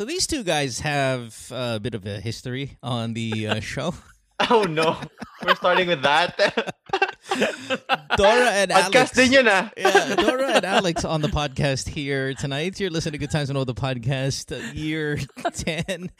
So these two guys have a bit of a history on the uh, show. Oh no, we're starting with that. Dora and Alex. Podcast din yun ah. yeah, Dora and Alex on the podcast here tonight. You're listening to Good Times and All the podcast, uh, year 10,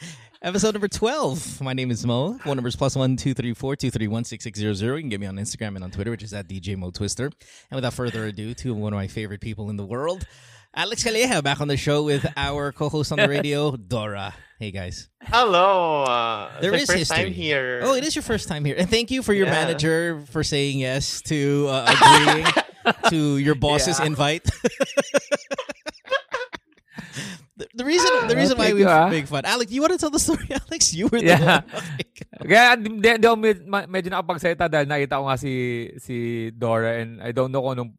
episode number 12. My name is Mo. Phone number is plus one two three four two three one six six zero zero. You can get me on Instagram and on Twitter, which is at DJ Mo Twister. And without further ado, to one of my favorite people in the world, Alex Calleja, back on the show with our co-host on the radio, Dora. Hey guys. Hello. Uh, There it's is my first history time here. Oh, it is your first time here, and thank you for your Yeah. manager for saying yes to uh, agreeing to your boss's Yeah. invite. the, the reason, the reason why we you, make fun, Alex, you want to tell the story, Alex? You were the Yeah. one. Kaya hindi hindi ako med- ma- medyo nakapagsalita dahil nakita ko nga si si Dora and I don't know kung anong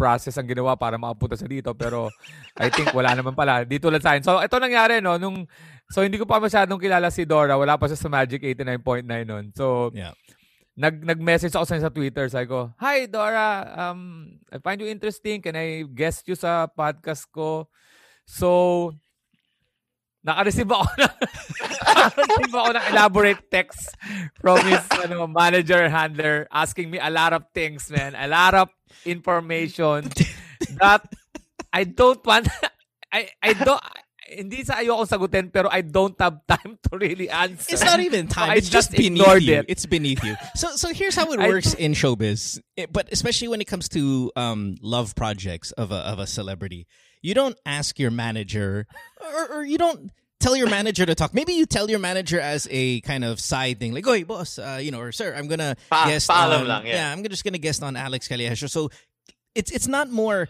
process ang ginawa para makapunta sa dito pero I think wala naman pala dito lang sa akin. So ito nangyari no nung so hindi ko pa masyadong kilala si Dora, wala pa siya sa Magic 89.9 noon. So Yeah. nag nag-message ako sa sa Twitter, sabi ko, "Hi Dora, um I find you interesting. Can I guest you sa podcast ko?" So naka-receive ako ng naka-receive ako ng elaborate text from his ano, manager handler asking me a lot of things, man. A lot of information that I don't want I I don't hindi sa ayoko sagutin pero I don't have time to really answer. It's not even time. I it's just just beneath you. it. It's beneath you. So, so here's how it works in showbiz, It- but especially when it comes to um, love projects of a of a celebrity, you don't ask your manager, or, or you don't tell your manager to talk. Maybe you tell your manager as a kind of side thing, like, "Oh, hey, boss, uh, you know, or sir, I'm gonna Pa- guest on, lang, yeah. I'm just gonna guest on Alex Calleja." So it's it's not more.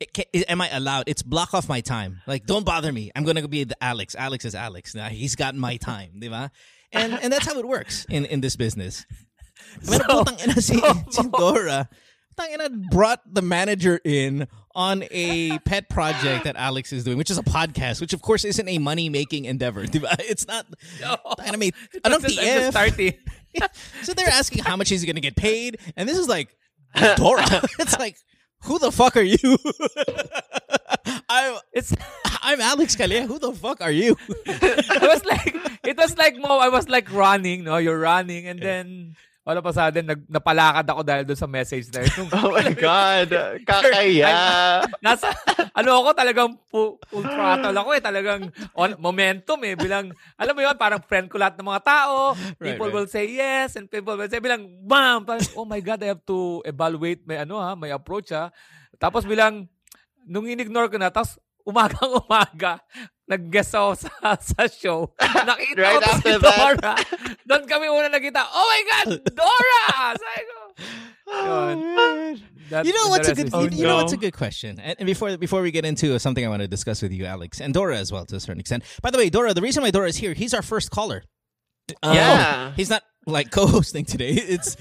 it ca- Am I allowed? It's block off my time. Like, don't bother me. I'm gonna be the Alex. Alex is Alex. Now he's got my time, di ba? And and that's how it works in in this business. Pero So- putang ina si, si Dora, putang ina brought the manager in on a pet project that Alex is doing, which is a podcast, which of course isn't a money making endeavor. It's not. Tangina, anong Just- I'm just TF? starting. So they're asking how much he's going to get paid, and this is like Dora. it's like, who the fuck are you? I'm It's I'm Alex Calleja. Who the fuck are you? it was like it was like mo I was like running, no? You're running and then all of a sudden nag, napalakad ako dahil doon sa message na yun. Oh my God. Kakaya. Nasa, ano ako, talagang fu- full throttle ako eh. Talagang on, momentum eh. Bilang, alam mo yun, parang friend ko lahat ng mga tao. Right, People right. will say yes and people will say, bilang, bam! Parang, oh my God, I have to evaluate my, ano ha, my approach ha. Tapos bilang, nung in-ignore ko na, tapos umagang umaga, nag-guest ako sa, sa show. Nakita Right ko after si that. Dora. Doon kami una nakita, oh my God, Dora! Sabi ko. That- You know what's a good you, you know what's a good question. And, and before before we get into something I want to discuss with you, Alex, and Dora as well to a certain extent. By the way, Dora, the reason why Dora is here, he's our first caller. Um, Yeah. he's not like co-hosting today. It's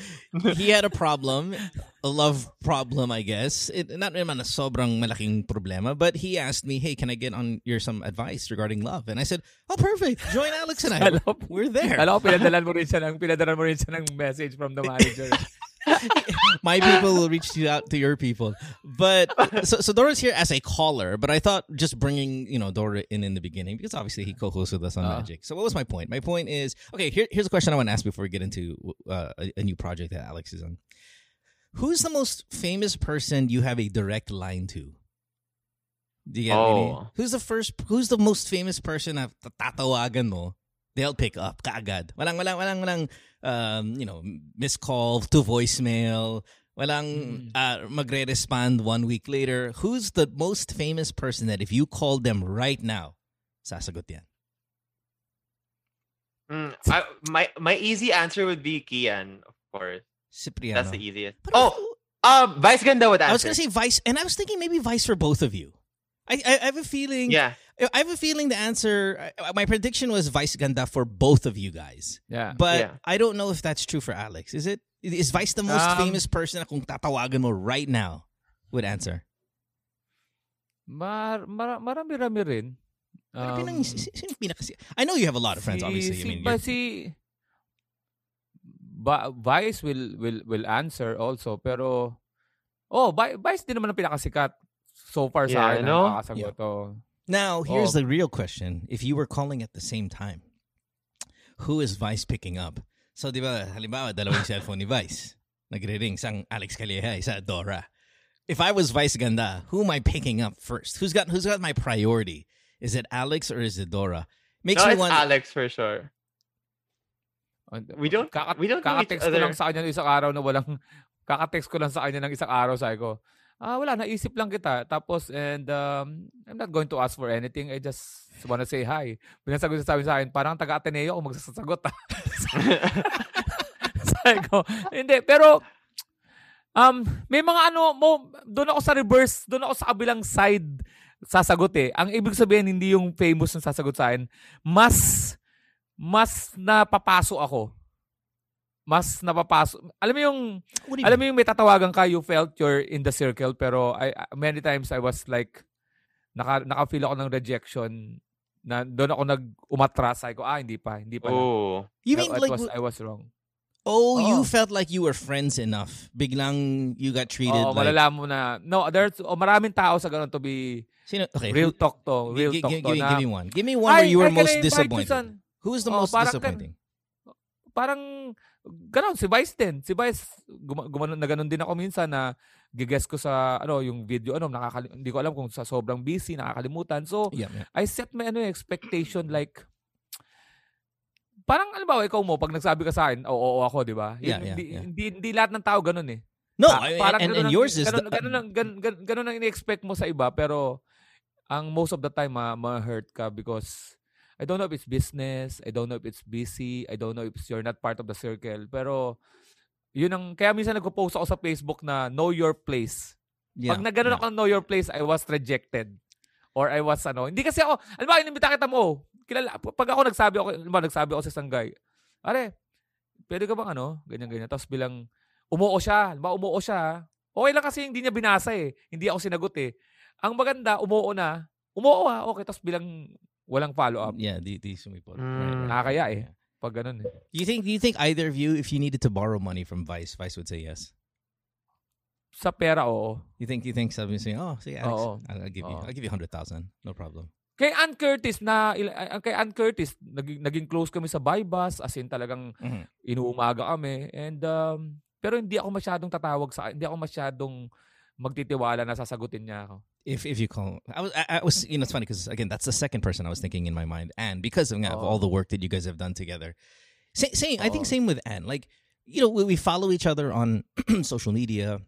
he had a problem, a love problem, I guess. It, not naman a sobrang malaking problema, but he asked me, "Hey, can I get on your some advice regarding love?" And I said, "Oh, perfect. Join Alex and I. We're there." Alam ko, pinadalan mo rin siya ng, pinadalan mo rin siya ng message from the manager. my people will reach you out to your people. But so, so Dora's here as a caller, but I thought just bringing you know Dora in in the beginning because obviously he co-hosts with us on Ah. Magic. So what was my point? My point is okay. Here, here's a question I want to ask before we get into uh, a, a new project that Alex is on. Who's the most famous person you have a direct line to? Do you get me? Oh. Who's the first? Who's the most famous person na tatawagan mo? They'll pick up kaagad. Walang walang walang walang um, you know, missed call to voicemail. Walang uh, magre-respond one week later. Who's the most famous person that if you called them right now, sasagot yan? Mm, I, my my easy answer would be Kian, of course. Cipriano. That's the easiest. But Oh, also- um, Vice Ganda would answer. I was gonna say Vice, and I was thinking maybe Vice for both of you. I I, I have a feeling. yeah. I have a feeling the answer. uh, My prediction was Vice Ganda for both of you guys, Yeah. but Yeah. I don't know if that's true for Alex. Is it? Is Vice the most Um, famous person na kung tatawagan mo right now would answer? Mar, mar, marami-rami rin. Pero Um, pinang, si- sino pinaka- I know you have a lot of friends, si, obviously. I mean, ba, you're- si, ba, Vice will, will, will answer also, pero, oh, Vi- Vice din naman ang pinakasikat so far sa Yeah, akin. no? ang nakakasagot, oh. Now, here's Oh. the real question. If you were calling at the same time, who is Vice picking up? So, di ba, halimbawa, dalawang cellphone ni Vice. Nagre-ring, isang Alex Calleja, isa Dora. If I was Vice Ganda, who am I picking up first? Who's got who's got my priority? Is it Alex or is it Dora? Makes No, me it's wonder. Alex for sure. Oh, we don't- we don't know each kaka-text ko lang other. sa kanya ng isang araw na walang, kaka-text ko lang sa kanya ng isang araw, sabi ko, ah, wala, naisip lang kita. Tapos, and um, I'm not going to ask for anything. I just wanna say hi. Pinasagot sabi sa akin, parang taga-Ateneo ako magsasagot. ah." sabi ko, hindi, pero, um, may mga ano, mo, doon ako sa reverse, doon ako sa kabilang side sasagot eh. Ang ibig sabihin, hindi yung famous na sasagot sa akin. Mas, mas napapasok ako. Mas napapasok. Alam mo yung, What you alam mo yung may tatawagan ka, you felt you're in the circle, pero I, many times I was like, naka, naka-feel ako ng rejection na doon ako nag-umatras. Sabi ko, ah, hindi pa, hindi pa. Oh. You mean I like was, I was wrong. oh, you Oh. felt like you were friends enough. Biglang you got treated Oo, like malalaman mo na, no, there's, oh, maraming tao sa ganun to be Sino, okay, real talk to, real gi- talk gi- to. give, me, na, give me one. Give me one where Ay, you were ay, most you, disappointed. Who was the Oh, most disappointing? Parang ganon si Vice din. Si Vice guma, gumanon na ganon din ako minsan na giges ko sa ano yung video ano nakakali- hindi ko alam kung sa sobrang busy nakakalimutan. So Yeah, yeah. I set my ano expectation like parang ano ba ikaw mo pag nagsabi ka sa akin oo, oo ako di ba? Yeah, yeah, hindi, yeah. hindi hindi lahat ng tao ganon eh. No, Pa- I- parang and, ganun and ang- yours is ganun, the- ganun, ang, ganun, ganun, ganun ang ini-expect mo sa iba pero ang most of the time ma, ma-hurt ka because I don't know if it's business, I don't know if it's busy, I don't know if you're not part of the circle pero yun ang kaya minsan nagpo-post ako sa Facebook na know your place. yeah, Pag nagano yeah. ako ng know your place, I was rejected. Or I was ano, hindi kasi ako, alam mo, inimbita kita mo, kilala, pag ako nagsabi ako, alam mo, nagsabi ako sa isang guy, are, pwede ka bang ano, ganyan, ganyan. Tapos bilang, umuo siya, alam mo, umuo siya, okay lang kasi hindi niya binasa eh, hindi ako sinagot eh. Ang maganda, umuo na, umuo ha, okay, tapos bilang walang follow-up. Yeah, the, these people. Mm. Nakakaya eh, pag ganun eh. You think? Do you think either of you, if you needed to borrow money from Vice, Vice would say yes? Sa pera, oo. You think? You think? Sabi saying, oh, sige, Alex, Oo. I'll, I'll give you, Oo. I'll give you hundred thousand, no problem. Kay Ann Curtis na kay Ann Curtis naging, naging close kami sa Bybus as in talagang Mhm. inuumaga kami and um, pero hindi ako masyadong tatawag sa hindi ako masyadong magtitiwala na sasagutin niya ako. If if you call, I was, I, I was, you know, it's funny because again, that's the second person I was thinking in my mind, and because of, nga, of all the work that you guys have done together, same, same I think same with Anne. Like, you know, we, we follow each other on social media,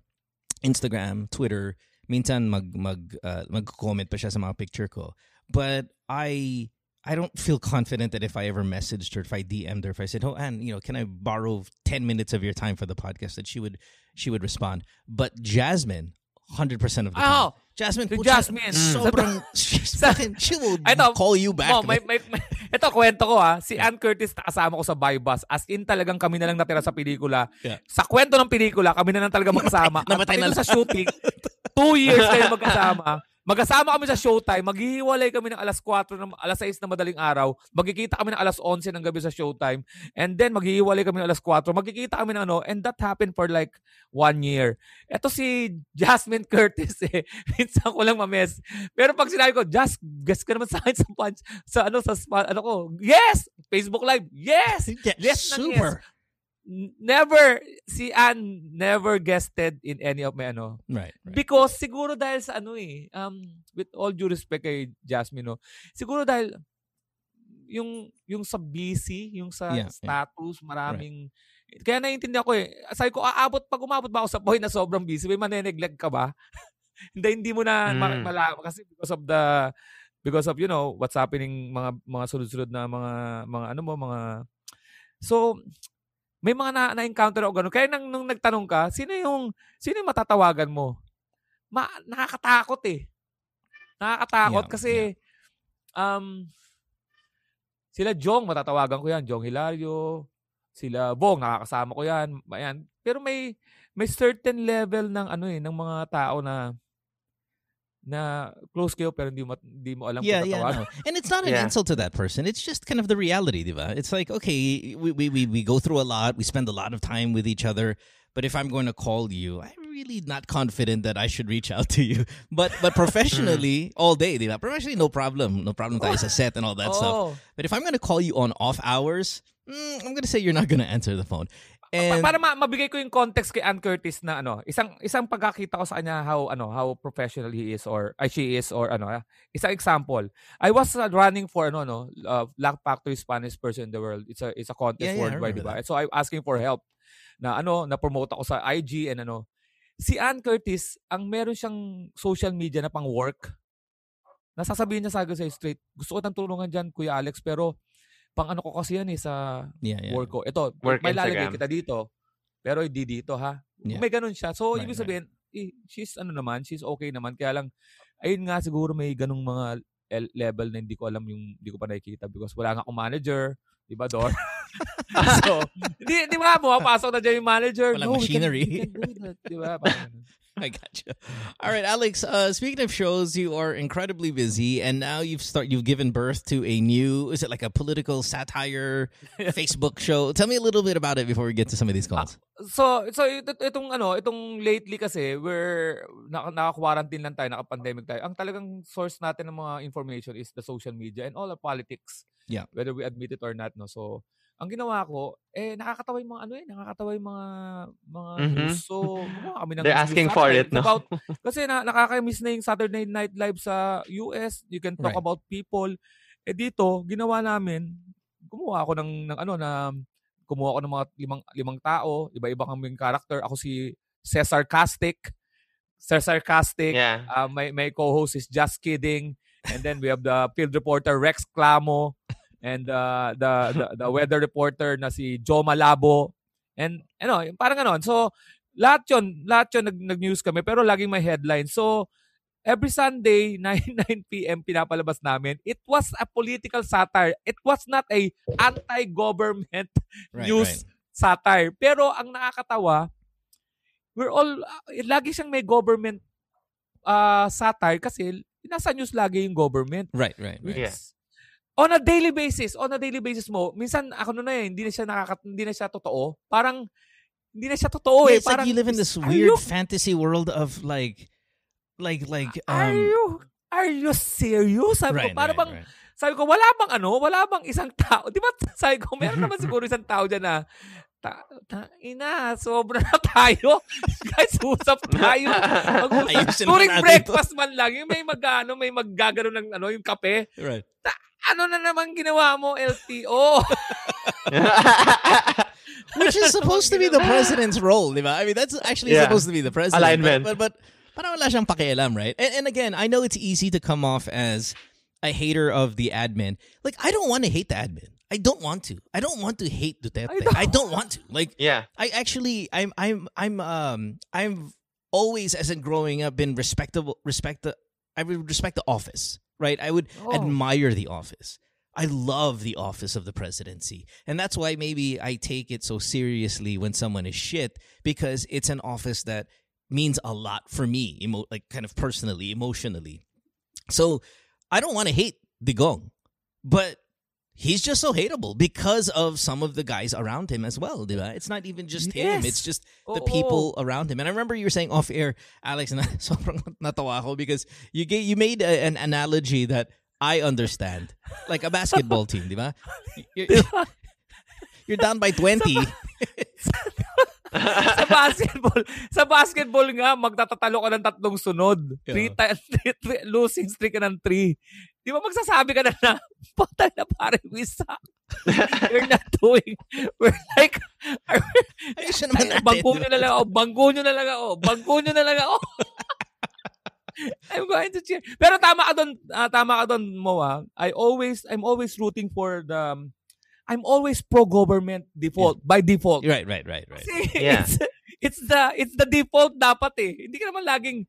Instagram, Twitter. Minsan mag mag uh, mag-comment pa siya sa mga picture ko. But I I don't feel confident that if I ever messaged her, if I DM'd her, if I said, "Oh, Anne, you know, can I borrow ten minutes of your time for the podcast?" that she would she would respond. But Jasmine, hundred percent of the time, Oh, Jasmine, si putya, Jasmine. sobrang, she's Sa- fucking, she will Ito, call you back. Mo, may, may, may, ito kwento ko ha. Si Anne Curtis nakasama ko sa BuyBust. As in talagang kami na lang natira sa pelikula. Yeah. Sa kwento ng pelikula, kami na lang talaga magkasama. Namatay At na pagdating sa shooting, two years kayo magkasama. Magkasama kami sa showtime, maghihiwalay kami ng alas 4, ng, alas 6 na madaling araw, magkikita kami ng alas 11 ng gabi sa showtime, and then maghihiwalay kami ng alas 4, magkikita kami ng ano, and that happened for like one year. Ito si Jasmine Curtis eh, minsan ko lang mames. Pero pag sinabi ko, Jas, guess ka naman sa akin sa punch, sa ano, sa ano ko, yes! Facebook Live, yes! Yes ng super. N- Never, si Ann never guested in any of my ano, Right, right. Because siguro dahil sa ano eh, um, with all due respect kay Jasmine, no, siguro dahil yung yung sa busy, yung sa Yeah, yeah. status, maraming kaya naiintindihan ko eh. Sabi ko, aabot, pag umabot ba ako sa point na sobrang busy, may maneneglect ka ba? hindi, hindi mo na Mm. malaman kasi because of the, because of, you know, what's happening, mga mga sunod-sunod na mga, mga ano mo, mga, so, may mga na, na-encounter ako ganun. Kaya nang, nung nagtanong ka, sino yung, sino yung matatawagan mo? Ma, nakakatakot eh. Nakakatakot Yeah, kasi um, sila Jong, matatawagan ko yan. Jong Hilario. Sila Bong, nakakasama ko yan. Ayan. Pero may may certain level ng ano eh, ng mga tao na na close kayo pero hindi mo hindi mo alam Yeah, kung yeah. no. And it's not an Yeah. insult to that person. It's just kind of the reality, diba? It's like, okay, we, we, we, we go through a lot. We spend a lot of time with each other. But if I'm going to call you, I'm really not confident that I should reach out to you. But but professionally, all day, diba? Professionally, no problem. No problem tayo sa set and all that stuff. But if I'm going to call you on off hours, mm, I'm going to say you're not going to answer the phone. And para ma- mabigay ko yung context kay Ann Curtis na ano, isang isang pagkakita ko sa kanya how ano, how professional he is or ay she is or ano, ah, isang example. I was uh, running for ano no, uh, Black Factory Spanish person in the world. It's a it's a contest Yeah, yeah, worldwide, diba? So I'm asking for help na ano, na promote ako sa IG and ano. Si Ann Curtis, ang meron siyang social media na pang work. Nasasabihin niya sa akin sa straight, gusto ko ng tulungan diyan, Kuya Alex, pero pang ano ko kasi yan eh sa yeah, yeah. work ko. Ito, Work may lalagay Instagram. kita dito, pero hindi dito ha. Yeah. May ganun siya. So, Right, ibig right. sabihin, eh, she's ano naman, she's okay naman. Kaya lang, ayun nga siguro may ganung mga el- level na hindi ko alam yung, hindi ko pa nakikita because wala nga akong manager. Di ba, Dor? so, di, di ba, pumapasok na dyan yung manager. Walang we can- machinery." we can do that. Di ba? I gotcha. All right, Alex. Uh, speaking of shows, you are incredibly busy, and now you've start you've given birth to a new. Is it like a political satire Facebook show? Tell me a little bit about it before we get to some of these calls. So, so ito, itong ano, itong lately kasi we're naka, naka-quarantine lang tayo, naka-pandemic tayo. Ang talagang source natin ng mga information is the social media and all the politics. Yeah. Whether we admit it or not, no. So, ang ginawa ko, eh nakakatawa yung mga ano eh, nakakatawa yung mga mga Mhm. news. So, gumawa kami ng They're asking for it, no? About, kasi na, nakakamiss na yung Saturday Night Live sa US. You can talk Right. about people. Eh dito, ginawa namin, gumawa ako ng, ng ano na kumuha ako ng mga limang limang tao, iba-iba kaming character. Ako si Cesar Castic. Cesar Castic. Yeah. Uh, my my co-host is Just Kidding. And then we have the field reporter Rex Clamo and uh, the, the the weather reporter na si Joe Malabo. And ano, parang ganon. So lahat 'yon, lahat 'yon nag, nag-news kami pero laging may headline. So every Sunday 9 9 PM pinapalabas namin. It was a political satire. It was not a anti-government Right, news satire. Pero ang nakakatawa, we're all, uh, lagi siyang may government uh, satire kasi nasa news lagi yung government. right, right, right. Yeah. On a daily basis, on a daily basis mo, minsan ako na eh, hindi na siya nakaka, hindi na siya totoo. Parang, hindi na siya totoo Yeah, eh. it's like Parang, you live in this are weird you, fantasy world of like, like, like. are Um, you, are you serious? Sabi right, ko, para right, bang, right. sabi ko, wala bang ano, wala bang isang tao. Di ba, sabi ko, meron naman siguro isang tao dyan na, ta, ta, ina, sobra na tayo. Guys, usap tayo. Mag- Ayusin mo During breakfast man lang, yung may mag, ano, may maggagano ng, ano, yung kape. Right. Ano na naman ginawa mo, LTO? Which is supposed to be the president's role, di ba? I mean, that's actually Yeah. supposed to be the president. Alignment. But, but, but parang wala siyang pakialam, right? And, and again, I know it's easy to come off as a hater of the admin. Like, I don't want to hate the admin. I don't want to. I don't want to hate Duterte. I know. I don't want to. Like, yeah. I actually, I'm, I'm, I'm, um, I'm always, as in growing up, been respectable, respect the, I would respect the office, right? I would Oh. admire the office. I love the office of the presidency. And that's why maybe I take it so seriously when someone is shit because it's an office that means a lot for me, emo- like kind of personally, emotionally. So I don't want to hate Digong, but he's just so hateable because of some of the guys around him as well. Diba? It's not even just him, it's just oh, the Oo. people around him. And I remember you were saying off air, Alex, and sobrang natawa ako because you gave, you made a, an analogy that I understand. Like a basketball team, di ba? You're, you're down by 20. sa basketball, sa basketball nga, magtatatalo ka ng tatlong sunod. Three, Yeah. three- losing streak ka ng three. Di ba magsasabi ka na na, patay na pare, we suck. We're not doing, we're like, Ayos siya naman natin, bangko nyo na lang ako, bangko nyo na lang ako, bangko nyo na lang ako. I'm going to cheer. Pero tama ka doon, ah, tama ka doon, Moa. I always, I'm always rooting for the, um, I'm always pro-government default, by default. Right, right, right, right. Kasi Yeah. it's, it's the it's the default dapat eh. Hindi ka naman laging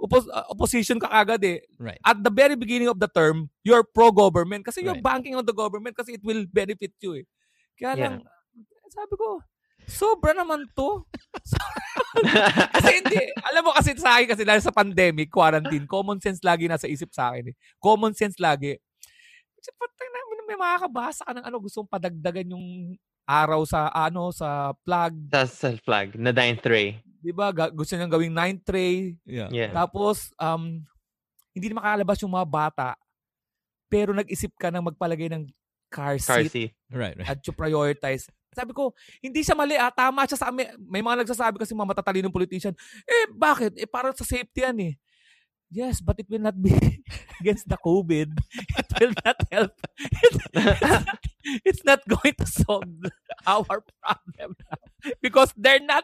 oppos- uh, opposition ka agad eh. Right. At the very beginning of the term, you're pro-government kasi you're Right. banking on the government kasi it will benefit you eh. Kaya Yeah. lang, sabi ko, sobra naman to. kasi hindi, alam mo kasi sa akin kasi dahil sa pandemic, quarantine, common sense lagi nasa isip sa akin eh. Common sense lagi. Kasi patay na, may makakabasa ka ng ano, gusto mong padagdagan yung araw sa ano sa plug, Sa self flag na ninth ray. 'Di ba? Gusto niyang gawing nine tray, Yeah. Yeah. tapos, um, hindi na makalabas yung mga bata, pero nag-isip ka ng magpalagay ng car Car seat seat. Right, right. at you prioritize. Sabi ko, hindi siya mali ah, tama siya sa amin. May mga nagsasabi kasi mga matatalinong politician, eh bakit? Eh para sa safety yan eh. Yes, but it will not be against the COVID. It will not help. it's not going to solve our problem. Because they're not,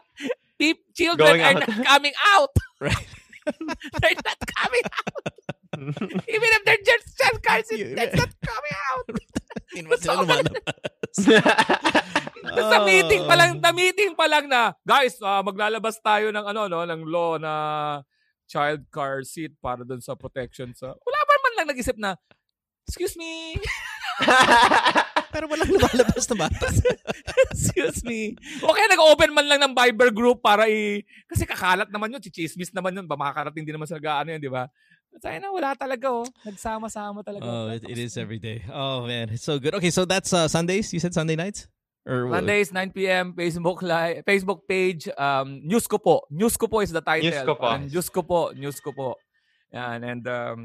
peop- children Going are out. not coming out. Right. they're not coming out. Even if they're just just cars, You- that's not coming out. Hindi naman sila lumalabas. Sa meeting pa lang, sa meeting pa lang na, guys, ah, maglalabas tayo ng ano no, ng law na child car seat para dun sa protection sa. Wala ba man lang nag-isip na Excuse me. Pero walang lumalabas na bata. Excuse me. O kaya nag-open man lang ng Viber group para i... Kasi kakalat naman yun. Chichismis naman yun. Ba makakarating din naman sa gaano yun, di ba? Sabi na, wala talaga oh. Nagsama-sama talaga. Oh, it, it is every day. Oh man, it's so good. Okay, so that's uh, Sundays. You said Sunday nights, or Mondays, 9 p.m. Facebook live, Facebook page. Um, News ko po. News ko po is the title. News ko po. Parang News ko po. News ko po. Yan, and um,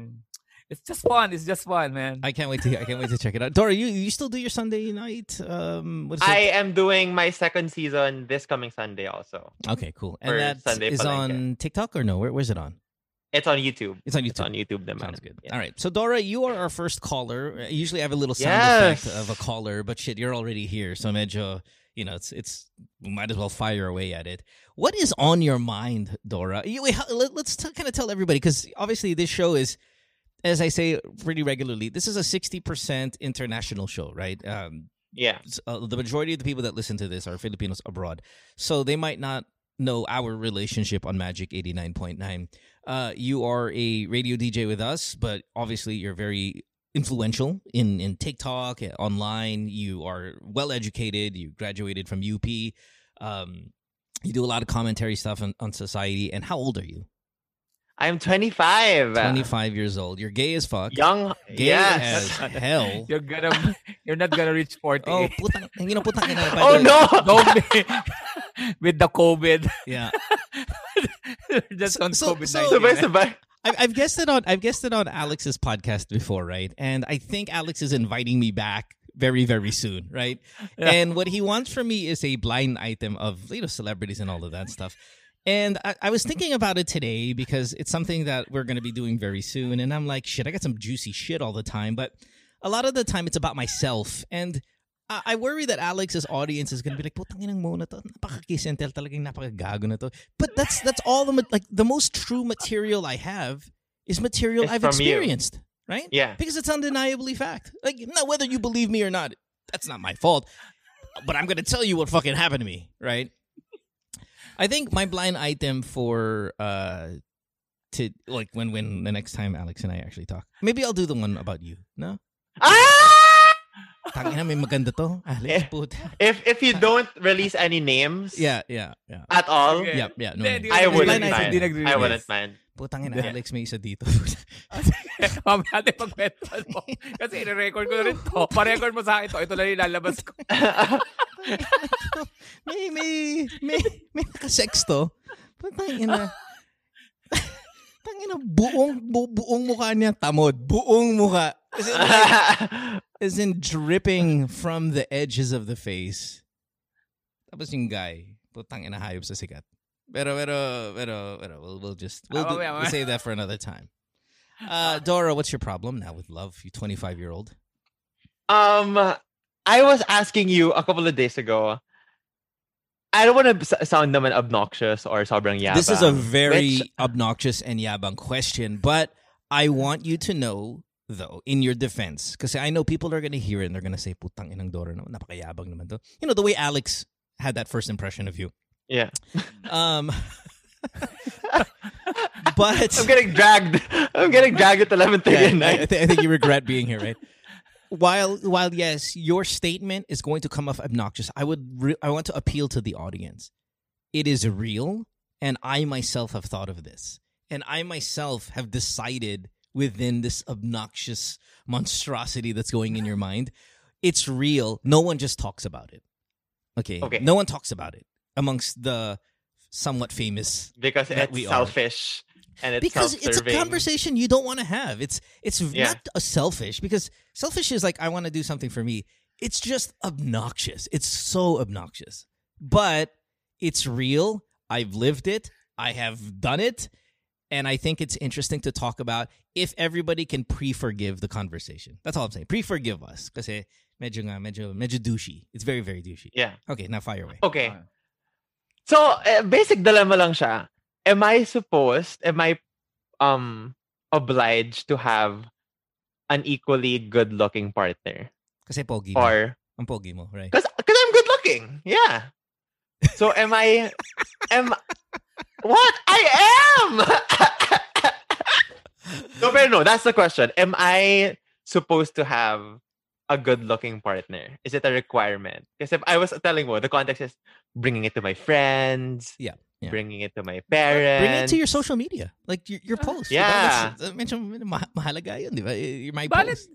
it's just fun. It's just fun, man. I can't wait to I can't wait to check it out. Dora, you you still do your Sunday night? Um, what is I it? am doing my second season this coming Sunday also. Okay, cool. And that Sunday is Palengke. on TikTok or no? Where, where's it on? It's on YouTube. It's on It's YouTube. on YouTube naman. Sounds good. Yeah. All right. So Dora, you are our first caller. Usually I have a little sound Yes. effect of a caller, but shit, you're already here. So medyo, you know, it's it's we might as well fire away at it. What is on your mind, Dora? You, wait, let, us t- kind of tell everybody because obviously this show is, as I say pretty regularly, this is a sixty percent international show, right? Um, Yeah. uh, the majority of the people that listen to this are Filipinos abroad, so they might not know our relationship on Magic eighty nine point nine. Uh, you are a radio DJ with us, but obviously you're very influential in in TikTok, uh, online. You are well educated. You graduated from UP. Um, you do a lot of commentary stuff on, on society. And how old are you? I'm 25. Twenty five years old. You're gay as fuck. Young. Gay yes. as hell. You're gonna, you're not gonna reach 40. Oh, putang, you know, putang ina. by oh no. Don't be, with the COVID. Yeah. just So- on so- COVID-19. so- Sabay, sabay. I've, I've guessed it on I've guessed it on Alex's podcast before, right? And I think Alex is inviting me back very very soon, right? Yeah. And what he wants from me is a blind item of you know celebrities and all of that stuff. And I, I was thinking about it today because it's something that we're going to be doing very soon. And I'm like, shit, I got some juicy shit all the time, but a lot of the time it's about myself. And I, I worry that Alex's audience is going to be like, putang inang mo na to. Napaka-kisentel talagang napaka-gago na to. But that's that's all the like the most true material I have is material It's I've from you. experienced, right? Yeah. Because it's undeniably fact. Like now whether you believe me or not, that's not my fault. But I'm going to tell you what fucking happened to me, right? I think my blind item for uh to like when when the next time Alex and I actually talk. Maybe I'll do the one about you. No? Ah! Tangina may maganda to. Alex Eh. puta. If if you don't release any names Yeah, yeah, yeah. at all, Okay. Yep, yeah, no. Hindi. I wouldn't mind. I wouldn't mind. Putang ina. Alex may isa dito. Mamaya natin pagkwentuhan mo. Kasi i-record ko na rin to. Pa-record mo sa akin to. Ito lang ilalabas ko. may may may may naka-sex to. Putang ina. Tangina buong bu, buong mukha niya tamod. Buong mukha. As in, like, as in dripping from the edges of the face. Tapos yung guy, putang ina hayop sa sikat. Pero pero pero pero we'll, we'll just we'll, Ah, do, mamaya, we'll mamaya. save that for another time. Uh, Dora, what's your problem now with love? You 25 year old. um, I was asking you a couple of days ago. I don't want to sound naman obnoxious or sobrang yabang. This is a very which- obnoxious and yabang question, but I want you to know though in your defense because I know people are going to hear it and they're going to say putang inang Dora naman napakayabang naman to. You know the way Alex had that first impression of you. Yeah. Um but I'm getting dragged. I'm getting dragged at 11:30 Yeah, at I, I night. I think you regret being here, right? While while yes, your statement is going to come off obnoxious. I would re- I want to appeal to the audience. It is real, and I myself have thought of this, and I myself have decided within this obnoxious monstrosity that's going in your mind, it's real. No one just talks about it. Okay, Okay. no one talks about it amongst the somewhat famous because that it's we are. selfish and it's because it's a conversation you don't want to have. It's it's Yeah. not a selfish because selfish is like I want to do something for me. It's just obnoxious. It's so obnoxious. But it's real. I've lived it. I have done it. And I think it's interesting to talk about if everybody can pre-forgive the conversation. That's all I'm saying. Pre-forgive us. Kasi medyo nga, medyo, medyo douchey. It's very, very douchey. Yeah. Okay, now fire away. Okay. So, eh, basic dilemma lang siya. Am I supposed, am I um obliged to have an equally good-looking partner? Kasi pogi mo. Or Ang pogi mo, right? cuz I'm good-looking. Yeah. So am I am What? I am. no, pero no, that's the question. Am I supposed to have a good-looking partner? Is it a requirement? Because if I was telling mo, the context is bringing it to my friends. Yeah, yeah. Bringing it to my parents. Bring it to your social media. Like your, your post. Yeah. Diba? That's, uh, medyo ma- mahalaga yun, di ba? Your my Valid, post.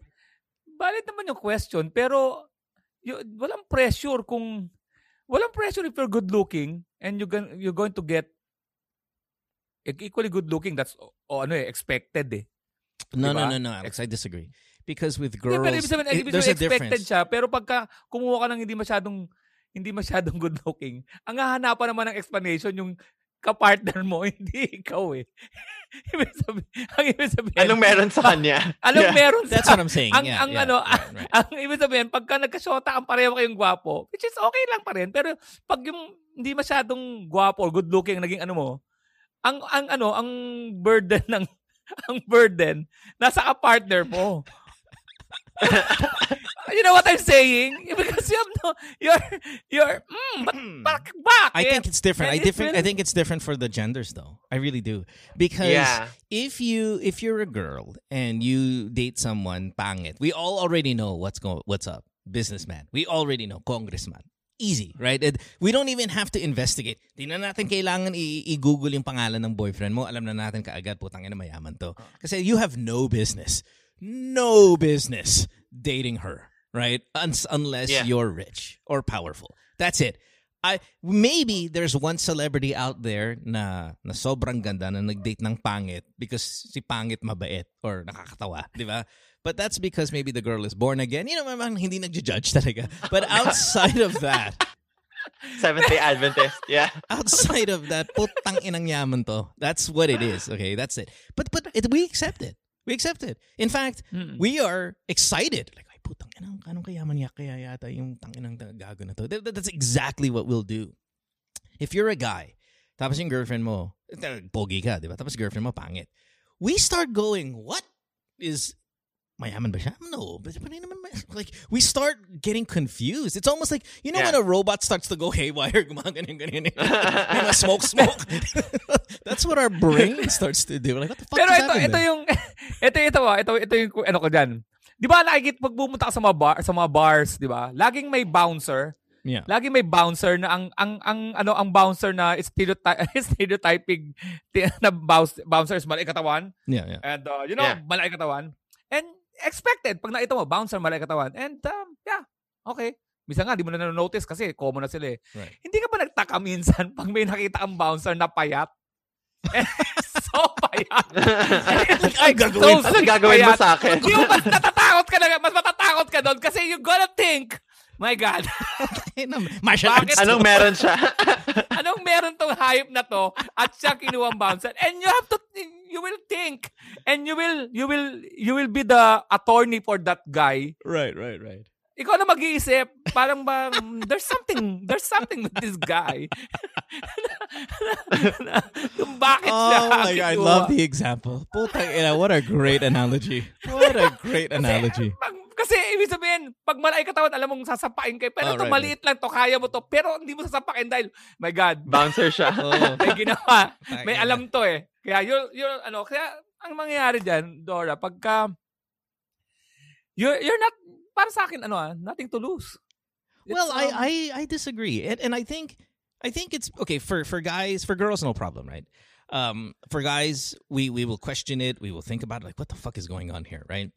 valid naman yung question, pero y- walang pressure kung walang pressure if you're good looking and you're, gon- you're going to get equally good looking. That's o, o ano eh, expected eh. No, no, Diba? no, no, Alex. I disagree. Because with girls, pero ibig sabihin, it- ibig there's a sabihin expected difference. siya, pero pagka kumuha ka ng hindi masyadong hindi masyadong good looking, ang hahanapan naman ng explanation yung kapartner mo, hindi ikaw eh. ibig sabihin, ang ibig sabihin, Anong meron sa kanya? anong Yeah. meron sa That's what I'm saying. ang yeah, ang yeah, ano right, right. ang ibig sabihin pagka nagkasyota ang pareho kayong gwapo which is okay lang pa rin pero pag yung hindi masyadong gwapo or good looking naging ano mo ang ang ano ang burden ng ang burden nasa ka partner mo you know what I'm saying because you have no you're you're mm, but bak- bakit I think it's different. I different. I think it's different for the genders, though. I really do because Yeah. if you if you're a girl and you date someone bang it. we all already know what's going what's up. Businessman, we already know congressman. Easy, right? And we don't even have to investigate. Di na natin kailangan i-google yung pangalan ng boyfriend mo. Alam na natin kaagad, putang ina mayaman to. Kasi you have no business, no business dating her, right? Un- unless Yeah. you're rich or powerful. That's it. I maybe there's one celebrity out there na na sobrang ganda na nag-date ng pangit because si pangit mabait or nakakatawa, di ba? But that's because maybe the girl is born again. You know, mamang hindi nagja-judge talaga. But outside of that, Seventh day Adventist. Yeah. outside of that, putang inang yaman to. That's what it is. Okay, that's it. But but it, we accept it. We accept it. In fact, Mm. we are excited. Like, ay putang inang anong kayaman niya kaya yata yung tanginang gago na to. That- that- That's exactly what we'll do. If you're a guy, tapos yung girlfriend mo, eh, pogi ka, di ba? Tapos girlfriend mo pangit. We start going, what is mayaman ba siya? No. But, naman, like, we start getting confused. It's almost like, you know Yeah. when a robot starts to go haywire, gumaganyan, ganyan, you know, smoke, smoke. That's what our brain starts to do. Like, what the fuck Pero is ito, happening ito yung, ito, ito, ito, ito yung, ano ko dyan. Di ba nakikita, pag pumunta ka sa mga, bar, sa mga bars, di ba, laging may bouncer. Yeah. Laging may bouncer na ang, ang, ang, ano, ang bouncer na stereotype, stereotyping na bounce, bouncer is malaki katawan. Yeah, yeah. And, uh, you know, Yeah. malaki katawan. And expected, pag nakita mo, bouncer, malaki katawan. And, um, yeah, okay. Minsan nga, di mo na notice kasi common na sila eh. Right. Hindi ka ba nagtaka minsan pag may nakita ang bouncer na payat? so payat. Ay, gagawin. Ano gagawin mo sa akin? Yung mas natatakot ka na, mas matatakot ka doon kasi you gonna think, my God, Martial Bakit? arts. Anong meron siya? anong meron tong hype na to at siya kinuha ang bouncer? And you have to, you will think, and you will, you will, you will be the attorney for that guy. Right, right, right. Ikaw na mag-iisip, parang ba, there's something, there's something with this guy. Bakit oh siya Oh my God, I love the example. Putang ina, what a great analogy. What a great analogy. Kasi, Kasi ibig sabihin, pag malaki katawan, alam mong sasapain kayo. Pero Oh, ito, right, maliit lang to, kaya mo to. Pero hindi mo sasapakin dahil, my God, Bouncer siya. May ginawa. may alam to eh. Kaya yun, yun, ano, kaya ang mangyayari dyan, Dora, pagka, you're, you're not, para sa akin, ano ah, nothing to lose. It's, Well, um, I, I I disagree, and and I think I think it's okay for for guys for girls no problem, right? Um, for guys, we we will question it, we will think about it, like what the fuck is going on here, right?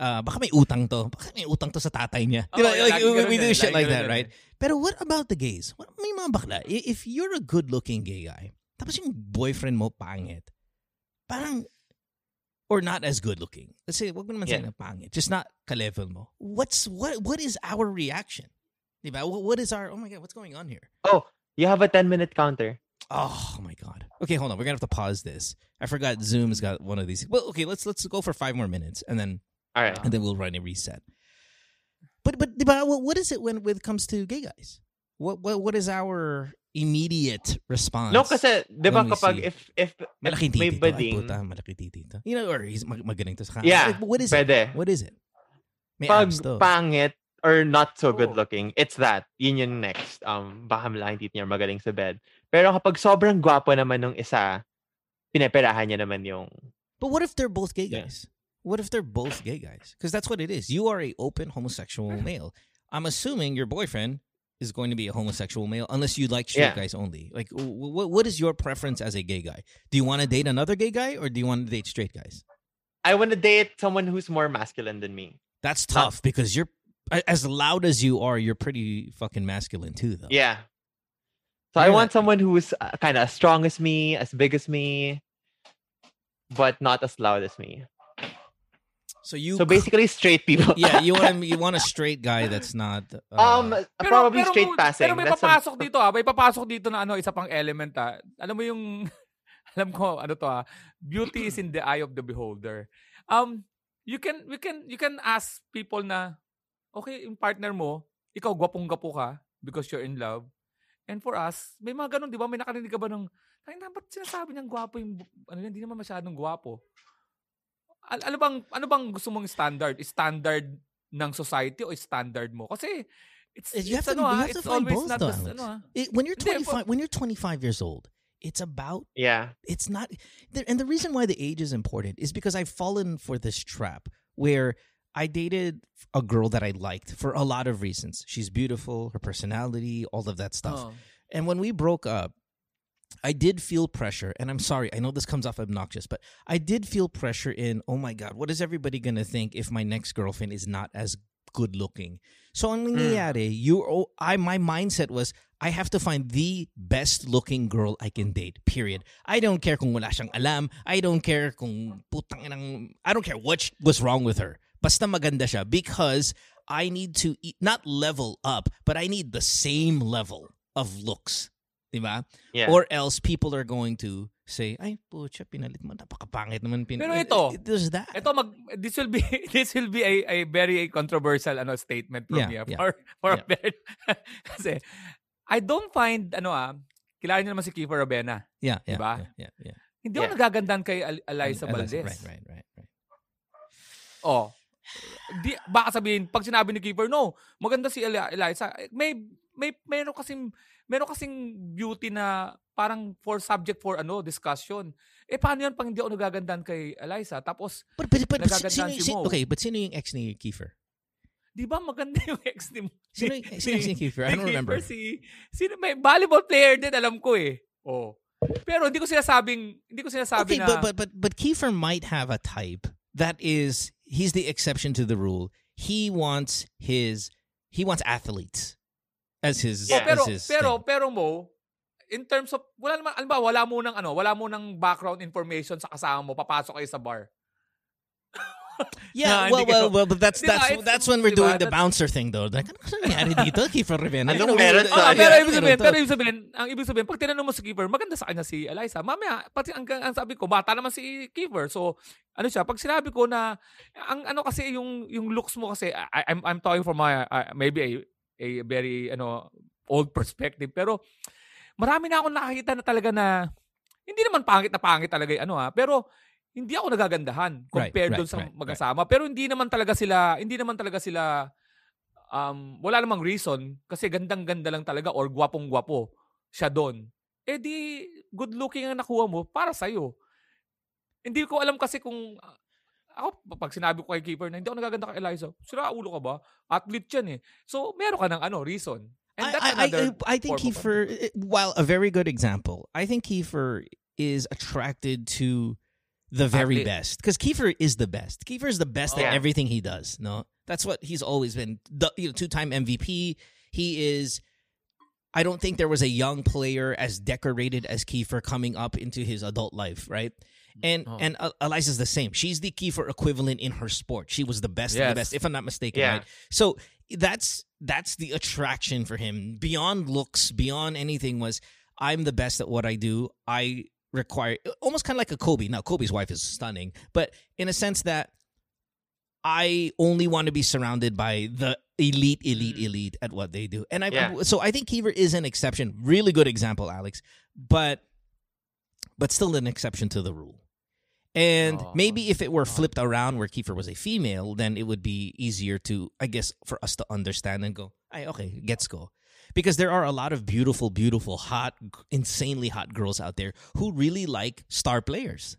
Uh, baka may utang to, baka may utang to sa tatay niya. Know, yeah, like, we, we do shit lagi like that, right? Pero what about the gays? What may mga bakla? If you're a good-looking gay guy, tapos yung boyfriend mo pangit, parang or not as good-looking. Let's say, wag mo naman Yeah. na pangit, just not ka-level mo. What's what what is our reaction? Diba? What, what is our, oh my God, what's going on here? Oh, you have a 10 minute counter. Oh my God. Okay, hold on. We're going to have to pause this. I forgot Zoom's got one of these. Well, okay, let's let's go for five more minutes and then All right. and then we'll run a reset. But but diba, what, is it when, when it comes to gay guys? What what what is our immediate response? No, kasi, di ba kapag see. if, if, malaki if may to. Ay, puta, malaki titi to. You know, or he's mag magaling to sa Yeah, Like, what is it? What is it? May Pag pangit or not so good looking, it's that. Yun yung next. Um, baka malaking titi niya magaling sa bed. Pero kapag sobrang gwapo naman nung isa, pinaperahan niya naman yung... But what if they're both gay Yeah. What if they're both gay guys? Because that's what it is. You are a open homosexual male. I'm assuming your boyfriend is going to be a homosexual male unless you like straight Yeah. guys only. Like, what what is your preference as a gay guy? Do you want to date another gay guy or do you want to date straight guys? I want to date someone who's more masculine than me. That's Not- tough because you're as loud as you are. You're pretty fucking masculine too, though. Yeah. So I want not- someone who's uh, kind of as strong as me, as big as me, but not as loud as me. So you So basically, straight people. yeah, you want you want a straight guy that's not. Uh, um, probably straight mo- passing. Pero may That's a- papasok dito ah. May papasok dito na ano, isa pang element ah. Alam mo yung, alam ko, ano to ah. Beauty is in the eye of the beholder. Um, you can, we can, you can ask people na, okay, yung partner mo, ikaw gwapong-gwapo ka because you're in love. And for us, may mga ganun, di ba? May nakarinig ka ba ng, ay, na, ba't sinasabi niyang gwapo yung, ano yan, hindi naman masyadong gwapo. Al- ano bang, ano bang gusto mong standard? Standard ng society o standard mo? Kasi, it's, You have it's, to- ano, you ah, have to it's find always both, not though, the, ano, ah. it- when you're Hindi, 25 when you're 25 years old, it's about yeah. it's not and the reason why the age is important is because I've fallen for this trap where I dated a girl that I liked for a lot of reasons. She's beautiful, her personality, all of that stuff. Oh. And when we broke up, I did feel pressure, and I'm sorry, I know this comes off obnoxious, but I did feel pressure in, oh my God, what is everybody gonna think if my next girlfriend is not as good looking? So ang mm. nangyayari, you oh, I my mindset was I have to find the best looking girl I can date. Period. I don't care kung wala siyang alam. I don't care kung putang inang I don't care what sh- was wrong with her. Basta maganda siya because I need to e- not level up, but I need the same level of looks. Diba? Yeah. Or else people are going to say, ay, pucha, pinalit mo. Napakapangit naman. Pin- Pero ito, It- There's that. Ito mag this will be this will be a, a very controversial ano statement from Yeah, me ah, yeah. for for Yeah. a very, kasi I don't find ano ah kilala niyo naman si Kiefer Rabena. yeah, yeah, Diba? yeah, yeah, yeah. Hindi ako Yeah. nagagandahan kay Al- Eliza Valdez. Right, right, right, right. Oh. Di, baka sabihin, pag sinabi ni Keeper, no, maganda si Eli- Eliza. May, may, meron kasing, meron kasing beauty na parang for subject for ano, discussion. Eh, paano yan pag hindi ako nagagandahan kay Eliza? Tapos, But, but, but, Nagagandahan sino, si Mo. okay, but sino yung ex ni Kiefer? di ba maganda yung ex ni Sino, ni- sino yung ex ni Kiefer? I don't remember. Si, sino, may volleyball player din, alam ko eh. Oh. Pero hindi ko sinasabing, hindi ko sinasabi Okay, na, but, but, but, but Kiefer might have a type that is, he's the exception to the rule. He wants his, he wants athletes as his, Yeah. pero, as his pero, thing. pero mo, in terms of, wala naman, alam ba, wala mo nang ano, wala mo nang background information sa kasama mo, papasok kayo sa bar. Yeah, Na, well, well, well, but that's Di ba, that's when we're di ba, doing the bouncer thing though. Like, ano kasi nangyari dito? Kiefer Rivera. Ano- meron ano- sa- pero ano ibig sabihin, to? pero ibig sabihin, ang ibig sabihin, pag tinanong mo si Kiefer, maganda sa kanya si Eliza. Mamaya, pati ang, ang sabi ko, bata naman si Kiefer. So, ano siya, pag sinabi ko na, ang ano kasi yung yung looks mo kasi, I, I'm I'm talking from my, uh, maybe a, very, ano, old perspective. Pero, marami na akong nakakita na talaga na, hindi naman pangit na pangit talaga ano ha, pero, hindi ako nagagandahan Right, compared right, doon sa right, magkasama. Pero hindi naman talaga sila, hindi naman talaga sila um wala namang reason kasi gandang-ganda lang talaga or gwapong-gwapo siya doon. Eh di good looking ang nakuha mo para sa Hindi ko alam kasi kung ah, ako pag sinabi ko kay Kiefer na hindi ako nagaganda kay Alyssa, sira ulo ka ba? Athlete yan eh. So meron ka ng ano reason. And that's I, I, another I, I think form of- Kiefer, while a very good example, I think Kiefer is attracted to the very Athlete. best because Kiefer is the best. Kiefer is the best Oh. at Yeah. everything he does. No, that's what he's always been. The you know, two-time MVP. He is. I don't think there was a young player as decorated as Kiefer coming up into his adult life, right? And Oh. and uh, Alyssa's the same. She's the Kiefer equivalent in her sport. She was the best of the best, if I'm not mistaken. Yeah. Right? So that's that's the attraction for him beyond looks, beyond anything. Was I'm the best at what I do. I require almost kind of like a Kobe. Now Kobe's wife is stunning, but in a sense that I only want to be surrounded by the elite, elite, Mm. elite at what they do. And I Yeah. so I think Kiefer is an exception. Really good example, Alex, but but still an exception to the rule. And Oh. maybe if it were oh. flipped around where Kiefer was a female, then it would be easier to, I guess, for us to understand and go, ay, okay, gets go. Because there are a lot of beautiful, beautiful, hot, insanely hot girls out there who really like star players.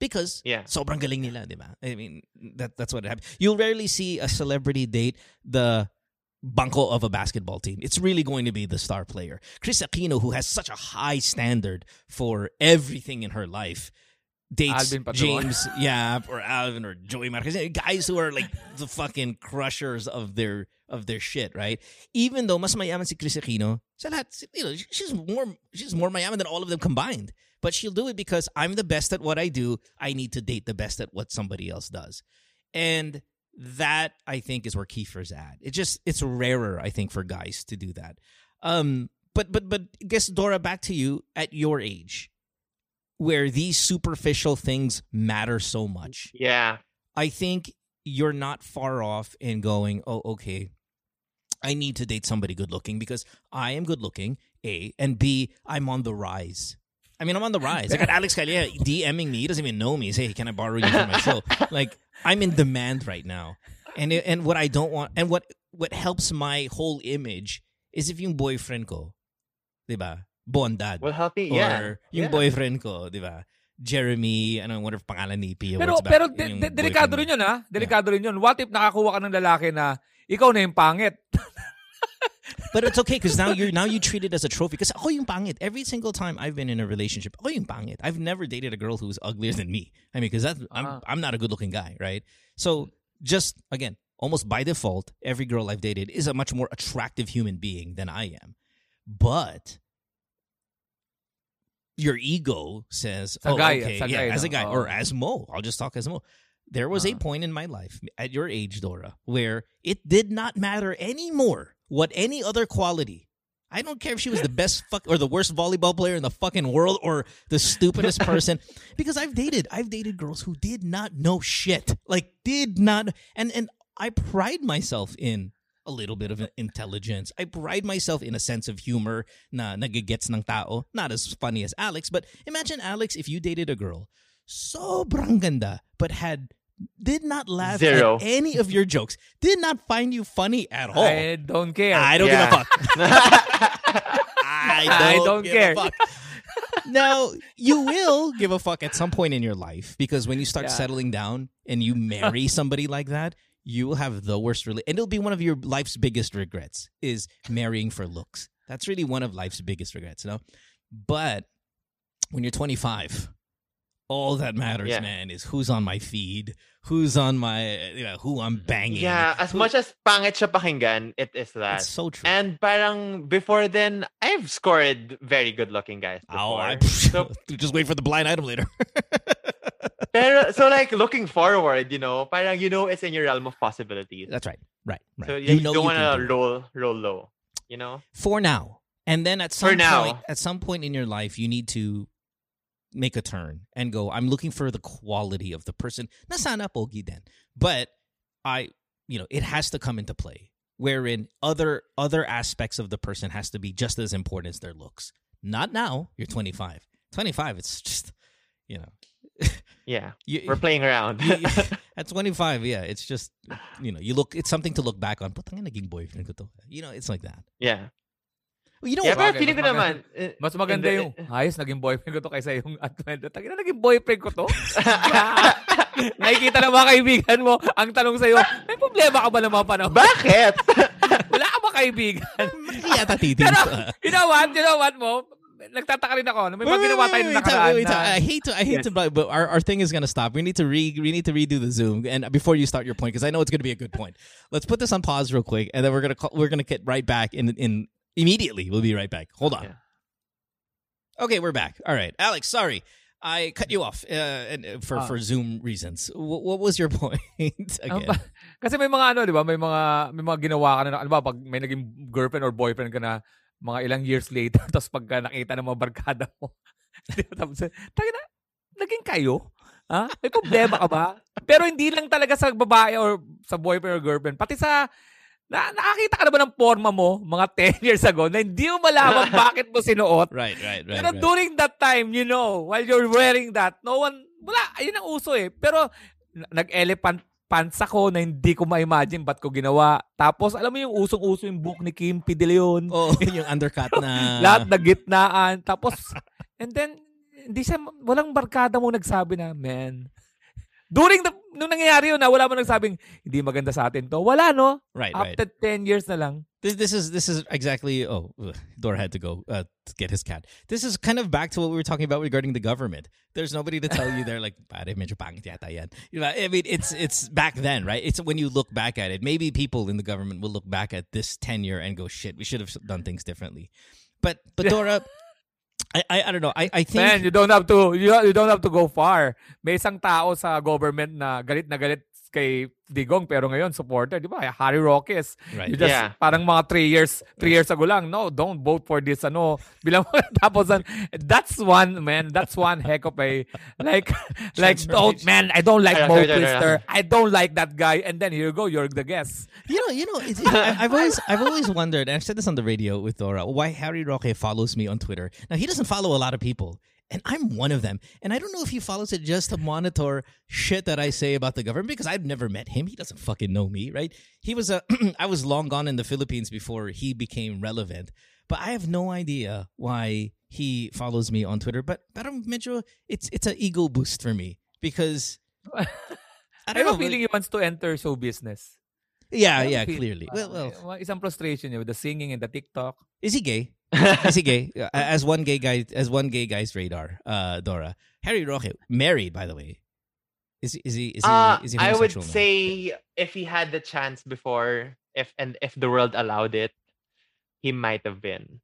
Because Yeah. sobrang galing nila, di ba? I mean, that, that's what happens. You'll rarely see a celebrity date the bunko of a basketball team. It's really going to be the star player. Kris Aquino, who has such a high standard for everything in her life, dates James Yap or Alvin or Joey Marquez, guys who are like the fucking crushers of their of their shit, right? Even though mas mayaman si Kris Aquino, sa lahat, you know, she's more she's more mayaman than all of them combined. But she'll do it because I'm the best at what I do. I need to date the best at what somebody else does. And that I think is where Kiefer's at. It just it's rarer, I think, for guys to do that. Um, but but but I guess Dora, back to you at your age, where these superficial things matter so much. Yeah. I think you're not far off in going, oh, okay, I need to date somebody good looking because I am good looking, A, and B, I'm on the rise. I mean, I'm on the rise. I got Alex Calleja DMing me. He doesn't even know me. Say, hey, can I borrow you for my show? like, I'm in demand right now. And it- and what I don't want, and what what helps my whole image is if yung boyfriend ko, di ba, bondad. Well, healthy. or Yeah. yung yeah. boyfriend ko, di ba, Jeremy, ano, whatever pangalan ni Pia. Pero what's back- pero yung de- de- boyfriend delikado niya. rin 'yun ha. Delikado rin 'yun. What if nakakuha ka ng lalaki na ikaw na yung pangit? But it's okay because now you now you treat it as a trophy. Because ako yung pangit. Every single time I've been in a relationship, ako yung pangit. I've never dated a girl who's uglier than me. I mean, because that's I'm Ah. I'm not a good looking guy, right? So just again, almost by default, every girl I've dated is a much more attractive human being than I am. But your ego says, "Oh, okay, yeah, as a guy Oo. or as Mo." I'll just talk as Mo. There was a Ah. point in my life at your age, Dora, where it did not matter anymore what any other quality. I don't care if she was the best fuck or the worst volleyball player in the fucking world or the stupidest person because I've dated I've dated girls who did not know shit. Like did not and and I pride myself in a little bit of intelligence. I pride myself in a sense of humor na nagigets ng tao. Not as funny as Alex, but imagine Alex if you dated a girl sobrang ganda but had did not laugh Zero. at any of your jokes. Did not find you funny at all. I don't care. I don't Yeah. give a fuck. I don't, I don't give care. A fuck. now you will give a fuck at some point in your life because when you start Yeah. settling down and you marry somebody like that, you will have the worst. Really, and it'll be one of your life's biggest regrets is marrying for looks. That's really one of life's biggest regrets, you know. But when you're 25, all that matters, Yeah. man, is who's on my feed, who's on my, you know, who I'm banging. yeah. As much as pangit siya pakinggan, it is that. That's so true. And parang before then, I've scored very good looking guys Oh. I so, just wait for the blind item later. pero, so like looking forward, you know, parang you know it's in your realm of possibilities. That's right. Right. Right. So you, know don't want to do roll roll low, you know? for now. And then at some point at some point in your life you need to make a turn and go, I'm looking for the quality of the person. Na sana pogi din. But I you know, it has to come into play. Wherein other other aspects of the person has to be just as important as their looks. Not now. You're 25. 25, it's just, you know, Yeah. You, We're playing around. you- at 25, yeah, it's just you know, you look. It's something to look back on. Putang ina, naging boyfriend ko to. You know, it's like that. yeah. You know, Yeah, pero feeling ko naman. eh, Mas maganda in the- yung, ayos, naging boyfriend ko to kaysa yung at 20. Tangina, naging boyfriend ko to? Nakikita ng mga kaibigan mo, ang tanong sa'yo, may problema ka ba ng mga panahon? Bakit? Wala ka ba kaibigan? Hindi yata titis. Pero, you know what? You know what mo? Nagtataka rin ako. May mga ginawa tayo nung nakaraan wait, wait, na... I hate to, I hate Yes. to, but but our, our thing is gonna stop. We need to re, we need to redo the Zoom, and before you start your point, because I know it's gonna be a good point. Let's put this on pause real quick, and then we're gonna call, we're gonna get right back in in immediately. We'll be right back. Hold on. Yeah. Okay, we're back. All right, Alex. Sorry, I cut you off uh, and uh, for Ah. for Zoom reasons. What, what was your point again? Kasi may mga ano, 'di ba? May mga may mga ginawa ka na ano ba pag may naging girlfriend or boyfriend ka na mga ilang years later tapos pagka nakita ng mga barkada mo. tapos tayo na naging kayo? Ha? May problema ka ba? Pero hindi lang talaga sa babae or sa boyfriend or girlfriend, pati sa na, nakakita ka na ba ng forma mo mga 10 years ago na hindi mo malaman bakit mo sinuot? Right, right, right. Pero right. during that time, you know, while you're wearing that, no one, wala, ayun ang uso eh. Pero nag-elephant pants ako na hindi ko ma-imagine ba't ko ginawa. Tapos, alam mo yung usong-uso yung book ni Kim P. De Leon. Oh, yung undercut na. Lahat na gitnaan. Tapos, and then, hindi siya, walang barkada mo nagsabi na, man, during the, nung nangyayari yun na wala mo nagsabing, hindi maganda sa atin to. Wala, no? Right, right. After 10 years na lang. This, this is this is exactly. Oh, Dora had to go uh, to get his cat. This is kind of back to what we were talking about regarding the government. There's nobody to tell you they're like, "Pare, medyo pangit yata yan." You know, I mean, it's it's back then, right? It's when you look back at it. Maybe people in the government will look back at this tenure and go, "Shit, we should have done things differently." But but Dora, I I, I don't know. I I think Man, you don't have to you, you don't have to go far. May isang tao sa government na galit na galit kay Digong pero ngayon supporter, di ba? Harry Roques. Right. You just Yeah. parang mga three years, three years ago lang. No, don't vote for this ano. Bilang tapos an- that's one man, that's one heck of a like like don't man, I don't like Ay, Mo sorry, sorry, Twister. I don't like that guy and then here you go, you're the guest. You know, you know, it's, I, I've always, I've always wondered, and I've said this on the radio with Dora, why Harry Roque follows me on Twitter. Now he doesn't follow a lot of people, and I'm one of them. And I don't know if he follows it just to monitor shit that I say about the government because I've never met him. He doesn't fucking know me, right? He was a, I was long gone in the Philippines before he became relevant, but I have no idea why he follows me on Twitter. But parang medyo, it's it's an ego boost for me because. I I don't have know. a feeling he wants to enter show business. yeah, I yeah, clearly. Well, well, Uh, isang frustration niya with the singing and the TikTok. Is he gay? Is he gay? As one gay guy, as one gay guy's radar, uh, Dora. Harry Roque, married, by the way. Is he? Is he? Is he? Uh, is he I would now? say if he had the chance before, if and if the world allowed it, he might have been.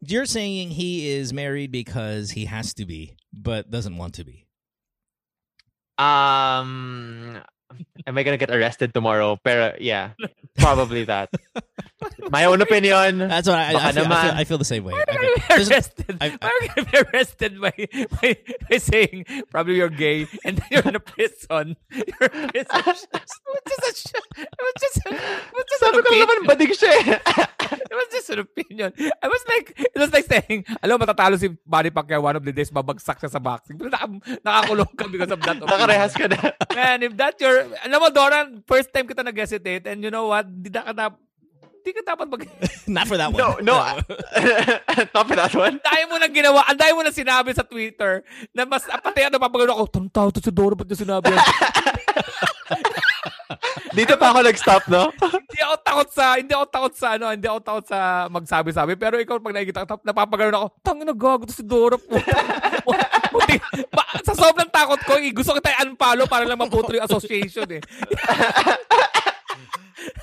You're saying he is married because he has to be, but doesn't want to be. Um, am I gonna get arrested tomorrow? Pero yeah, probably that. My own opinion. That's what I, I, feel, I, feel. I feel the same way. Why are I you feel- gonna be arrested? I- Why are you gonna be arrested by, by, by saying probably you're gay and then you're in a prison? You're in prison. it was just a sh- it was just it was just an Sabi ko opinion. naman, badig siya eh. It was just an opinion. I was like, it was like saying, alam mo, matatalo si Manny Pacquiao one of the days, babagsak siya sa boxing. Pero naka, nakakulong ka because of that. Nakarehas ka na. Man, if that your, alam mo, Doran, first time kita nag-hesitate and you know what, di na ka na, di ka dapat mag, Not for that one. No, no. Top of that one. ang dami mo nang ginawa, ang dami mo nang sinabi sa Twitter na mas, pati ano, papagano ako, tanong tao to si Dora, ba't niya sinabi? Dito pa ako nag-stop, no? hindi ako takot sa, hindi ako takot sa, ano, hindi ako takot sa magsabi-sabi, pero ikaw, pag nakikita ka, napapagano ako, tangin na gago to si Dora po. Buti, ba, sa sobrang takot ko, eh, gusto kita i-unfollow para lang maputo yung association eh.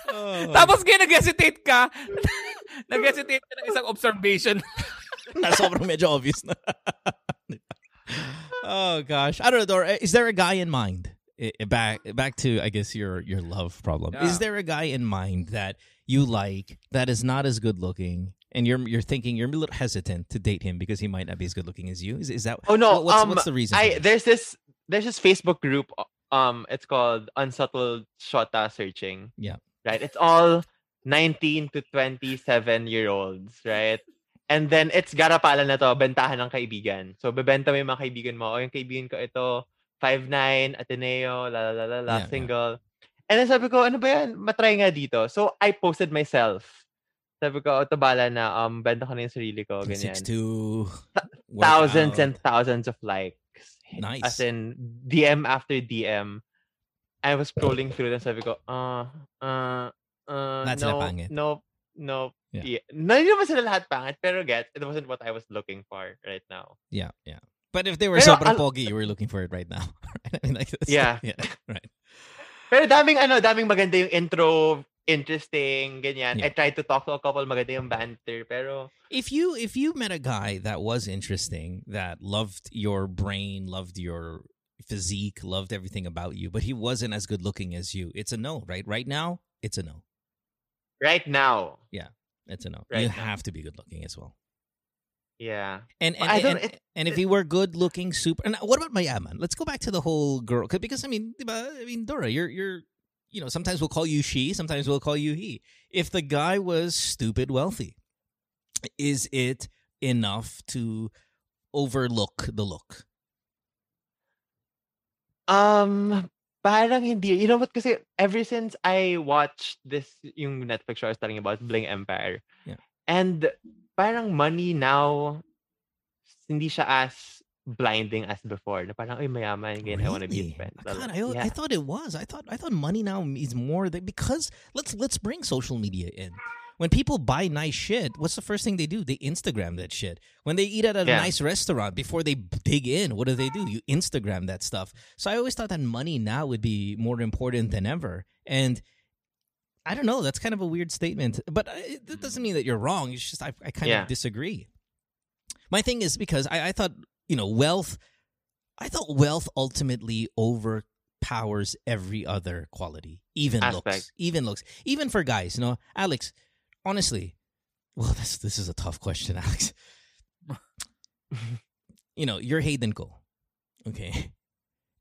Oh. Tapos kaya nag-hesitate ka, nag-hesitate ka ng isang observation. na sobrang medyo obvious na. oh gosh, I don't know. Dora, is there a guy in mind? I- I- Back back to I guess your your love problem. Yeah. Is there a guy in mind that you like that is not as good looking, and you're you're thinking you're a little hesitant to date him because he might not be as good looking as you? Is is that? Oh no, what- what's, um, what's the reason? I there's this there's this Facebook group. Um, it's called Unsubtle Shota Searching. Yeah. Right. It's all 19 to 27 year olds, right? And then it's garapala na to, bentahan ng kaibigan. So bebenta mo yung mga kaibigan mo. O yung kaibigan ko ito, 5'9", Ateneo, la la la la, Yeah, yeah. single. And then sabi ko, ano ba yan? Matry nga dito. So, I posted myself. Sabi ko, ito bala na, um, benta ko na yung sarili ko, ganyan. 6'2", Thousands workout. and thousands of likes. Nice. As in, DM after DM. I was scrolling through them, sabi ko, uh, uh, uh, sila no, pangit. no, no, Yeah. yeah. Hindi naman sila lahat pangit, pero get, it wasn't what I was looking for right now. Yeah, yeah. But if they were Pero sobrang al- pogi, you were looking for it right now. I mean, like this. Yeah. yeah, right. Pero daming ano, daming maganda yung intro, interesting, ganyan. Yeah. I tried to talk to a couple, maganda yung banter, pero If you if you met a guy that was interesting, that loved your brain, loved your physique, loved everything about you, but he wasn't as good looking as you, it's a no, right? Right now, it's a no. right now, Yeah, It's a no. Right you now. have to be good looking as well. Yeah. And and, don't- and, it- and if he were good looking, super. And what about Mayaman? Let's go back to the whole girl because I mean. I mean, Dora, you're you're you know sometimes we'll call you she, sometimes we'll call you he. If the guy was stupid wealthy, is it enough to overlook the look? Um, parang hindi. You know what? Kasi ever since I watched this, yung Netflix show I was telling about, Bling Empire. Yeah. And parang money now, hindi siya as blinding as before. Na parang, ay, mayaman. Again, I want to be Really? his friend. God, I, yeah. I thought it was. I thought I thought money now is more than because let's let's bring social media in. When people buy nice shit, what's the first thing they do? They Instagram that shit. When they eat at a Yeah. nice restaurant, before they dig in, what do they do? You Instagram that stuff. So I always thought that money now would be more important than ever. And I don't know. That's kind of a weird statement, but uh, it, that doesn't mean that you're wrong. It's just I, I kind Yeah. of disagree. My thing is because I, I thought you know wealth. I thought wealth ultimately overpowers every other quality, even looks, even looks, even for guys. You know, Alex. Honestly, well, this this is a tough question, Alex. you know, you're Hayden Kho, okay,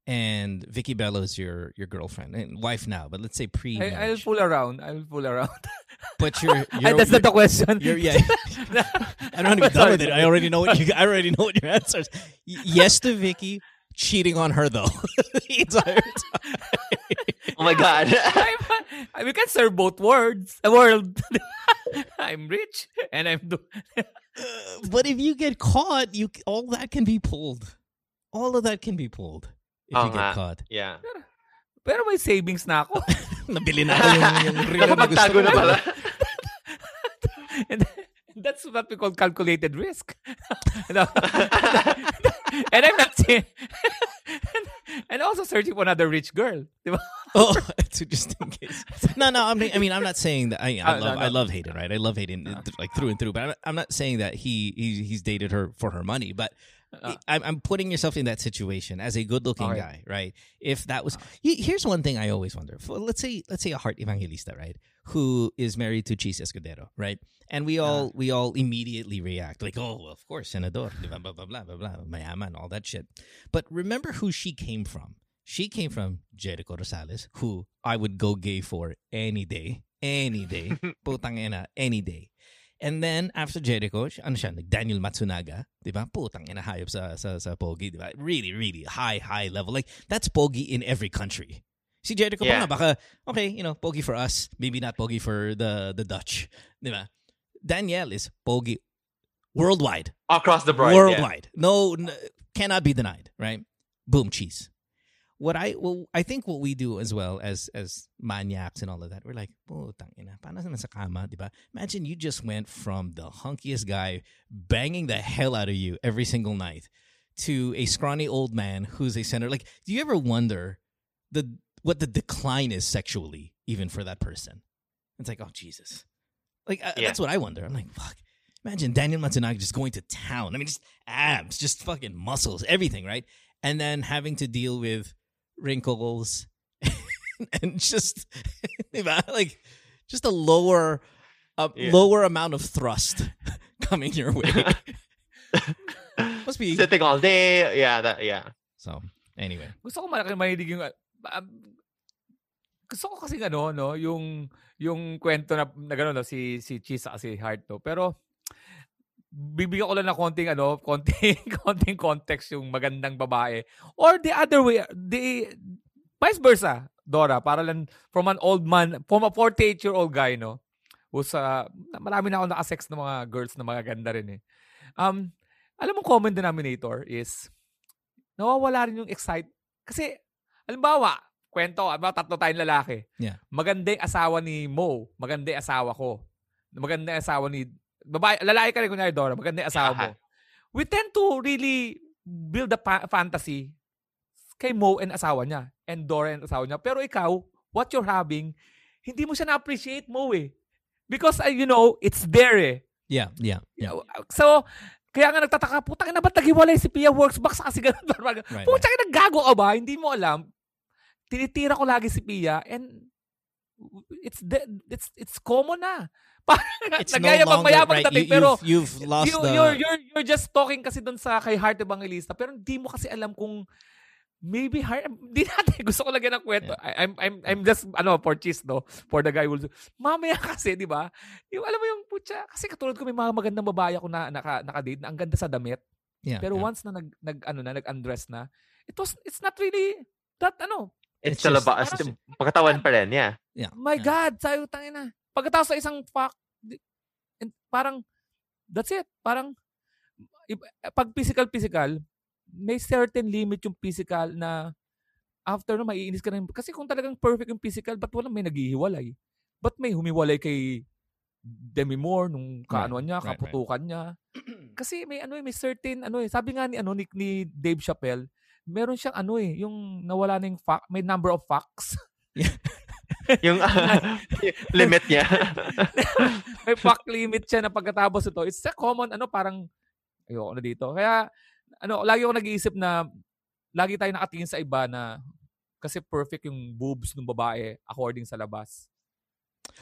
and Vicki Belo is your your girlfriend and wife now, but let's say pre. I, I'll fool around. I'll fool around. But you're, you're, that's not the question. you're yeah. I don't even done with it. I already know what you. I already know what your answer is. Yes to Vicky, cheating on her though. the entire time. oh my God. I'm, we can serve both words. A world. I'm rich and I'm do- Uh, but if you get caught, you all that can be pulled. All of that can be pulled if Oo you get caught. yeah. Pero may savings na ako. Nabili na ako yung, yung relo na gusto na pala. and that's what we call calculated risk. And I'm not saying and also searching for another rich girl. Di? Oh, so just in case. No, no. I'm, I mean, I'm not saying that. I, I Uh, no, love, I love Hayden, right? I love Hayden like through and through. But I'm, I'm not saying that he, he he's dated her for her money. But Uh. I'm, I'm putting yourself in that situation as a good-looking Okay. guy, right? If that was, he- here's one thing I always wonder. Let's say, let's say a Heart Evangelista, right, who is married to Chiz Escudero, right? And we all we all immediately react like, oh, well, of course, senador, blah blah blah blah blah blah, mayaman, all that shit. But remember who she came from. She came from Jericho Rosales, who I would go gay for any day, any day, putang ina, any day. And then after Jericho, ano siya, like Daniel Matsunaga, di ba? Putang ina hayop sa, sa, sa Pogi, di ba? Really, really high, high level. Like, that's Pogi in every country. Si Jericho pa Yeah. nga, baka, okay, you know, Pogi for us, maybe not Pogi for the the Dutch, di ba? Daniel is Pogi worldwide. Across the board. yeah. worldwide. No, n- cannot be denied. Right? Boom, cheese. What I well, I think what we do as well as as maniacs and all of that, we're like, putang ina, paano naman sa kama, di ba? Imagine you just went from the hunkiest guy banging the hell out of you every single night to a scrawny old man who's a senator. Like, do you ever wonder the what the decline is sexually, even for that person? It's like, oh Jesus, like uh, Yeah. that's what I wonder. I'm like, fuck. Imagine Daniel Matsunaga just going to town. I mean, just abs, just fucking muscles, everything, right? And then having to deal with wrinkles and just diba? like just a lower, a Yeah. lower amount of thrust coming your way. Must be Sitting all day. Yeah, that, yeah. so. Anyway, Gusto ko malaki mahilig yung uh, um, gusto ko kasi ano no yung yung kwento na, na gano'n no, si si Chisa si Heart no pero bibigyan ko lang ng konting ano, konting konting context yung magandang babae or the other way, the vice versa, Dora, para lang from an old man, from a 48-year-old guy, no? Who's, uh, marami na ako naka-sex ng mga girls na mga ganda rin eh. Um, alam mo, common denominator is, nawawala rin yung excite. Kasi, halimbawa, kwento, about tatlo tayong lalaki. Yeah. Maganda yung asawa ni Mo. Maganda yung asawa ko. Maganda yung asawa ni, babae, lalaki ka rin kunyari, Dora. Maganda yung asawa mo. We tend to really build a pa- fantasy kay Mo and asawa niya. And Dora and asawa niya. Pero ikaw, what you're having, hindi mo siya na-appreciate mo eh. Because, uh, you know, it's there eh. Yeah, yeah, yeah. So, kaya nga nagtataka, putang ina ba't naghiwalay si Pia Worksbox kasi ganun. Right, Putang ina, gago ka ba? Hindi mo alam. Tinitira ko lagi si Pia and it's the, it's it's common na. Parang It's no nagyayabang longer, mayabang right? dating You, pero you've, you've lost you, the... you're, you're, you're just talking kasi doon sa kay Heart Evangelista pero hindi mo kasi alam kung maybe Heart, hindi natin gusto ko lagyan ng kwento. I, I'm, I'm, I'm just, ano, for cheese, no? For the guy who will, mamaya kasi, di ba? Yung, alam mo yung, putya, kasi katulad ko may mga magandang babae ako na naka, naka-date na ang ganda sa damit. yeah, Pero yeah. once na nag, nag, ano na, nag-undress na, it was, it's not really, that, ano, It's, It's still just- about, parang- pagkatawan pa rin, yeah. yeah, my yeah. God, sayo tangin na. Pagkatapos sa isang di- and parang, that's it. Parang, if- pag physical-physical, may certain limit yung physical na after no, maiinis ka na. yung- Kasi kung talagang perfect yung physical, ba't walang may naghihiwalay? Ba't may humiwalay kay Demi Moore nung kaanuan niya, right, right. kaputukan niya? Kasi may ano eh, may certain ano eh, sabi nga ni ano ni, ni Dave Chappelle, meron siyang ano eh, yung nawala na yung fact, may number of facts. Yung limit niya. may fact limit siya na pagkatapos ito. It's a common, ano, parang, ayoko na dito. Kaya, ano, lagi ako nag-iisip na, lagi tayo nakatingin sa iba na, kasi perfect yung boobs ng babae according sa labas.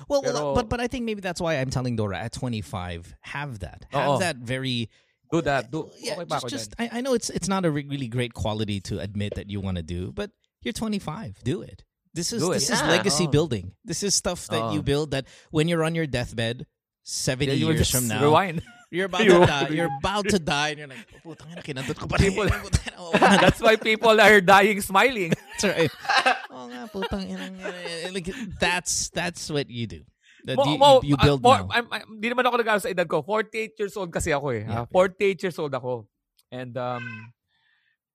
Well, Pero- but but I think maybe that's why I'm telling Dora at 25 have that have Oo. that very Do that. Do, uh, yeah, okay just, just. I, I know it's it's not a really great quality to admit that you want to do, but you're 25. Do it. This is it. this is legacy Oh. building. This is stuff that you Oh. build that when you're on your deathbed 70 Yeah, you years from now, rewind. you're about You to die. You're about to die, and you're like, oh, putang ina, kinandot ko pa rin. People- Putang ina, oo nga, That's why people are dying smiling. That's right. Oh nga, putang ina, like that's that's what you do. That Mo- you, mo- you, ah, build for- now. I'm, I'm, di naman ako nag sa edad ko. 48 years old kasi ako eh. Yeah, Ah, 48 years old ako. And, um,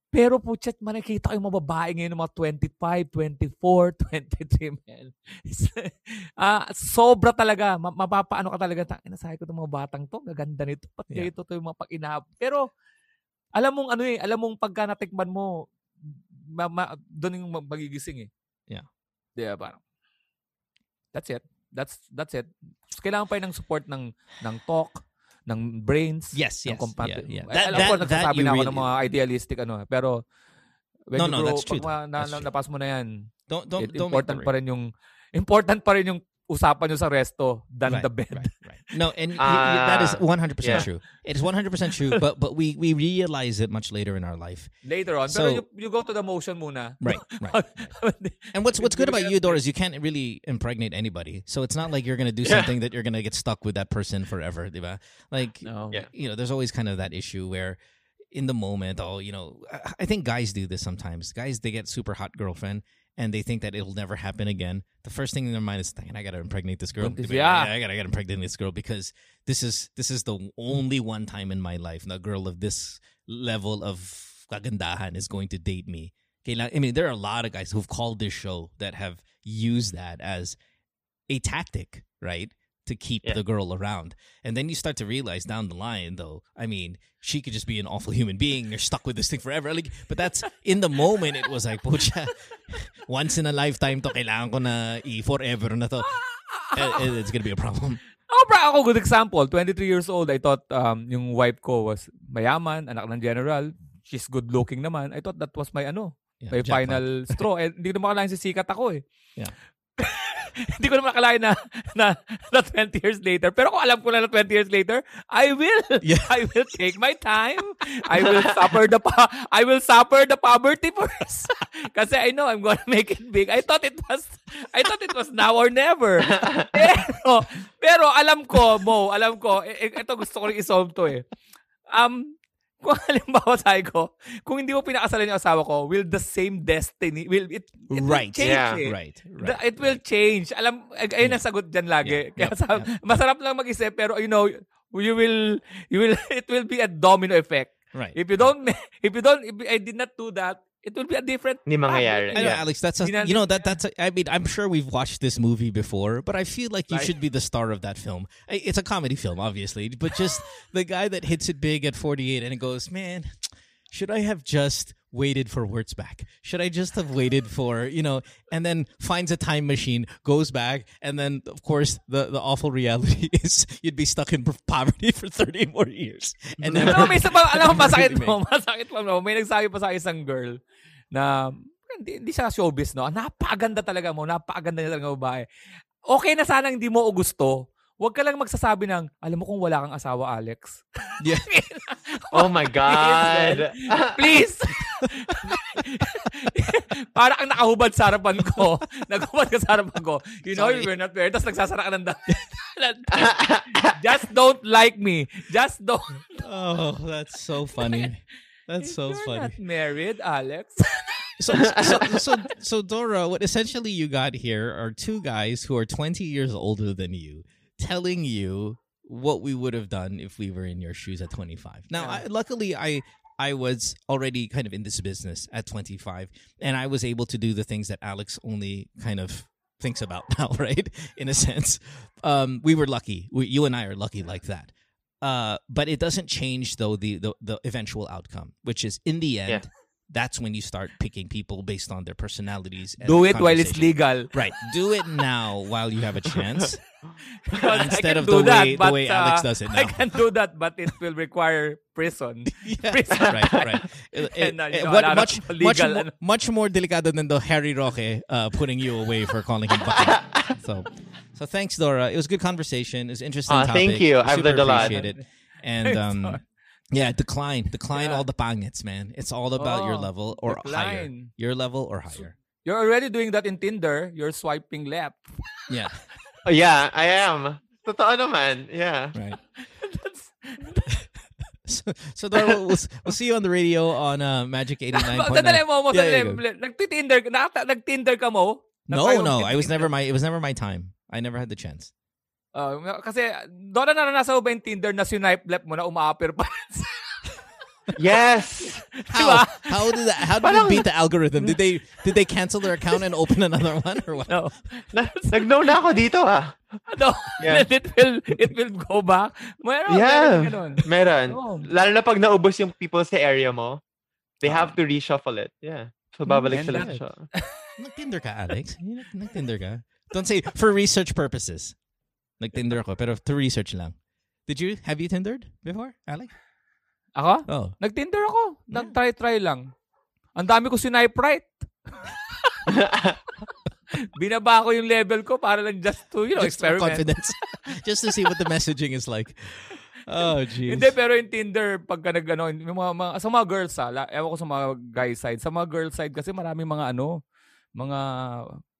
pero po, chat, makikita ko yung mga babae ngayon ng mga 25, 24, 23, man. Ah, sobra talaga. Ma- mapapaano ka talaga. Tangina, sabi ko itong mga batang to, gaganda nito. Ba't Yeah. ganito to yung mga pag-inahap? Pero, alam mong ano eh, alam mong pagka natikman mo, ma- ma- doon yung mag- magigising eh. Yeah. Ba? Parang, that's it. That's that's it. Kailangan pa yun ng support ng ng talk, ng brains, Yes, ng yes. compat- Yeah, yeah. Ay, That- ko, that- that nagsasabi you na ako really- ng mga idealistic ano. Pero, when No, you no, grow, that's true ma- na, That's na, true. napas mo na yan, Don't don't it, don't important pa rin yung, important pa rin yung usapan nyo sa resto than right, the bed. Right, right. No, and y- y- that is Ah, 100% yeah. true. It is 100% true, but but we we realize it much later in our life. Later on. So- pero you, you go to the motion muna. Right, right. And what's what's good about you, Dora, is you can't really impregnate anybody. So it's not like you're gonna do Yeah. something that you're gonna get stuck with that person forever, diba? Like no. Yeah. you know, there's always kind of that issue where in the moment, oh, you know, I, I think guys do this sometimes. Guys, they get super hot girlfriend and they think that it'll never happen again. The first thing in their mind is, "Dang, I gotta impregnate this girl. Yeah. I gotta, I gotta impregnate this girl because this is this is the only one time in my life a girl of this level of kagandahan is going to date me. Kailang- I mean, there are a lot of guys who've called this show that have used that as a tactic, right? To keep Yeah. the girl around. And then you start to realize down the line, though, I mean, she could just be an awful human being. You're stuck with this thing forever. Like, but that's in the moment, it was like, pucha, once in a lifetime to, kailangan ko na i-forever na to. Eh, eh, It's gonna be a problem. Oh, bro, ako good example. 23 years old, I thought um, yung wife ko was mayaman, anak ng general. She's good looking naman. I thought that was my ano, Yeah, my jackpot. final straw. Eh, hindi naman kailangan sisikat ako eh. Yeah. hindi ko naman akalain na, na, na 20 years later. Pero kung alam ko na na 20 years later, I will. Yeah. I will take my time. I will suffer the pa- I will suffer the poverty first. Kasi I know I'm gonna make it big. I thought it was I thought it was now or never. Pero, pero alam ko, Mo, alam ko, eh, eh, ito gusto ko rin isolve to eh. Um, kung halimbawa sabi ko, kung hindi mo pinakasalan yung asawa ko, will the same destiny, will it, it Right. will change Yeah. eh. Right. The- Right. it will change. Alam, ay- ayun ang sagot dyan lagi. Yeah. Kaya Yep. sa- masarap lang mag-isip, pero you know, you will, you will, it will be a domino effect. Right. If you don't, if you don't, if I did not do that, it would be a different. Hindi mangyayari. I know, Yeah. Alex. That's a, you know that that's. A, I mean, I'm sure we've watched this movie before, but I feel like you Like- should be the star of that film. It's a comedy film, obviously, but just the guy that hits it big at 48 and it goes, man, should I have just waited for words back? Should I just have waited for you know? And then finds a time machine, goes back, and then of course the the awful reality is you'd be stuck in poverty for 30 more years. And then Alam may isa alam mo, masakit mo, masakit pa mo. May nagsabi pa sa isang girl na hindi, hindi siya showbiz, no? Napakaganda talaga mo, napakaganda niya talaga babae. Okay na sana hindi mo gusto. Huwag ka lang magsasabi ng, alam mo kung wala kang asawa, Alex. yeah. Oh my God. Please! Para kang nakahubad sa harapan ko. Naghubad ka sa harapan ko. You know, Sorry. were not there. Tapos nagsasara ka ng dami. Just don't like me. Just don't. Oh, that's so funny. That's so You're funny. not married, Alex. so, so, so, so, Dora, what essentially you got here are two guys who are 20 years older than you telling you what we would have done if we were in your shoes at 25. Now, Yeah. I, luckily, I I was already kind of in this business at 25, and I was able to do the things that Alex only kind of thinks about now, right? In a sense, um, we were lucky. We, you and I are lucky like that. Uh, but it doesn't change though the, the the eventual outcome, which is in the end, Yeah. That's when you start picking people based on their personalities. And Do it while it's legal. Right. Do it now while you have a chance. Instead of do the that, way- the way uh, Alex does it now. I now. can do that, but it will require prison. Yeah, Prison. right, right. It- it- And, uh, it- know, what- a lot of much, much, legal more, ano. much more delicado than the Harry Roque uh, putting you away for calling him bakit. so, so thanks, Dora. It was a good conversation. It was an interesting Ah, topic. thank you. I've learned a lot. appreciate it. And um, Sorry. Yeah, decline, decline Yeah. all the pangits, man. It's all about your Oh, level or higher. Your level or higher. You're already doing that in Tinder. You're swiping left. Yeah, Oh, yeah, I am. Totoo naman. Yeah. right. That's, So, so Dora, we'll, we'll, we'll see you on the radio on uh, Magic 89.9. Sandali mo, mo, Yeah, sandali. yeah, go. Nagti-Tinder, nakata- nag-Tinder ka mo? No, no, I was never my. It was never my time. I never had the chance. Uh, kasi, doon na naranasan mo ba yung Tinder na sinipe left mo na umaapir pa? Yes. How? How did that? How did Parang- beat the algorithm? Did they did they cancel their account and open another one or what? no. Na, nag-know na ako dito ah. No. Yeah. it will it will go back. Meron, Yeah. meron. Meron. Oh. Lalo na pag naubos yung people sa area mo, they have to reshuffle it. Yeah. So babalik And sila siya. Nag-Tinder ka, Alex? Nag-Tinder ka? Don't say for research purposes. Nag-Tinder ako, pero to research lang. Did you have you Tindered before, Alex? Ako? Oh, Nag-Tinder ako. Nag-try-try lang. Ang dami ko sinipe right. Binaba ko yung level ko para lang just to, you know, just experiment. confidence, just to see what the messaging is like. Oh, jeez. Hindi, pero yung Tinder, pagka nag, ano, yung mga, mga, sa mga girls, ha, la, ewan ko sa mga guy side. Sa mga girl side kasi marami mga, ano, mga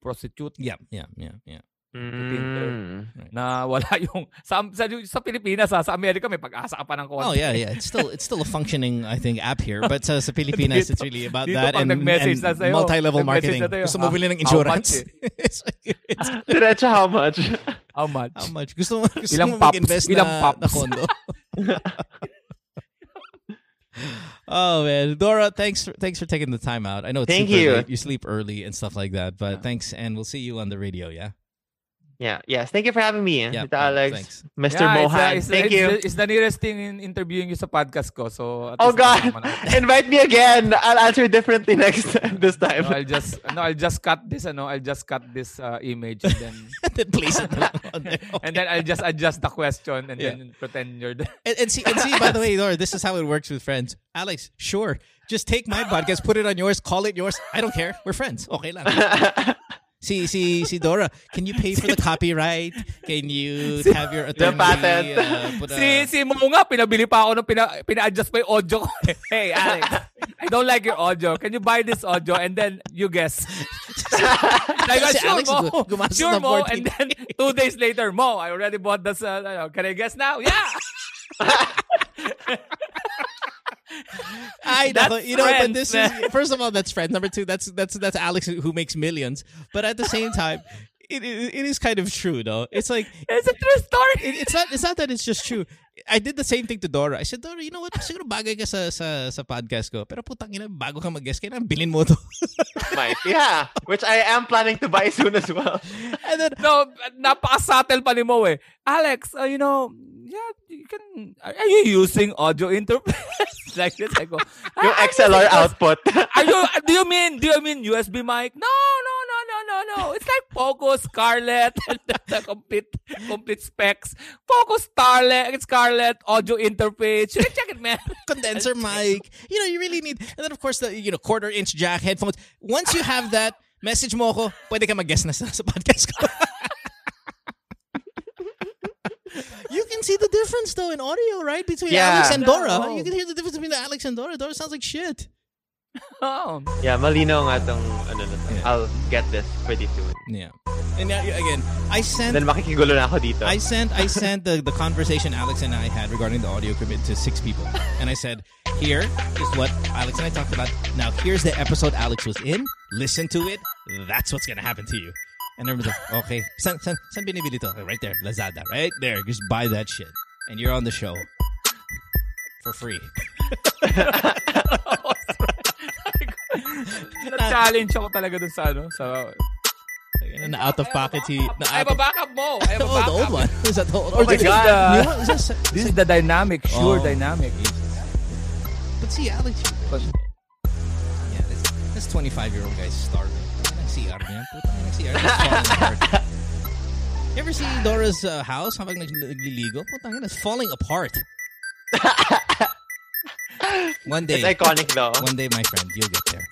prostitute Yeah, yeah, yeah, yeah. Mm. na wala yung, sa, sa, sa Pilipinas, ha, sa Amerika, may pag-asa ka pa ng konti. Oh yeah, yeah. It's still it's still a functioning, I think, app here. But uh, sa Pilipinas, it's really about dito that and, and na sa'yo, multi-level marketing. na Gusto mo ah, bili ng insurance? much It's like, it's- Diretso how much? How much? how much? Gusto mo, gusto Ilang mo pops? mag-invest Ilang na, pops? na condo? oh man, Dora, thanks for, thanks for taking the time out. I know it's Thank super you. late. You sleep early and stuff like that, but thanks, and we'll see you on the radio. Yeah, Yeah. Yes. Thank you for having me, Yeah, Tita Alex. thanks. Mr. Yeah, Mohan. it's, Thank it's, you. It's the nearest thing in interviewing you sa podcast ko. So, at Oh least God! nakasama na ako. Invite me again. I'll answer differently next time. This time. No, I'll just no, I'll just cut this ano, I'll just cut this uh, image and then and then place it on there. and then I'll just adjust the question and Yeah. then pretend you're the And, and see, and see. By the way, Dora, this is how it works with friends. Alex, sure, just take my podcast, put it on yours, call it yours. I don't care. We're friends. Okay lang. Si si si Dora, can you pay for the copyright? Can you have your attorney patent. uh, put a, Si, si Mo nga, pinabili pa ako nung pina, pina-adjust pa yung audio ko. hey, Alex, I don't like your audio. Can you buy this audio and then you guess? like, Si sure, Alex Mo. Sure, ng Mo. 14. And then two days later, Mo, I already bought this. Uh, ano, can I guess now? Yeah! I That's know, you know, but this man. is first of all, that's friend. Number two, that's that's that's Alex who makes millions. But at the same time, it it, it is kind of true, though. It's like It's a true story. it, it's not it's not that it's just true. I did the same thing to Dora. I said, Dora, you know what? Siguro bagay ka sa, sa, sa podcast ko. Pero putang ina, bago ka mag-guest, kailangan bilhin mo to. Might. Yeah. Which I am planning to buy soon as well. and then, No, napaka-subtle pa ni Mo eh. Alex, uh, you know, yeah, you can, are you using audio interface? like this, I go, Yung "Ah, I'm XLR output. Are you? Do you mean? Do you mean USB mic? No, no, no, no, no, no. It's like Focus, Scarlett, the, the complete, complete specs. Focus, Starlet, Scarlett, audio interface. You can check it, man. condenser mic. You know, you really need, and then of course, the, you know, quarter inch jack headphones. Once you have that, message mo ako, pwede ka mag-guest na sa, sa podcast ko. you can see the difference though in audio, right? Between Yeah. Alex and Dora. No. You can hear the difference between Alex and Dora. Dora sounds like shit. Oh. yeah, malinaw nga tong ano na to. Yeah. I'll get this pretty soon. Yeah. And now, again, I sent Then makikigulo na ako dito. I sent I sent the, the conversation Alex and I had regarding the audio equipment to six people. And I said, here is what Alex and I talked about. Now here's the episode Alex was in. Listen to it. That's what's gonna happen to you. And everyone's like, okay, san, san, san binibili to? Oh, right there, Lazada, right there. Just buy that shit. And you're on the show. For free. Na-challenge ako talaga dun sa ano, sa... And out of pocket he na I have a backup mo. I have a Oh, the old one. Is that the old Oh my this is God. the? Is this, This is the dynamic, sure Oh. dynamic. But see, Alex, But, Yeah, this, this 25 year old guy's starving. CR niya. Putang ina, CR niya, it's falling. You ever see Dora's uh, house habang nag- nagliligo? Putang ina, it's falling apart. One day. It's iconic though. One day, my friend, you'll get there.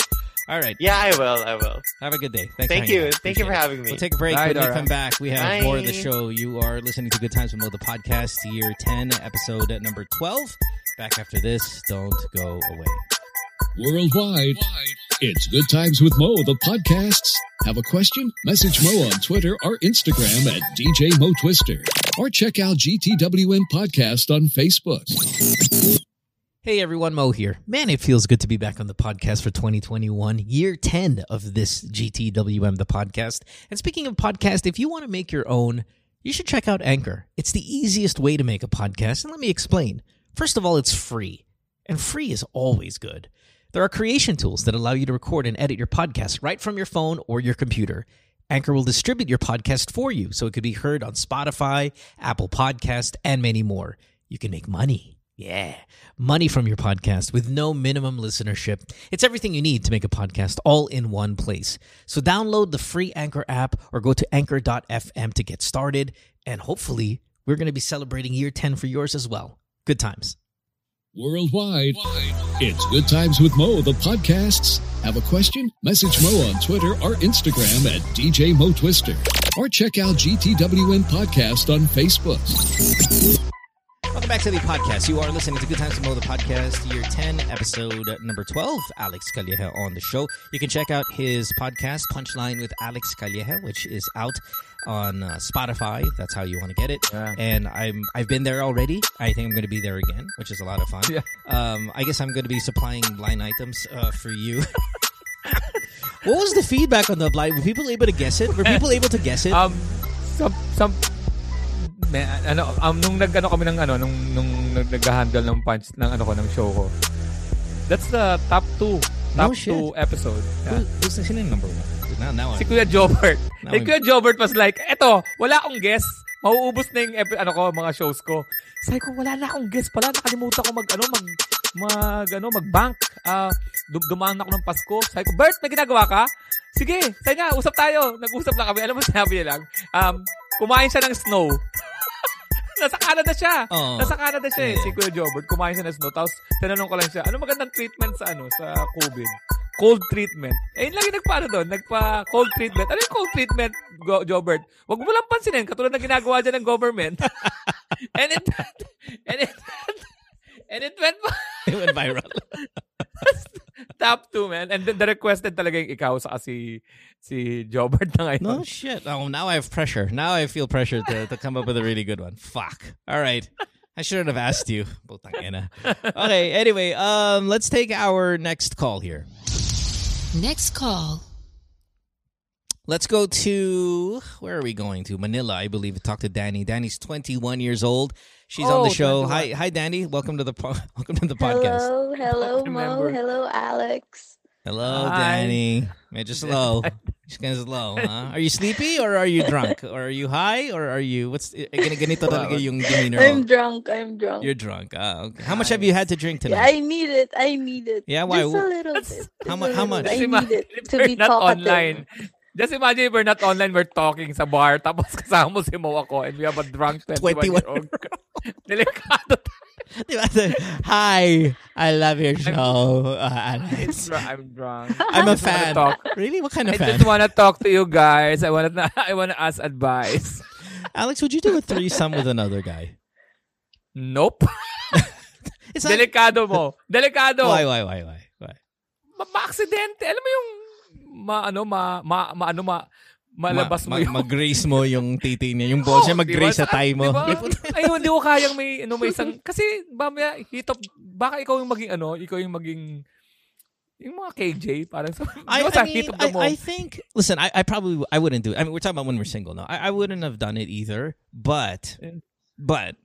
All right. Yeah, I will. I will. Have a good day. Thanks Thank for you. out. Thank you for having me. We'll take a break. Bye, when we come back, we have Bye. more of the show. You are listening to Good Times with Mo, the podcast, year 10, episode number 12. Back after this. Don't go away. Worldwide, it's Good Times with Mo, the podcasts. Have a question? Message Mo on Twitter or Instagram at DJ Mo Twister. Or check out GTWM Podcast on Facebook. Hey everyone, Mo here. Man, it feels good to be back on the podcast for 2021, year 10 of this GTWM, the podcast. And speaking of podcast, if you want to make your own, you should check out Anchor. It's the easiest way to make a podcast, and let me explain. First of all, it's free, and free is always good. There are creation tools that allow you to record and edit your podcast right from your phone or your computer. Anchor will distribute your podcast for you so it could be heard on Spotify, Apple Podcast, and many more. You can make money. Yeah, money from your podcast with no minimum listenership. It's everything you need to make a podcast all in one place. So download the free Anchor app or go to anchor.fm to get started. And hopefully, we're going to be celebrating year 10 for yours as well. Good times. Worldwide, it's Good Times with Mo, the podcasts. Have a question? Message Mo on Twitter or Instagram at DJ Mo Twister. Or check out GTWM Podcast on Facebook. Welcome back to the podcast. You are listening to Good Times to Mo, the podcast, year 10, episode number 12. Alex Calleja on the show. You can check out his podcast, Punchline with Alex Calleja, which is out on uh, Spotify. That's how you want to get it. Yeah. And I'm I've been there already. I think I'm going to be there again, which is a lot of fun. Yeah. Um, I guess I'm going to be supplying blind items uh, for you. what was the feedback on the blind? Were people able to guess it? Were people able to guess it? um, some, some, may, ano, um, nung nag, ano kami ng, ano, nung, nung nag- nag-handle ng punch, ng, ano ko, ng show ko. That's the top two, No top shit. two episode. Yeah. Who, who's the sino number one? Now, now Si Kuya Jobert. Now Si I'm- Kuya Jobert was like, eto, wala akong guest. Mauubos na yung epi- ano ko, mga shows ko. Sabi ko, wala na akong guest pala. Nakalimutan ko mag, ano, mag, mag, ano, mag-bank. Ah, dum dumaan ako ng Pasko. Sabi ko, Bert, may ginagawa ka? Sige, sabi nga, usap tayo. Nag-usap na kami. Alam mo, sinabi niya lang, um, kumain siya ng snow. Nasa Canada siya. Oo. Nasa Canada siya eh, si Kuya Jobert. Kumain siya ng snow. Tapos, tinanong ko lang siya, ano magandang treatment sa, ano, sa COVID? cold treatment. Eh, yun lang yung nagpa, ano doon, nagpa cold treatment. Ano yung cold treatment, Go, Jobert? Huwag mo lang pansinin, katulad ng ginagawa dyan ng government. and it, and it, and it went viral. It went viral. top two, man. And then the requested talaga yung ikaw sa si, si Jobert na ngayon. No shit. Oh, now I have pressure. Now I feel pressure to, to come up with a really good one. Fuck. All right. I shouldn't have asked you. Okay, anyway, um, let's take our next call here. Next call. Let's go to where are we going to? Manila, I believe. to Talk to Danny. Danny's 21 years old. She's on the Oh, show. 21. Hi, hi, Danny. Welcome to the po- welcome to the podcast. Hello, hello, Mo. remember. Hello, Alex. Hello, Hi. Danny. Just slow. Just kind of slow, huh? Are you sleepy or are you drunk? Or are you high or are you what's eh, gan- ganito talaga yung demeanor I'm drunk. I'm drunk. You're drunk. Ah, okay. How much have you had to drink Yeah, tonight? I need it. I need it. Yeah, why? Just a little bit. Just How a mu- how much? I need it to we're be not talkative. online. Just imagine if we're not online, we're talking sa bar, tapos kasama mo si Mo ako, and we have a drunk 21-year-old. girl. Delikado. Diba? Hi, I love your show. Uh, Alex. I'm drunk. I'm a fan. talk. Really? What kind I of fan? I just want to talk to you guys. I want to I want to ask advice. Alex, would you do a threesome with another guy? Nope. It's not. Delikado mo. Delikado. Why? Why? Why? Why? Why? Ma- Ma-aksidente. Alam mo yung ma ano ma ma, ma ano ma malabas ma, mo yung ma, mag-grace mo yung titi niya, yung balls niya, Oo, mag-grace diba? sa tayo mo. Diba? Ayun, hindi ko kayang may, ano, may isang, kasi, mamaya, hit up, baka ikaw yung maging, ano, ikaw yung maging, yung mga KJ, parang, sa, I, di ba sa I mean, hit the I, mo? I think. Listen, I, I probably I wouldn't do. it. I mean, we're talking about when we're single. No, I, I wouldn't have done it either. But, Yeah. but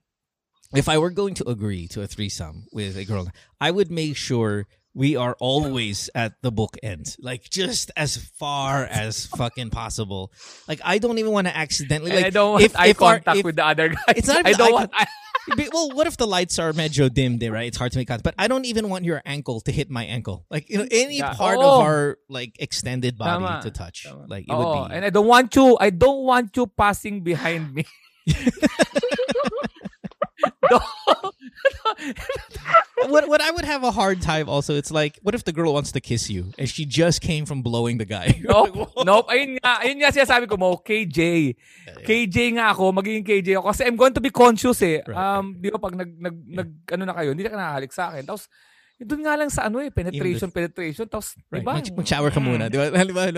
if I were going to agree to a threesome with a girl, I would make sure we are always at the book end, like just as far as fucking possible. Like I don't even want to accidentally. And Like I don't want if, eye if our- contact if- with the other guy. It's not I don't want, I, well, what if the lights are medyo dim there, right? It's hard to make contact. But I don't even want your ankle to hit my ankle. Like, you know, any Yeah. part Oo. of oh. our like extended body Tama. to touch. Tama. Like it Oo, would oh, be and I don't want you, I don't want you passing behind me. Don't- what what I would have a hard time also, it's like, what if the girl wants to kiss you and she just came from blowing the guy? Nope. nope. Ayun nga, ayun nga sinasabi ko mo, KJ. KJ nga ako, magiging KJ ako. Kasi I'm going to be conscious eh. Um, di ba pag nag, nag, nag, ano na kayo, hindi ka nakahalik sa akin. Tapos, doon nga lang sa ano eh, penetration, penetration. Tapos, di Right. ba? Mag- mag-shower ka muna. Di ba? Di ba?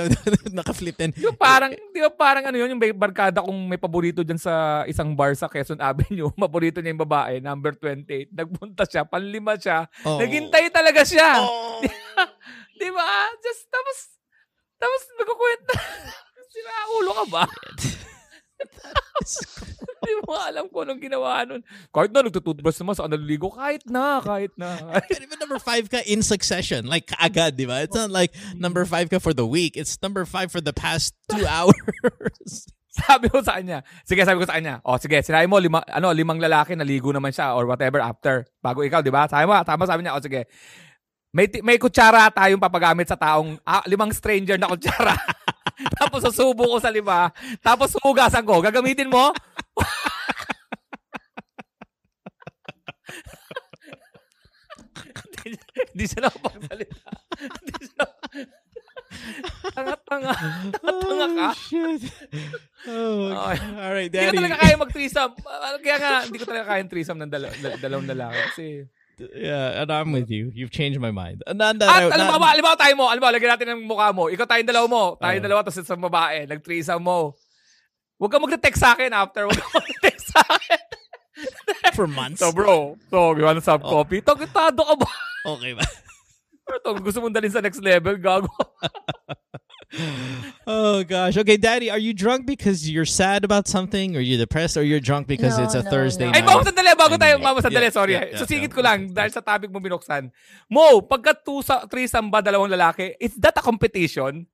Naka-flip din. Di ba parang, di ba parang ano yun, yung barkada kung may paborito dyan sa isang bar sa Quezon Avenue, paborito niya yung babae, number 28. Nagpunta siya, panlima siya. Oh. Naghintay talaga siya. Oh. Di ba? Just, tapos, tapos nagkukwenta. Sira ulo ka ba? Hindi mo alam kung anong ginawa nun. Kahit na, nagtututbrush naman sa naliligo. Kahit na, kahit na. Pero even number five ka in succession. Like, kaagad, di ba? It's not like number five ka for the week. It's number five for the past two hours. sabi ko sa kanya, sige, sabi ko sa kanya, oh, sige, sinabi mo, lima, ano, limang lalaki, naligo naman siya or whatever after. Bago ikaw, di ba? Sabi mo, tama sabi niya, oh, sige. May, may kutsara tayong papagamit sa taong, ah, limang stranger na kutsara. tapos susubo ko sa lima. Tapos hugasan ko. Gagamitin mo? Hindi siya nakapagsalita. Hindi siya Tanga-tanga. Tanga ka. shit. Oh, Okay. all right, Hindi ko Daddy. talaga kaya mag-threesome. Ah, Kaya nga, hindi ko talaga kaya threesome ng dalaw, dal- dalawang lalaki. Kasi, Yeah, and I'm with you. You've changed my mind. Uh, Not that at alam mo, not- alam mo tayo mo, alam mo, lagyan natin ng mukha mo. Ikaw tayong dalawa mo. Tayong Oo. dalawa, tapos isang babae. Nag-threesome mo. Huwag ka mag-text sa akin after. Huwag ka mag-text sa akin. for months. So, bro. So, you want some Oh. coffee? Tagitado ka ba? okay ba? Pero to, gusto mong dalhin sa next level, gago. oh gosh. Okay, Daddy, are you drunk because you're sad about something, or you're depressed, or you're drunk because No, it's a no, Thursday no. Ay, night? mama, sandali. Bago tayo, Yeah, mama, sandali. yeah, Sorry. yeah, yeah, Susingit yeah. ko lang dahil sa topic mo binuksan. Mo, pagka two sa, threesome ba dalawang lalaki, is that a competition?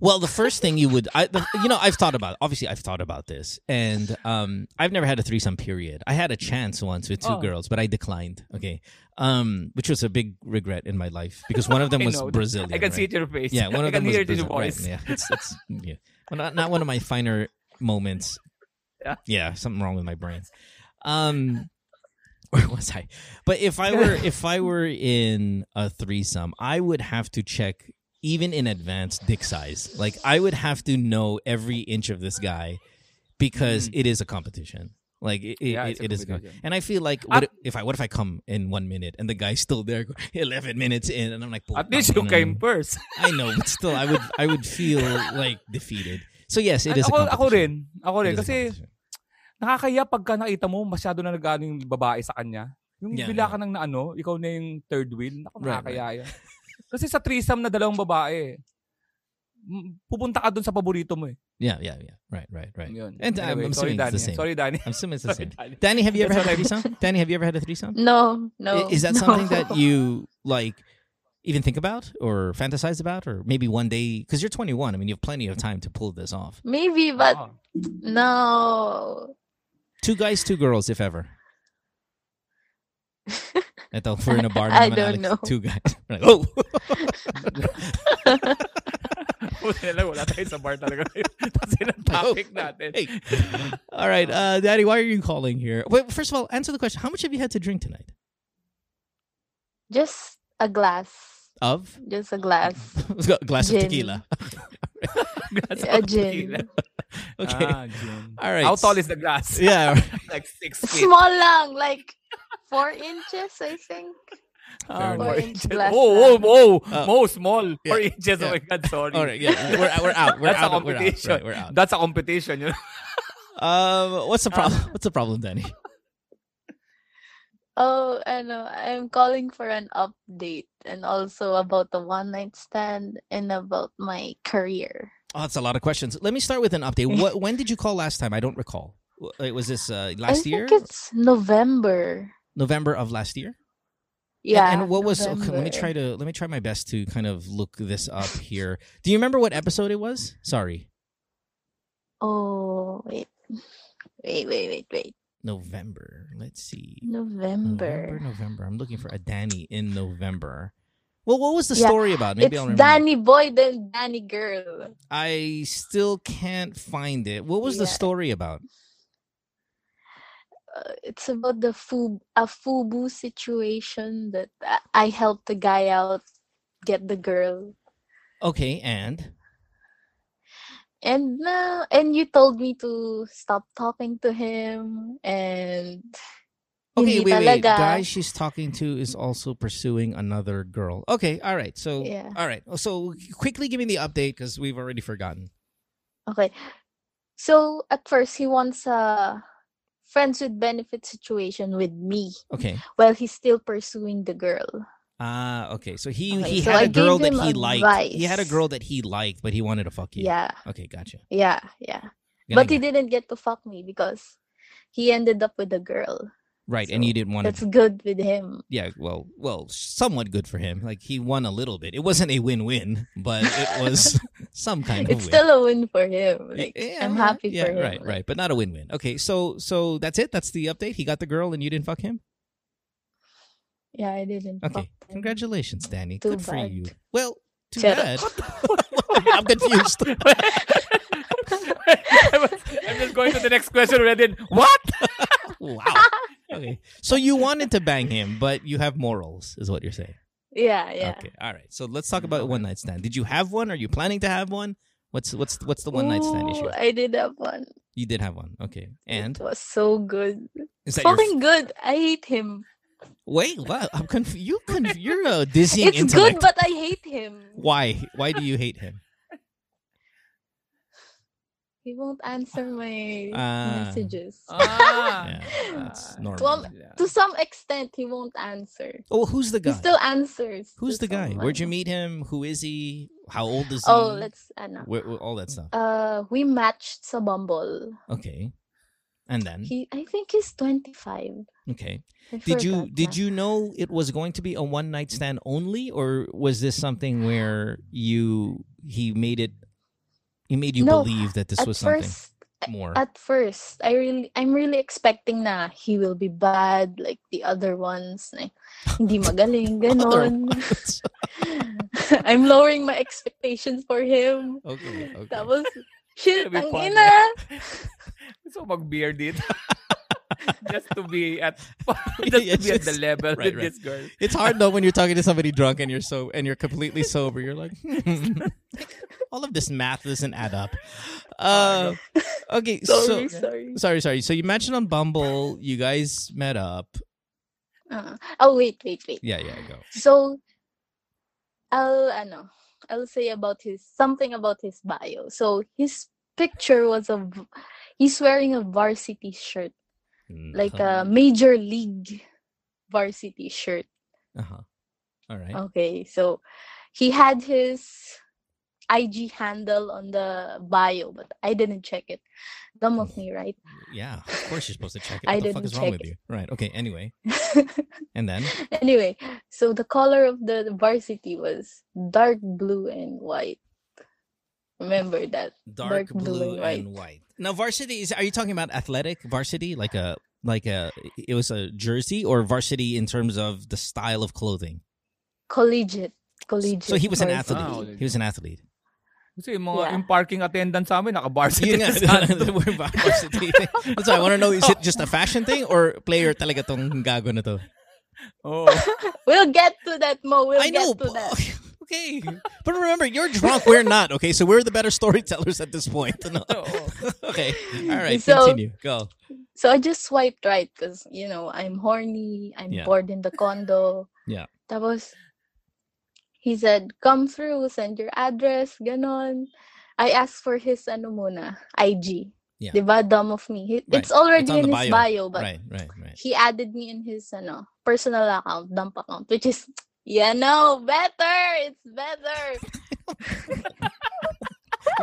Well, the first thing you would, I, the, you know, I've thought about. Obviously, I've thought about this, and um, I've never had a threesome. Period. I had a chance once with two Oh. girls, but I declined. Okay, um, which was a big regret in my life because one of them was. Brazilian. I can see it in your face. Yeah, one I of can them hear was it in your Brazil- voice. right, yeah, it's, it's yeah. Well, not not one of my finer moments. Yeah. yeah, something wrong with my brain. Um, Or was I? But if I were if I were in a threesome, I would have to check even in advance dick size. Like I would have to know every inch of this guy because mm. it is a competition. Like it. Yeah, it- it is, a- and I feel like what if I what if I come in one minute and the guy's still there, eleven minutes in, and I'm like, At least you came first. I know, but still, I would I would feel like defeated. So yes, it is a ako, ako rin. Ako rin. It is a Kasi nakakaya pagka nakita mo masyado na nagano yung babae sa kanya. Yung Yeah, bila yeah. ka nang naano, ikaw na yung third wheel. Right, nakakaya yan. Kasi sa threesome na dalawang babae, pupunta ka dun sa paborito mo eh. yeah, yeah, yeah. Right, right, right. Yun. And um, Anyway, I'm sorry, assuming it's Danny. the same. Sorry, Danny. I'm assuming it's the Sorry, same. Danny. Danny, have you ever had a threesome? Danny, have you ever had a threesome? No, no. Is that no. something that you like even think about or fantasize about or maybe one day because you're 21 I mean you have plenty of time to pull this off. Maybe, but Oo. no. Two guys, two girls if ever. Ito, we're in a bar I don't Alex. know. Two guys. We're like, oh. Buti na lang, wala tayo sa bar talaga ngayon. Tapos yun ang topic natin. Hey. All right, uh, Daddy, why are you calling here? Wait, first of all, answer the question. How much have you had to drink tonight? Just a glass. Of Just a glass. a glass of Gin. tequila. Glass a of gin. tequila. Okay. Ah, gin. All right. How tall is the glass? Yeah. like six feet. Small lang, like four inches, I think. Ah, four inches. Glass Oh, oh, oh, Uh, Mo, small. Four inches. yeah. Oh my God, sorry. All right. Yeah. We're, we're out. We're That's out. a We're out. Right, we're out. That's a competition. You know? Um, what's the problem? What's the problem, Danny? Oh, ano, I'm calling for an update and also about the one night stand and about my career. Oh, that's a lot of questions. Let me start with an update. What? When did you call last time? I don't recall. Uh, Was this uh, last I year? it's November. November of last year. Yeah. And, what was? Okay, let me try to let me try my best to kind of look this up here. Do you remember what episode it was? Sorry, Oh, wait. Wait, wait, wait, wait. November. Let's see. November. November. November. I'm looking for a Danny in November. Well, what was the Yeah, story about? Maybe it's I'll remember. Danny boy then Danny girl. I still can't find it. What was the story about? Uh, it's about the fu a fubu situation that I- I helped the guy out get the girl. Okay, and And uh, and you told me to stop talking to him and Okay, hindi wait, wait. talaga. Guy she's talking to is also pursuing another girl. Okay, all right. So, Yeah. all right. So, quickly give me the update because we've already forgotten. Okay. So at first he wants a friends with benefit situation with me Okay. while he's still pursuing the girl. Ah, okay. So he Okay, he so had I a girl that he liked. He had a girl that he liked, but he wanted to fuck you. Yeah. Okay, gotcha. Yeah, yeah. But he didn't get to fuck me because he ended up with a girl. Right, and you didn't want That's to. good with him. Yeah, well, well, somewhat good for him. Like he won a little bit. It wasn't a win-win, but it was some kind of It's win. still a win for him. Like yeah, I'm happy yeah, for him. Right, right, but not a win-win. Okay, so so that's it. That's the update. He got the girl, and you didn't fuck him. Yeah, I didn't. Okay, fuck him. congratulations, Danny. Too Good for you. Well, too Shut bad. I'm confused. I'm just going to the next question already. What? wow. Okay, so you wanted to bang him, but you have morals, is what you're saying. Yeah, yeah. Okay, all right. So let's talk about one night stand. Did you have one? Are you planning to have one? What's what's what's the one night stand issue? I did have one. You did have one. Okay, and it was so good. is that your Fucking good. I hate him. wait? What? I'm confused. You conf- you're a dizzying It's intellect. good, but I hate him. Why? Why do you hate him? He won't answer my Ah. messages. Ah. Yeah, that's Ah, normal. Well, yeah. to some extent, he won't answer. Oh, who's the He guy? still answers. Who's to the guy? Where'd you someone. meet him? Who is he? How old is he? Oh, let's ano. Where, where- all that stuff. Uh, we matched sa Bumble. Okay, and then He, I think he's 25. okay. I Did you forgot did na. you know it was going to be a one night stand only, or was this something where you he made it? He made you No, believe that this was something first, more. at first, I really, I'm really expecting na he will be bad like the other ones. Na, hindi magaling, ganon. I'm lowering my expectations for him. okay, okay. Tapos, shit, ang ina. Ko mag-beer dito. just to be at just Yeah, to be at the level right, with right. this girl. It's hard though when you're talking to somebody drunk and you're so and you're completely sober. You're like, hmm, all of this math doesn't add up. Uh, okay, Sorry, so sorry. sorry, sorry. So you mentioned on Bumble, you guys met up. Uh, oh wait, wait, wait. Yeah, yeah, go. So, I'll ano, I'll say about his something about his bio. So his picture was of he's wearing a varsity shirt, like a major league varsity shirt. Uh huh. All right. Okay, so he had his IG handle on the bio, but I didn't check it. Dumb of me, right? Yeah, of course you're supposed to check it. I What the didn't is wrong check with you? Right. Okay. Anyway, and then anyway, so the color of the varsity was dark blue and white. Remember that? dark, Dark blue blue and white. and white. Now, varsity is. Are you talking about athletic varsity, like a like a? It was a jersey or varsity in terms of the style of clothing. Collegiate. Collegiate. So he was an varsity. athlete. Ah, He was an athlete. Kasi yung mga Yeah. yung parking attendant sa amin, naka-varsity Yun nga, we're varsity. That's why I want to know: is it just a fashion thing or player talaga tong gago na to? Oh. We'll get to that, Mo. We'll I know. get to that. Okay, but remember, you're drunk. We're not. Okay, so we're the better storytellers at this point. No? Oh. okay, all right. So- continue. Go. So I just swiped right because, you know, I'm horny. I'm Yeah. bored in the condo. Yeah. That was. he said, come through, send your address, ganon. I asked for his, ano muna, IG. Yeah. Diba? Dumb of me. He- Right. It's already It's in his bio. bio, but right, right, right. he added me in his, ano, personal account, dump account, which is, yeah, no, better. It's better.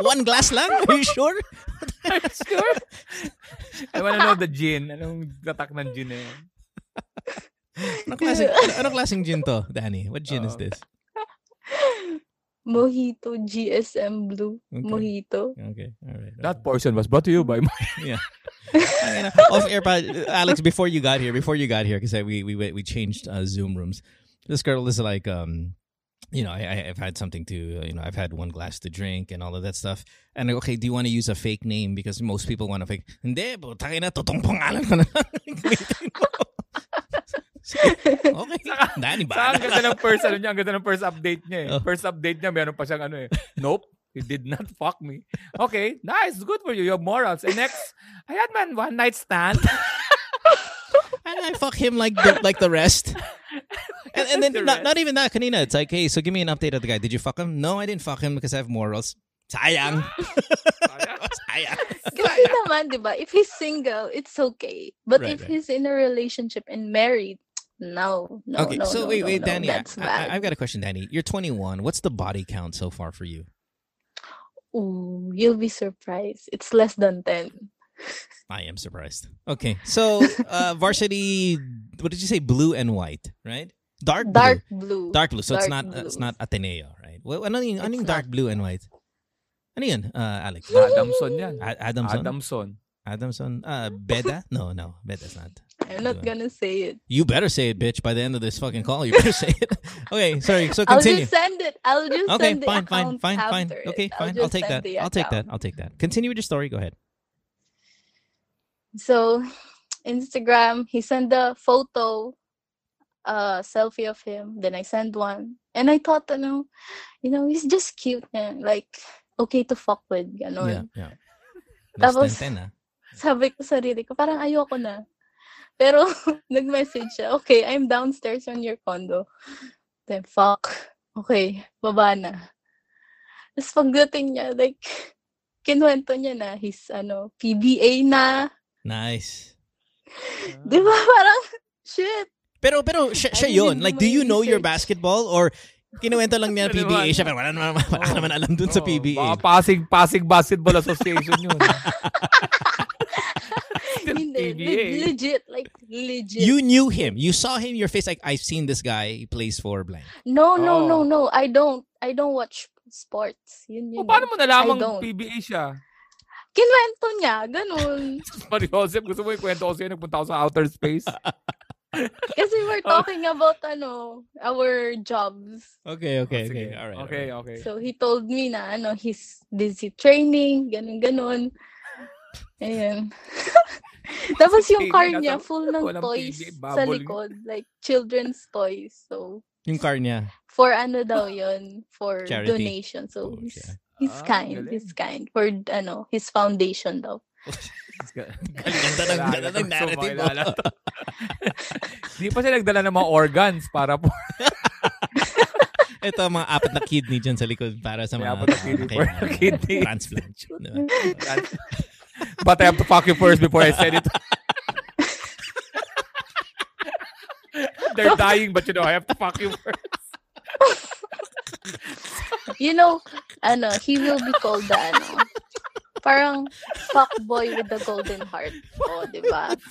One glass lang? Are you sure? sure? I wanna know the gin. Anong tatak ng gin na yun? Anong klaseng, ano- anong klaseng gin to, Danny? What gin is this? Mojito GSM Blue. Okay. Mojito. Okay, all right. That portion was brought to you by my... Ay, Off air pa, Alex, before you got here, before you got here, because we we we changed uh, Zoom rooms. This girl is like, um, you know, I, I've had something to, you know, I've had one glass to drink and all of that stuff. And like, okay, do you want to use a fake name because most people want to fake? Hindi, putang ina, totoong pangalan ko na lang. Gamitin mo. okay, Danny, Sa ang ganda ng first, ano niya, ang ganda ng first update niya eh. Oh. First update niya, meron pa siyang ano eh. Nope, he did not fuck me. Okay, nice, good for you, you have morals. And next, I had man one night stand. And I fuck him like the, like the rest. And, and then The not, rest. not even that, kanina. It's like, hey, so give me an update of the guy. Did you fuck him? No, I didn't fuck him because I have morals. Sayang. Sayang. Kasi naman, di ba, if he's single, it's okay. But Right, if right. he's in a relationship and married, no, no, okay, no, so no, wait, no, wait, no, Danny. I, that's bad. I, I've got a question, Danny. You're 21. What's the body count so far for you? Ooh, you'll be surprised. It's less than 10. I am surprised. Okay, so uh, varsity. What did you say? Blue and white, right? Dark blue. Dark blue. Dark blue. So it's Dark not it's not Ateneo, right? Well, ano yung, ano It's yung dark blue and white? Ano yun, uh, Alex? Adamson yan. A- Adamson? Adamson. Adamson? Uh, Beda? No, no, Beda's not. I'm not gonna say it. You better say it, bitch. By the end of this fucking call, you better say it. okay, sorry. So continue. I'll just send it. I'll just Okay, send the fine, fine, account fine, fine. Okay, I'll fine. I'll take that. I'll take that. I'll take that. Continue with your story. Go ahead. So, Instagram, he sent the photo, uh, selfie of him. Then I sent one. And I thought, you know, you know, he's just cute. eh, Like, okay to fuck with. Ganon. Yeah, yeah. Less Tapos- than 10, ah. Sabi ko sa sarili ko, parang ayoko na. Pero, nag-message siya, okay, I'm downstairs on your condo. Then, fuck. Okay, baba na. Tapos pagdating niya, like, kinuwento niya na, he's, ano, PBA na. Nice. Di ba? Parang, shit. Pero pero siya, siya yun. Like, do you know your research. basketball or kinuwento lang niya PBA siya pero wala naman, wala ka naman alam dun sa Oo, PBA. Baka Pasig, Pasig Basketball Association yun. Hindi, PBA. le- legit, like, legit. You knew him. You saw him. Your face like I've seen this guy. He plays for blank. no, no, no, Oh. no. I don't. I don't watch sports. Yun yun. O, paano mo nalamang. PBA siya? Kinuwento niya, ganun. Mario Joseph, gusto mo ikwento ko sa'yo, nagpunta ako sa outer space. Kasi we're Oh. talking about ano, our jobs. Okay, okay, Oh, okay. All right. Okay, okay. So he told me na ano, he's busy training, ganun ganon. Ayun. Tapos yung car niya, full ng toys TV, sa likod. Like, children's toys. So, Yung car niya. for ano daw yun? For Charity. donation. So, Oh, yeah. He's Ah, kind. galing. He's kind. For, ano, his foundation daw. Ganda ng, ganda ng narrative. mo. Hindi pa sila nagdala ng mga organs para po. Ito ang mga apat na kidney dyan sa likod para sa mga apat na kidney for kidney. transplant. But I have to fuck you first before I said it. They're dying, but you know, I have to fuck you first. You know, ano, he will be called the, ano, parang fuck boy with the golden heart. O, di ba?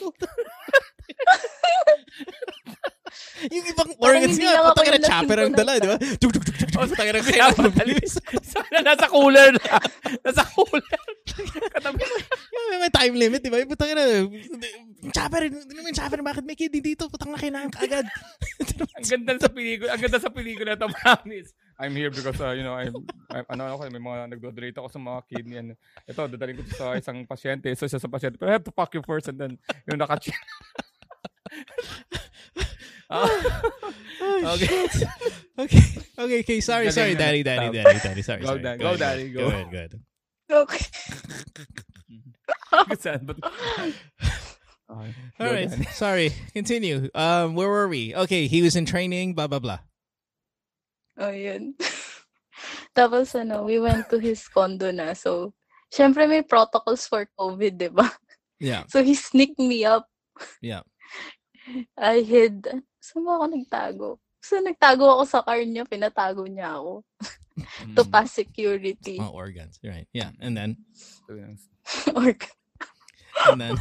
yung ibang organs nga, putang yung chopper ang dala, di ba? Tuk, tuk, tuk, tuk, Putang Kaya madali. Sana nasa cooler na. Nasa cooler. Yung may time limit, di ba? Putang ina, chopper, hindi naman chopper, bakit may kidney dito? Putang na kailangan ka agad. Ang ganda sa pelikula. Ang ganda sa pelikula to, promise. I'm here because, uh, you know, I'm, I'm, ano ako, may mga nagdo-donate ako sa mga kidney. And, ito, dadaling ko sa isang pasyente. So, siya sa pasyente. Pero I have to fuck you first and then, yung naka Ah, Oh, okay. okay. Okay, okay. Sorry, Galing sorry, daddy, daddy, daddy, daddy. Sorry, Go, sorry. Daddy. Go, ahead, Daddy, Go go. ahead, go ahead. Okay. Saan ba? Okay. All Go, Sorry. Continue. Um, where were we? Okay, he was in training, blah, blah, blah. Oh, yun. Tapos, ano, we went to his condo na. So, syempre may protocols for COVID, di ba? Yeah, So, he sneaked me up. yeah. I hid. Saan ba ako nagtago? So, nagtago ako sa car niya. Pinatago niya ako. to pass security. Oh, organs. Right. Yeah. And then, Or, and then,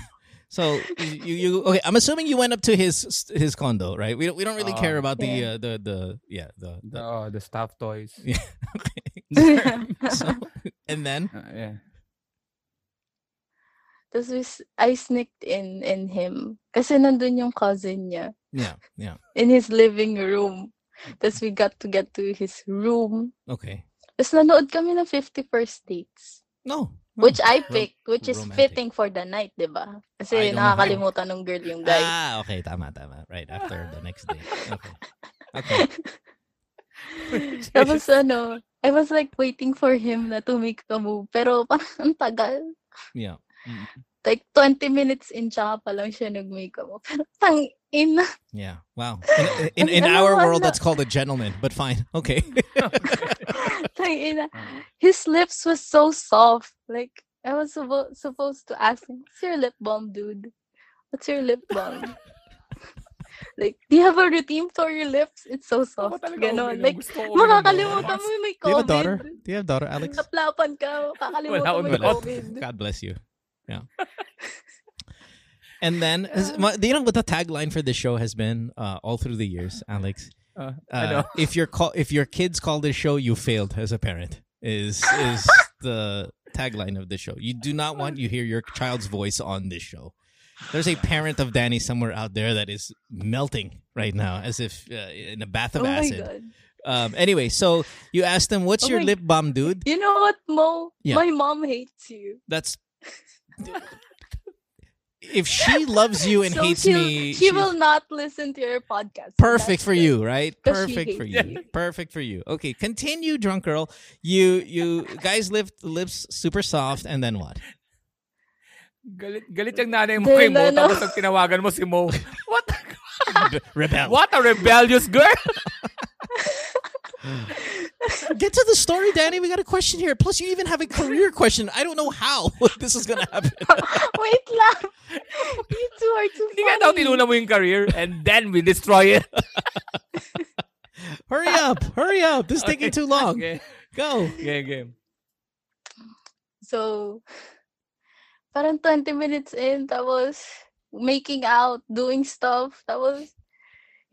so you, you, okay, I'm assuming you went up to his, his condo, right? We we don't really care Uh, about the, yeah. uh, the, the, yeah, the, The, the oh, the staff toys. yeah. so, and then, Uh, yeah. Tapos we s- I sneaked in in him. Kasi nandun yung cousin niya. Yeah, yeah. In his living room. Tapos we got to get to his room. Okay. Tapos nanood kami ng 50 First Dates. No. no. Which I picked, which is romantic. fitting for the night, di ba? Kasi know nakakalimutan ng girl yung guy. Ah, okay. Tama, tama. Right after the next day. Okay. Okay. Tapos ano, I was like waiting for him na to make a move. Pero parang ang tagal. Yeah. Mm, Like 20 minutes in tsaka pa lang siya nag-make a. Pero tang ina. Yeah. Wow. In, in, in Ano, our world, that's called a gentleman, but fine. Okay. Tang ina. His lips was so soft. Like, I was suppo- supposed to ask him, what's your lip balm, dude? What's your lip balm? like, do you have a routine for your lips? It's so soft. talaga Ganon. Like, Gusto ko makakalimutan mo yung may Do you have a daughter? Do you have a daughter, Alex? Kaplapan ka, kakalimutan Wala mo akong yung wala. COVID. God bless you. Yeah. And then, is- you know what the tagline for this show has been uh, all through the years, Alex? Uh, I know. Uh, if your call, if your kids call this show, you failed as a parent. Is is the tagline of the show? You do not want you hear your child's voice on this show. There's a parent of Danny somewhere out there that is melting right now, as if uh, in a bath of Oh my acid. God. Um, anyway, so you asked them, "What's Oh your my- lip balm, dude?" You know what, Mo? Yeah. My mom hates you. That's if she loves you and So hates she'll- me. She she's will not listen to your podcast. Perfect for good. you, right? Perfect for you. you. Perfect for you. Okay, continue, drunk girl. You you guys lift lips super soft, and then what? Galit, galit yung nanay mo kay eh, Mo, tapos ang tinawagan mo si Mo. What? Rebel. What a rebellious girl! Get to the story, Danny. We got a question here. Plus, you even have a career question. I don't know how this is gonna happen. Wait lang. You two are too Hindi ka daw funny. tinuna mo yung career and then we destroy it. hurry up! Hurry up! This is taking too long. Okay. Go. Game, game. So, parang 20 minutes in, tapos making out, doing stuff, tapos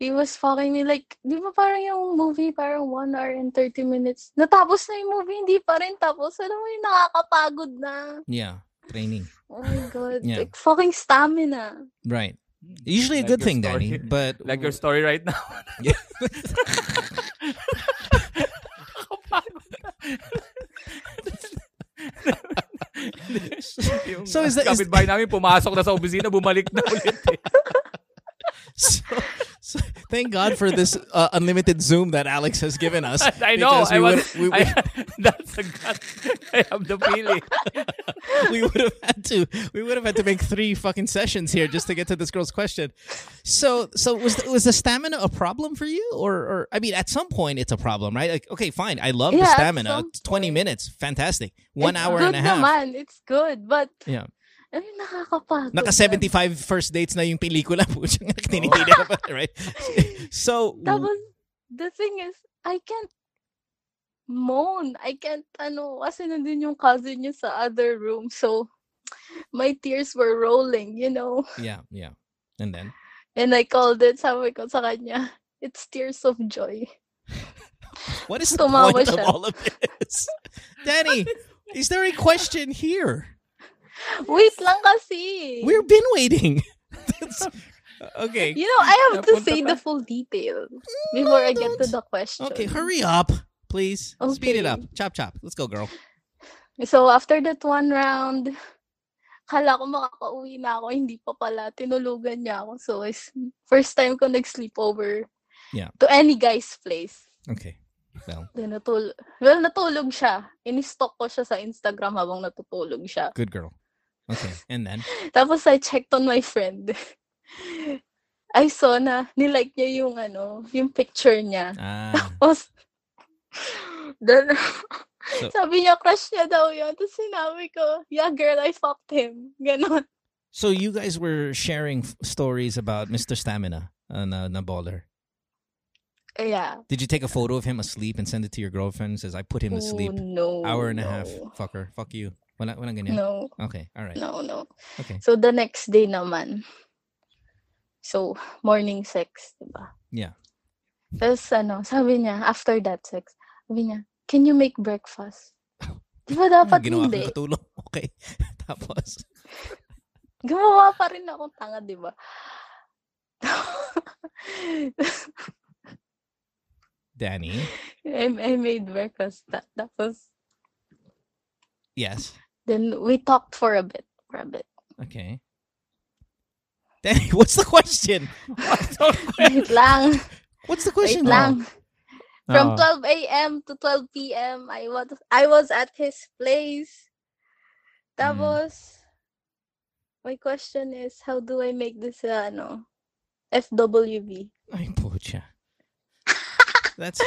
he was fucking me like, di ba parang yung movie, parang 1 hour and 30 minutes. Natapos na yung movie, hindi pa rin tapos. Alam mo yung nakakapagod na. Yeah, training. Oh my God. Yeah. Like, fucking stamina. Right. Usually a Like good thing, story. Danny. But Like your story right now. Yeah. So is that- is- kapitbahay namin pumasok na sa opisina, bumalik na ulit eh. So, so thank God for this uh, unlimited Zoom that Alex has given us. I know. because I was, would, we, I, that's a gut. I have the feeling. we would have had to we would have had to make three fucking sessions here just to get to this girl's question. So so was the, was the stamina a problem for you or or I mean at some point it's a problem, right? Like okay, fine. I love the Yeah, at stamina. 20 point. minutes. Fantastic. 1 It's hour good and a half. naman. It's good. But, Yeah. Mean, nakakapagod. Naka na. 75 first dates na yung pelikula po. Tinitili pa, right? So Tapos, the thing is, I can't moan. I can't, ano, kasi nandun yung cousin niya sa other room. So, my tears were rolling, you know. yeah, yeah. And then And I called it, sabi ko sa kanya, it's tears of joy. What is the Tumawa point of siya. all of this? Danny, is there a question here? Wait lang kasi. We've been waiting. That's- okay. You know, I have to say the full detail mm, before I get to the question. Okay, hurry up, please. Speed it up. Chop chop. Let's go, girl. So, after that one round, kala ko makakauwi na ako. Hindi pa pala. Tinulugan niya ako. So, it's first time ko nag-sleepover Yeah. to any guy's place. Okay. Well, Then, natul well, natulog siya. In-stalk ko siya sa Instagram habang natutulog siya. good girl. Okay, and then Tapos, I checked on my friend. I saw na nilike niya yung ano, yung picture niya. ah, Tapos, then, So- sabi niya, crush niya daw yun. Tapos sinabi ko, yeah, girl, I fucked him. Ganon. so you guys were sharing f- stories about Mr. Stamina uh, na, na baller. Yeah. Did you take a photo of him asleep and send it to your girlfriend? Says I put him to sleep. Oh, no. Hour and a half. no. Fucker. Fuck you. Wala, walang ganyan. No, Okay. All right. no, no. Okay. So, the next day naman. So, morning sex, diba? Yeah. Tapos, ano, sabi niya, after that sex, sabi niya, can you make breakfast? Di ba dapat Ginawa hindi? kang katulong. Okay. Tapos. Gumawa pa rin ako tanga, di ba? Danny. I, I made breakfast. Ta- Tapos, Yes. Then we talked for a bit. For a bit. Okay. Danny, what's the question? Wait lang. What's the Wait question? lang. From Oo. 12 a.m. to 12 p.m. I was I was at his place. Tapos my question is how do I make this uh, ano FWB? Ay, pucha. That's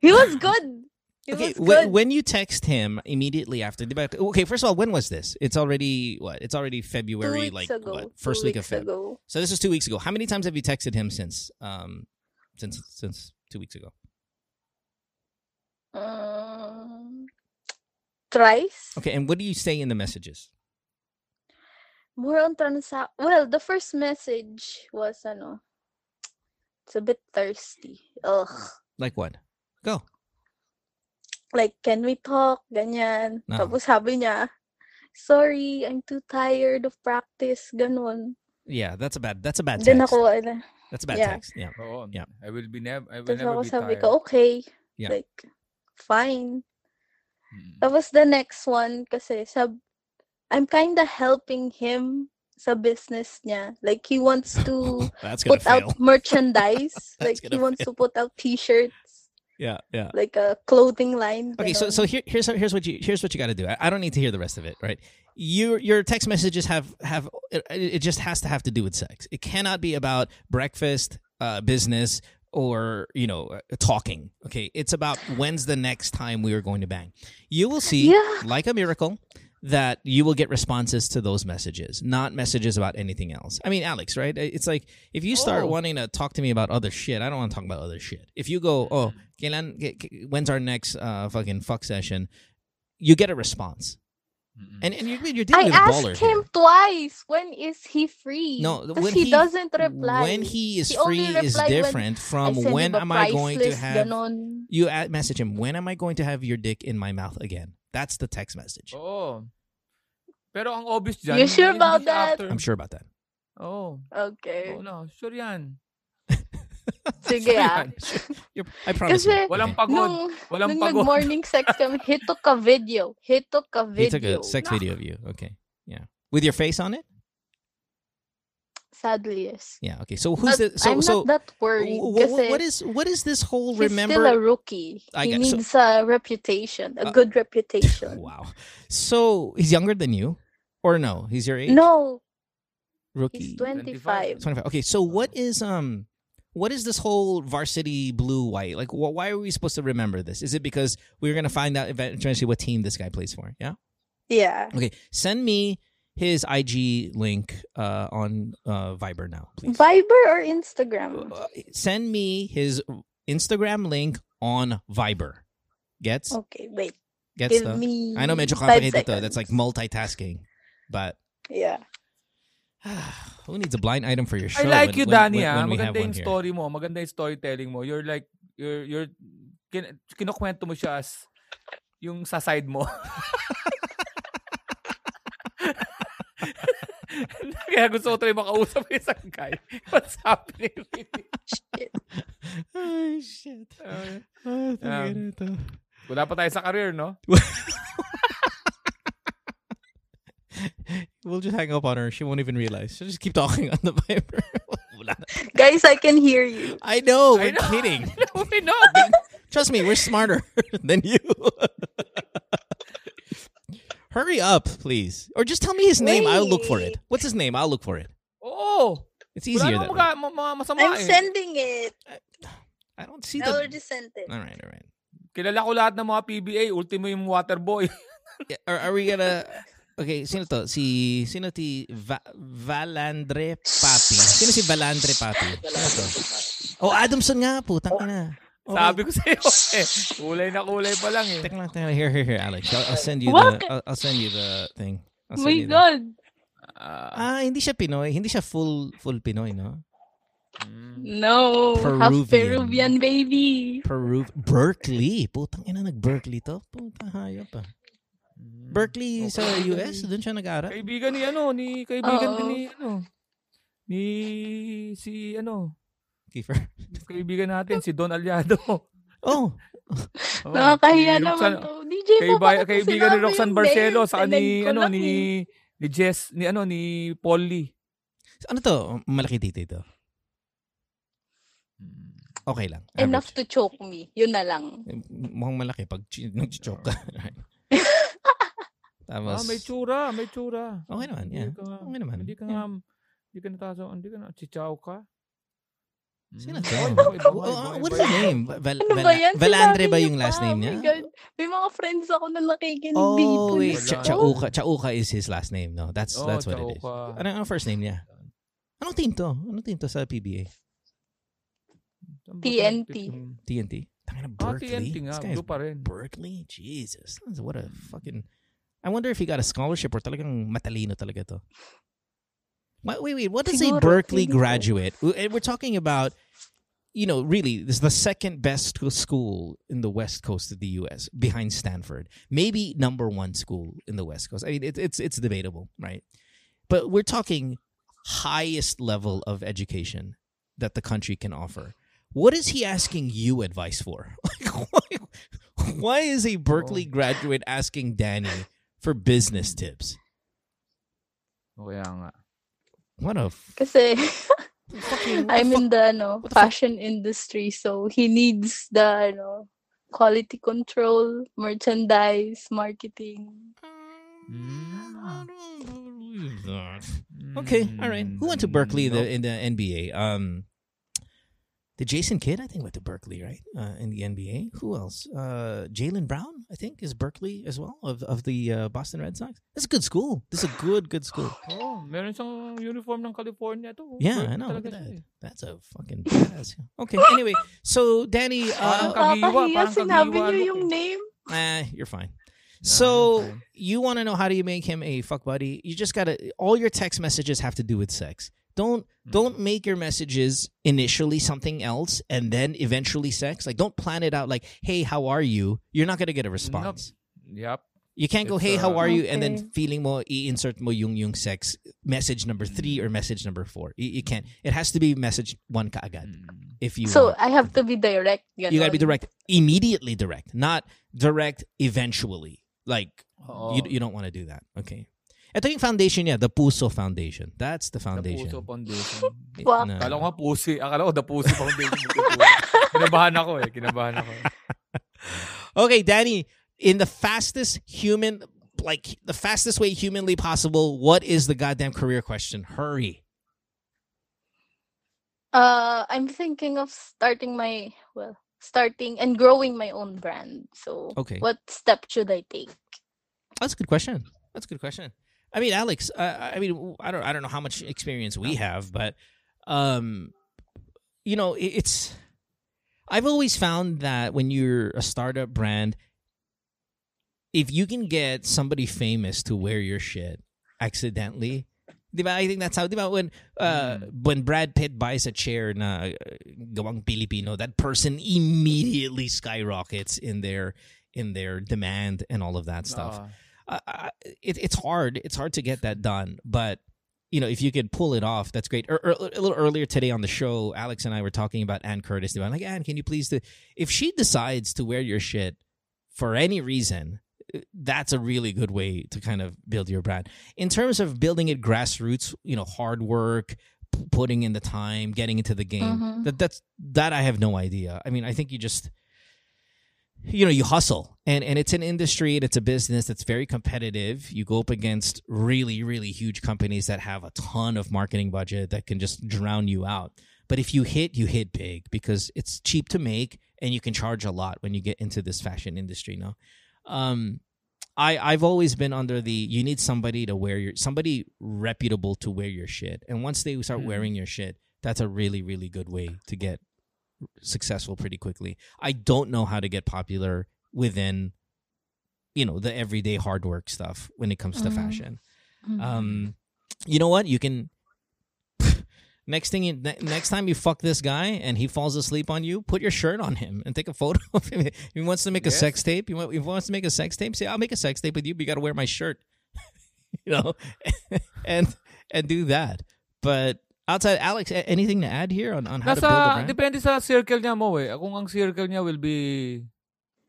He was good. Okay. When, when you text him immediately after, di ba- okay. First of all, when was this? It's already what? It's already February, like ago. what? two First week of February. So this is two weeks ago. How many times have you texted him since? Um, since since two weeks ago. Um, thrice. Okay, and what do you say in the messages? More on transa. Well, the first message was ano. It's a bit thirsty. Ugh. Like what? Go. Like, can we talk? Ganyan. No. Tapos sabi niya, sorry, I'm too tired of practice. Ganon. Yeah, that's a bad. That's a bad Then text. ako, ano, That's a bad yeah. text. Yeah. Oo. Yeah. I will be never, I will tapos never ako be sabi tired. ko, okay. Yeah. Like, fine. Mm. Tapos the next one, kasi sab I'm kinda helping him sa business niya. Like, he wants to put fail. out merchandise. Like, he gonna wants to put out t-shirts. Yeah, yeah. Like a clothing line. Okay, so so here, here's here's what you here's what you got to do. I, I don't need to hear the rest of it, right? Your your text messages have have it, it just has to have to do with sex. It cannot be about breakfast, uh, business, or you know uh, talking. Okay, it's about when's the next time we are going to bang. You will see, Yeah. like a miracle, that you will get responses to those messages, not messages about anything else. I mean, Alex, right? It's like if you start Oh. wanting to talk to me about other shit, I don't want to talk about other shit. If you go, oh, kailan, k- k- when's our next uh, fucking fuck session? You get a response, and and you're, you're I dealing with a baller asked him here. twice, when is he free? No, when he, he- doesn't reply. When he is He free is replied when different from when am I going to have ganon. you message him when am I going to have your dick in my mouth again? That's the text message. Oh. Pero ang obvious dyan, You sure about siya that? after. I'm sure about that. Oh. Okay. Oo na. Sure yan. Sige Sure ah. yan. I promise Kasi you. Walang Okay. pagod. nung, Walang nung pagod. nag-morning sex kami, he took a video. He took a He video. took a sex na- video of you. Okay. Yeah. With your face on it? Sadly, yes. Yeah. Okay. So who's But the so I'm so not that worried. wh- wh- what is what is this whole remember? he's remember still a rookie. I he get- so- needs a reputation, a Uh, good reputation. Wow. So he's younger than you, or no? He's your age. No, rookie. he's 25. 25. Okay. So what is um, what is this whole varsity blue white? Like, wh- why are we supposed to remember this? Is it because we're gonna find out eventually what team this guy plays for? Yeah. Yeah. Okay. Send me his IG link uh on uh Viber now, please. Viber or Instagram? Uh, send me his Instagram link on Viber. Gets? Okay, wait. Gets Give the me I know medyo five complicated to. That's like multitasking. But Yeah. who needs a blind item for your show? I like when- you, when- Danny, when- ah. when we Maganda yung story mo. Maganda yung storytelling mo. You're like, you're, you're, kin, kinukwento mo siya as yung sa side mo. Kaya gusto ko tayo makausap yung isang guy. What's happening? Shit. Ay, shit. Uh, Ah, Yeah. tangina to. wala pa tayo sa career, no? We'll just hang up on her. She won't even realize. She'll just keep talking on the Viber. Guys, I can hear you. I know. I We're know. kidding. We know. Trust me, we're smarter than you. Hurry up, please. Or just tell me his name. I'll look for it. What's his name? I'll look for it. Oo. It's easier namang that way. mga, mga masama I'm sending it. I don't see that. I the. already sent it. All right, all right. Kilala ko lahat ng mga PBA. Ultimo yung water boy. Yeah, Are, are we gonna? Okay, sino to? Si sino ti Va- Valandre Papi? Sino si Valandre Papi? Sino to? Oh, Adamson nga, putang oh, ina. Okay. Sabi ko sa'yo eh. Kulay na kulay pa lang eh. Teka lang, teka lang. Here, here, here, Alex. I'll, I'll send you What? the. I'll, I'll send you the thing. I'll Oh send my you the- God. Ah, Ah, hindi siya Pinoy. Hindi siya full full Pinoy, no? mm. No. Half Peruvian. Peruvian, baby. Peru, Berkeley. Putang ina, nag-Berkeley to. Putang hayop pa. Berkeley sa US, doon siya nag-aral. Kaibigan ni ano, ni kaibigan Oo. din ni ano. Ni si ano, Kiefer. kaibigan natin si Don Aliado. Oh, Oo, Nakakahiya si naman Roxanne- to. DJ Kay mo, ba, kaibigan ni Roxanne Barcelo sa ni ano ni eh. ni Jess ni ano ni Polly. ano to? Malaki dito ito. Okay lang. Enough Average. to choke me. Yun na lang. Mukhang malaki pag ch- nag-choke ka. Tapos, Ah, may tsura, may tsura. okay naman, yeah. Ka, Okay naman. Hindi ka yeah. nga, hindi ka nataso, hindi ka na, chichaw ka. Sino to? Oy, boy, boy, boy, what is boy. the name? Val- Ano Val- ba yan? Valandre Sinabi ba yung last name Oh niya? May mga friends ako na nakikinig Oh, dito. wait. Wala. Cha- Chauka. Chauka is his last name, no? That's Oh, that's what it is. Chauka. Ano ang first name niya? Anong team to? Anong team to sa PBA? TNT. TNT? Tangina, Ah, Berkeley? TNT nga, blue pa rin. Berkeley? Jesus. What a fucking... I wonder if he got a scholarship or talagang matalino talaga to. Wait, wait, wait. What does a Siguro, Berkeley graduate? We're talking about, you know, really, this is the second best school in the West Coast of the U.S. behind Stanford. Maybe number one school in the West Coast. I mean, it, it's it's debatable, right? But we're talking highest level of education that the country can offer. What is he asking you advice for? Like, why, why is a Berkeley Oh. graduate asking Danny for business tips? O Kaya nga. What a f- Kasi fucking. I'm fuck- in the ano, what the fuck? fashion industry. So he needs the ano, quality control, merchandise, marketing. I don't believe that. Okay, all right. Who went to Berkeley in the, in the NBA? Um, did Jason Kidd? I think went to Berkeley, right? Uh, in the NBA. Who else? Uh, Jaylen Brown, I think, is Berkeley as well of of the uh, Boston Red Sox. That's a good school. This is a good good school. Oh, meron siyang uniform ng California to. Yeah, I know. Look at that. eh. That's a fucking badass. Okay. Anyway, so Danny, Parang uh, kagiwa, sinabi niyo yung name. eh, you're fine. Nah, So you want to know how do you make him a fuck buddy? You just gotta. All your text messages have to do with sex. Don't Mm. don't make your messages initially something else and then eventually sex. Like don't plan it out like, hey, how are you? You're not gonna get a response. Yep. You can't go, It's, hey, how uh, are you? And then feeling mo i-insert mo yung yung sex message number three or message number four. You, you can't. It has to be message one kaagad Mm. if you. So want. I have to be direct. You gotta be direct, immediately direct, not direct eventually. Like Oo. you, you don't want to do that. Okay. Ito yung foundation niya, the Puso Foundation. That's the foundation. The foundation. Puso Foundation. Fuck. Na- Akala ko nga Pusi. Akala ko The Pusi Foundation. Kinabahan ako eh. Kinabahan ako. Okay, Danny, in the fastest human, like the fastest way humanly possible, what is the goddamn career question? Hurry. Uh, I'm thinking of starting my well, starting and growing my own brand. So, Okay. what step should I take? That's a good question. That's a good question. I mean, Alex. Uh, I mean, I don't. I don't know how much experience we have, but um, you know, it, it's. I've always found that when you're a startup brand, if you can get somebody famous to wear your shit accidentally, diba? I think that's how. Diba? When uh, when Brad Pitt buys a chair na uh, gawang Filipino, that person immediately skyrockets in their in their demand and all of that stuff Ah. It, it's hard. It's hard to get that done, but you know, if you could pull it off, that's great. Er, er, a little earlier today on the show, Alex and I were talking about Anne Curtis. I'm like, Anne, can you please do? If she decides to wear your shit for any reason, uh, that's a really good way to kind of build your brand. In terms of building it grassroots, you know, hard work, p- putting in the time, getting into the game. Mhm. That that's that I have no idea. I mean, I think you just you know you hustle and and it's an industry and it's a business that's very competitive you go up against really really huge companies that have a ton of marketing budget that can just drown you out but if you hit you hit big because it's cheap to make and you can charge a lot when you get into this fashion industry now um I, I've always been under the you need somebody to wear your somebody reputable to wear your shit. And once they start Mhm. wearing your shit, that's a really, really good way to get successful pretty quickly. I don't know how to get popular within, you know, the everyday hard work stuff when it comes to Mhm. fashion. Mhm. Um, you know what? You can. Next thing, you, ne- next time you fuck this guy and he falls asleep on you, put your shirt on him and take a photo of him. If he wants to make a sex tape, you want, he wants to make a sex tape, say, "I'll make a sex tape with you, but you got to wear my shirt," you know, and and do that. But outside, Alex, anything to add here on, on how to build a Nasa, brand? depende sa circle niya mo eh. Kung ang circle niya will be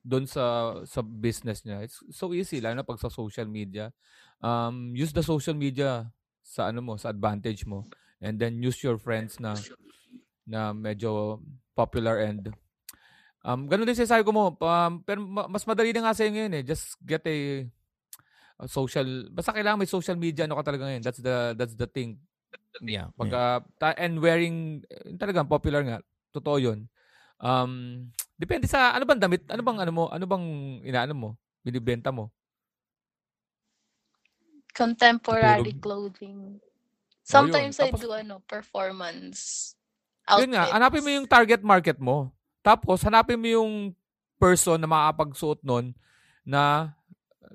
doon sa sa business niya. It's so easy, lalo na pag sa social media. Um, use the social media sa ano mo, sa advantage mo. And then use your friends na na medyo popular and um, ganun din sinasabi ko mo. Um, pero ma- mas madali na nga sa'yo ngayon eh. Just get a, a social, basta kailangan may social media ano ka talaga ngayon. That's the, that's the thing. Yeah, yeah. Pagka, ta- and wearing, eh, talagang popular nga. Totoo yun. Um, depende sa, ano bang damit? Ano bang, ano mo? Ano bang, inaano mo? Binibenta mo? Contemporary Natulog. clothing. Oh, Sometimes yun. I do ano, performance Yun nga, outfits. hanapin mo yung target market mo. Tapos, hanapin mo yung person na makakapagsuot nun na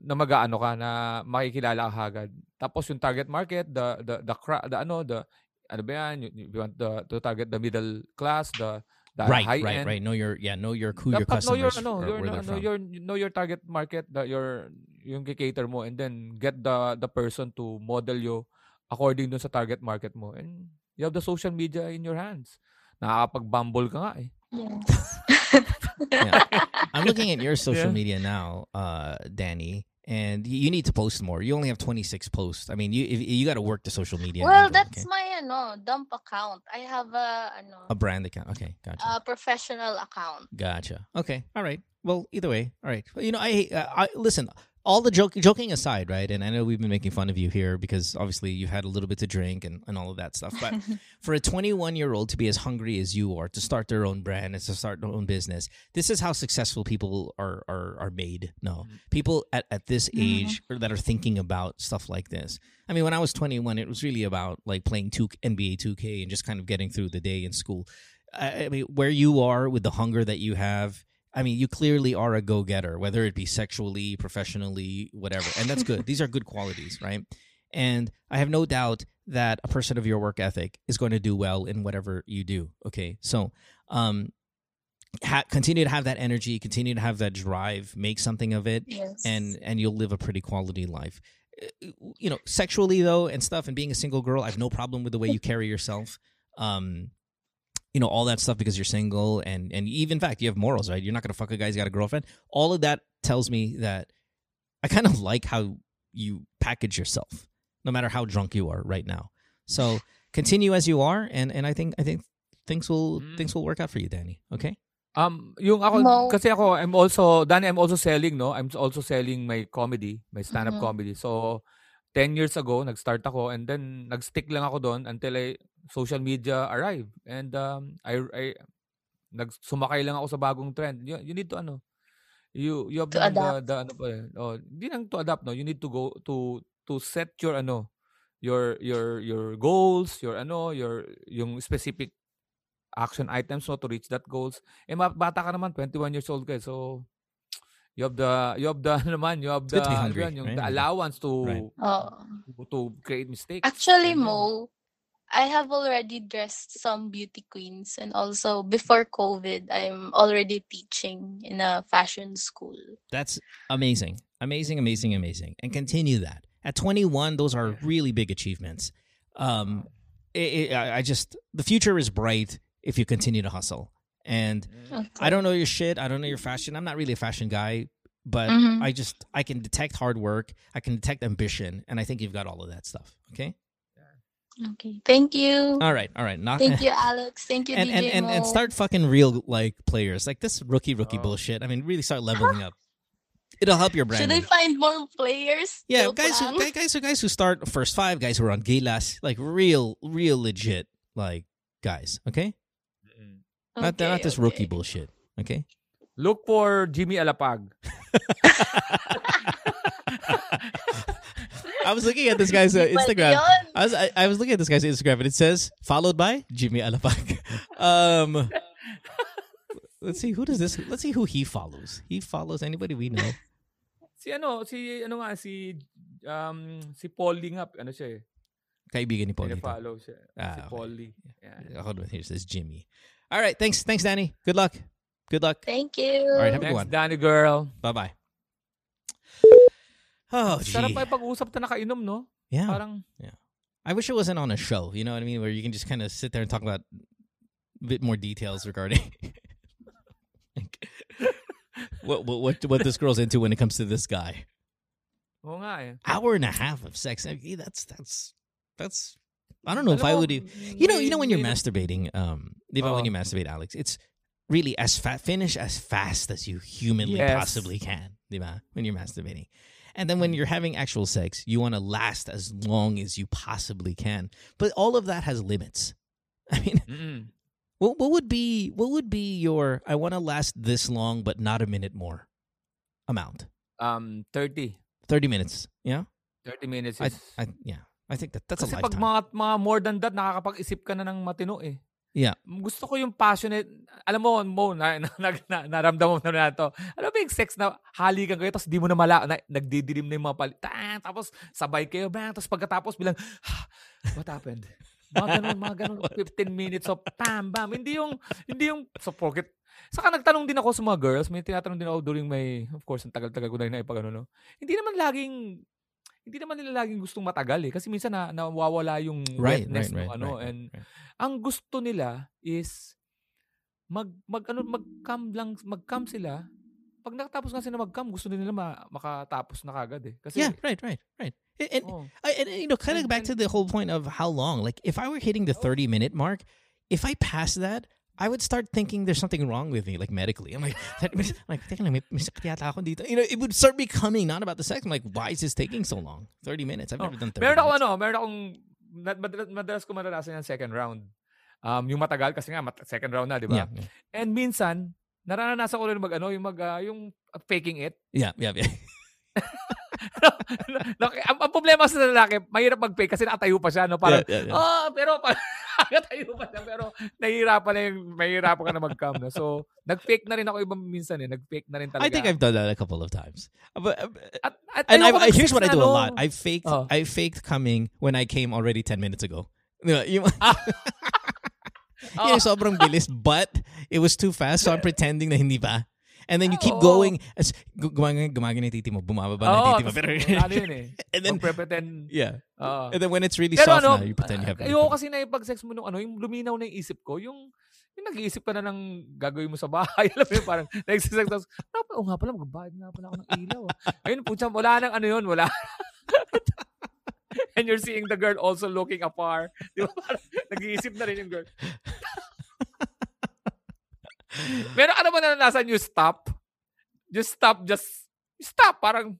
na mag-aano ka, na makikilala ka agad. Tapos yung target market, the the the, cra- the ano, the ano ba yan? You, you want the, to target the middle class, the the right, high right, end. right. Know your yeah, know your who your Dapat know your customers ano, are, your, where know, they're know from. your know your target market, the your yung kikater mo and then get the the person to model you according dun sa target market mo. And you have the social media in your hands. Nakakapag-bumble ka nga eh. Yes. Yeah. I'm looking at your social Yeah. media now, uh, Danny, and you need to post more. You only have 26 posts. I mean, you you got to work the social media. well, angle, that's okay? my ano, dump account. I have a ano, a brand account. Okay, gotcha. a professional account. Gotcha. Okay. All right. Well, either way. All right. Well, you know, I, uh, I listen. All the joke, joking aside, right? And I know we've been making fun of you here because obviously you've had a little bit to drink and, and all of that stuff. But for a 21 year old to be as hungry as you are to start their own brand and to start their own business, this is how successful people are are, are made. No, mm-hmm. people at, at this mm-hmm. age or that are thinking about stuff like this. I mean, when I was 21, it was really about like playing two NBA 2K and just kind of getting through the day in school. I I mean, where you are with the hunger that you have, I mean, you clearly are a go getter, whether it be sexually, professionally, whatever. And that's good. These are good qualities, right? And I have no doubt that a person of your work ethic is going to do well in whatever you do. Okay. So, um, ha- continue to have that energy, continue to have that drive, make something of it Yes. and and you'll live a pretty quality life. Uh, You know, sexually though and stuff, and being a single girl, I have no problem with the way you carry yourself. Um, you know, all that stuff because you're single, and and even in fact, you have morals, right? You're not gonna fuck a guy who's got a girlfriend. All of that tells me that I kind of like how you package yourself. no matter how drunk you are right now. So continue as you are, and and I think I think things will Mm. things will work out for you, Danny. Okay. Um, yung ako, Mo- kasi ako, I'm also, Danny, I'm also selling, no? I'm also selling my comedy, my stand-up Mhm. comedy. So, 10 years ago, nag-start ako and then nag-stick lang ako doon until I, social media arrived. And um, I, I, nagsumakay lang ako sa bagong trend. You, you need to, ano, you, you have To the, the, adapt. the, ano pa eh. Oh, hindi lang to adapt, no? You need to go, to, to set your, ano, your, your, your goals, your, ano, your, yung specific action items no to reach that goals. Eh ma- bata ka naman, 21 years old ka. eh. So you have the you have the ano naman, you have the to be ano hungry, yan, yung right? the allowance to Right. Oo. to create mistakes. Actually, Ganyan. Mo, I have already dressed some beauty queens and also before COVID, I'm already teaching in a fashion school. That's amazing, amazing, amazing, amazing, and continue that. At 21, those are really big achievements. Um, it, it, I I just the future is bright if you continue to hustle. And Okay. I don't know your shit. I don't know your fashion. I'm not really a fashion guy, but Mhm. I just I can detect hard work. I can detect ambition, and I think you've got all of that stuff. Okay. Okay. Thank you. All right. All right. Knock. Thank you, Alex. Thank you, and, DJ and, and, and start fucking real like players like this rookie rookie Oh. bullshit. I mean, really start leveling up. It'll help your brand. Should branding. I find more players? Yeah, Joke guys, who, guys, guys, who guys who start first five, guys who are on Gilas, like real, real legit, like guys. Okay, not Okay, not this okay. rookie bullshit. Okay. Look for Jimmy Alapag. I was looking at this guy's uh, Instagram. I was I, I was looking at this guy's Instagram and it says followed by Jimmy Alapag. um, let's see who does this. Let's see who he follows. He follows anybody we know. Si ano, si ano nga si um si Paulie nga, ano siya eh. Kaibigan ni Paulito. follow siya. Ah, si okay. Paulie. Yeah. Hold on, here says Jimmy. All right, thanks, thanks, Danny. Good luck. Good luck. Thank you. All right, have a good one. Danny girl. Bye bye. Oh, gee. Sarap yung pag-usap na nakainom, no? Yeah. Parang, I wish it wasn't on a show. You know what I mean? Where you can just kind of sit there and talk about a bit more details regarding like, what, what what what this girl's into when it comes to this guy. oo nga eh. Hour and a half of sex. I mean, that's that's that's. I don't know if Alam I would. You know, you know when you're masturbating. Um, ba, when you masturbate, Alex, it's really as fa- finish as fast as you humanly Yes. possibly can. Di ba? When you're masturbating. And then when you're having actual sex, you want to last as long as you possibly can. But all of that has limits. I mean, Mm-mm. what what would be what would be your I want to last this long but not a minute more amount? Um, 30. 30 minutes. Yeah? 30 minutes is... I yeah. I think that that's Kasi a pag lifetime. mga, mga more than that, nakakapag-isip ka na ng matino eh. Yeah. Gusto ko yung passionate. Alam mo, Mo, na, na, na, na, naramdaman na, na to. Alam mo yung sex na halikan kayo, tapos di mo na mala, na, nagdidilim na yung mga palit. Tapos sabay kayo, bang, tapos pagkatapos bilang, what happened? Mga ganun, mga ganun, 15 minutes of bam, bam. Hindi yung, hindi yung, so porket, Saka nagtanong din ako sa mga girls, may tinatanong din ako during my, of course, ang tagal-tagal ko na naipag ano, no? Hindi naman laging, hindi naman nila laging gustong matagal eh. Kasi minsan na, nawawala yung Right, wetness right, right, ng ano. right, and right. ang gusto nila is mag mag ano mag-cam lang mag-cam sila. Pag nakatapos nga sila mag-cam, gusto nila ma- makatapos na kagad eh. Kasi Yeah, right, right, right. And, and, oh, I, and you know, kind of And- back to and- the whole point of how long. Like, if I were hitting the thirty minute mark, if I pass that, I would start thinking there's something wrong with me, like medically. I'm like, like, teka lang, may, may ako dito. You know, it would start becoming not about the sex. I'm like, why is this taking so long? Thirty minutes. I've Oh, never done thirty. meron ako minutes. ano, meron akong madalas, ko maranasan yung second round. Um, yung matagal kasi nga mat- second round na, di ba? Yeah, yeah, And minsan, naranasan ko rin mag ano, yung mag ah, yung faking it. yeah, yeah, yeah. No, no. ang, ang problema sa lalaki, mahirap mag-fake kasi nakatayo pa siya, no? Parang, Yeah, yeah, yeah. oh, pero pa, nakatayo pa pero nahihirapan na yung, mahihirapan ka na mag-cam na. So, nag-fake na rin ako ibang minsan eh. Nag-fake na rin talaga. I think I've done that a couple of times. But, uh, At, at and I, here's what I do a lot. I faked Oh. I faked coming when I came already 10 minutes ago. Yeah, you, Oh. yeah, sobrang bilis, but it was too fast, so I'm pretending na hindi pa. And then you keep Oo. going as gu- gumagana gumagana yung titi mo, bumababa na titi mo. Pero, yun eh. and then Magpre-pretend. yeah. Oo. And then when it's really soft ano, na, you pretend you have ayoko everything. kasi na ipag-sex mo nung ano, yung luminaw na yung isip ko, yung yung nag-iisip ka na ng gagawin mo sa bahay. Alam mo yun, parang nagsisex tapos, "Ah, oo nga pala, magbabayad nga pala ako ng ilaw. ah." Ayun, putya, wala nang ano yun, wala. and you're seeing the girl also looking afar. Di ba? Parang Nag-iisip na rin yung girl. Pero ano ba naranasan you stop? Just stop, just stop. Parang,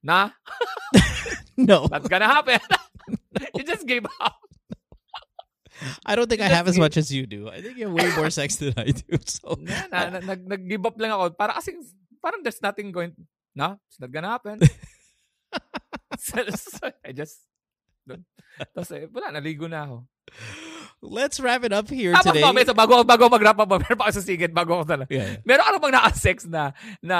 na, No, that's gonna happen. you just gave up. I don't think I have as much as you do. I think you have way more sex than I do. So Na, na, na, nag, nag-give up lang ako. Para kasing, parang there's nothing going, na, it's not gonna happen. so, so, I just, tapos eh, wala, naligo na ako. Let's wrap it up here Tapos today. mamaya, so bago, bago mag-wrap up, meron pa ako sa sigit, bago ako talaga. Yeah. Meron ka na bang naka-sex na, na,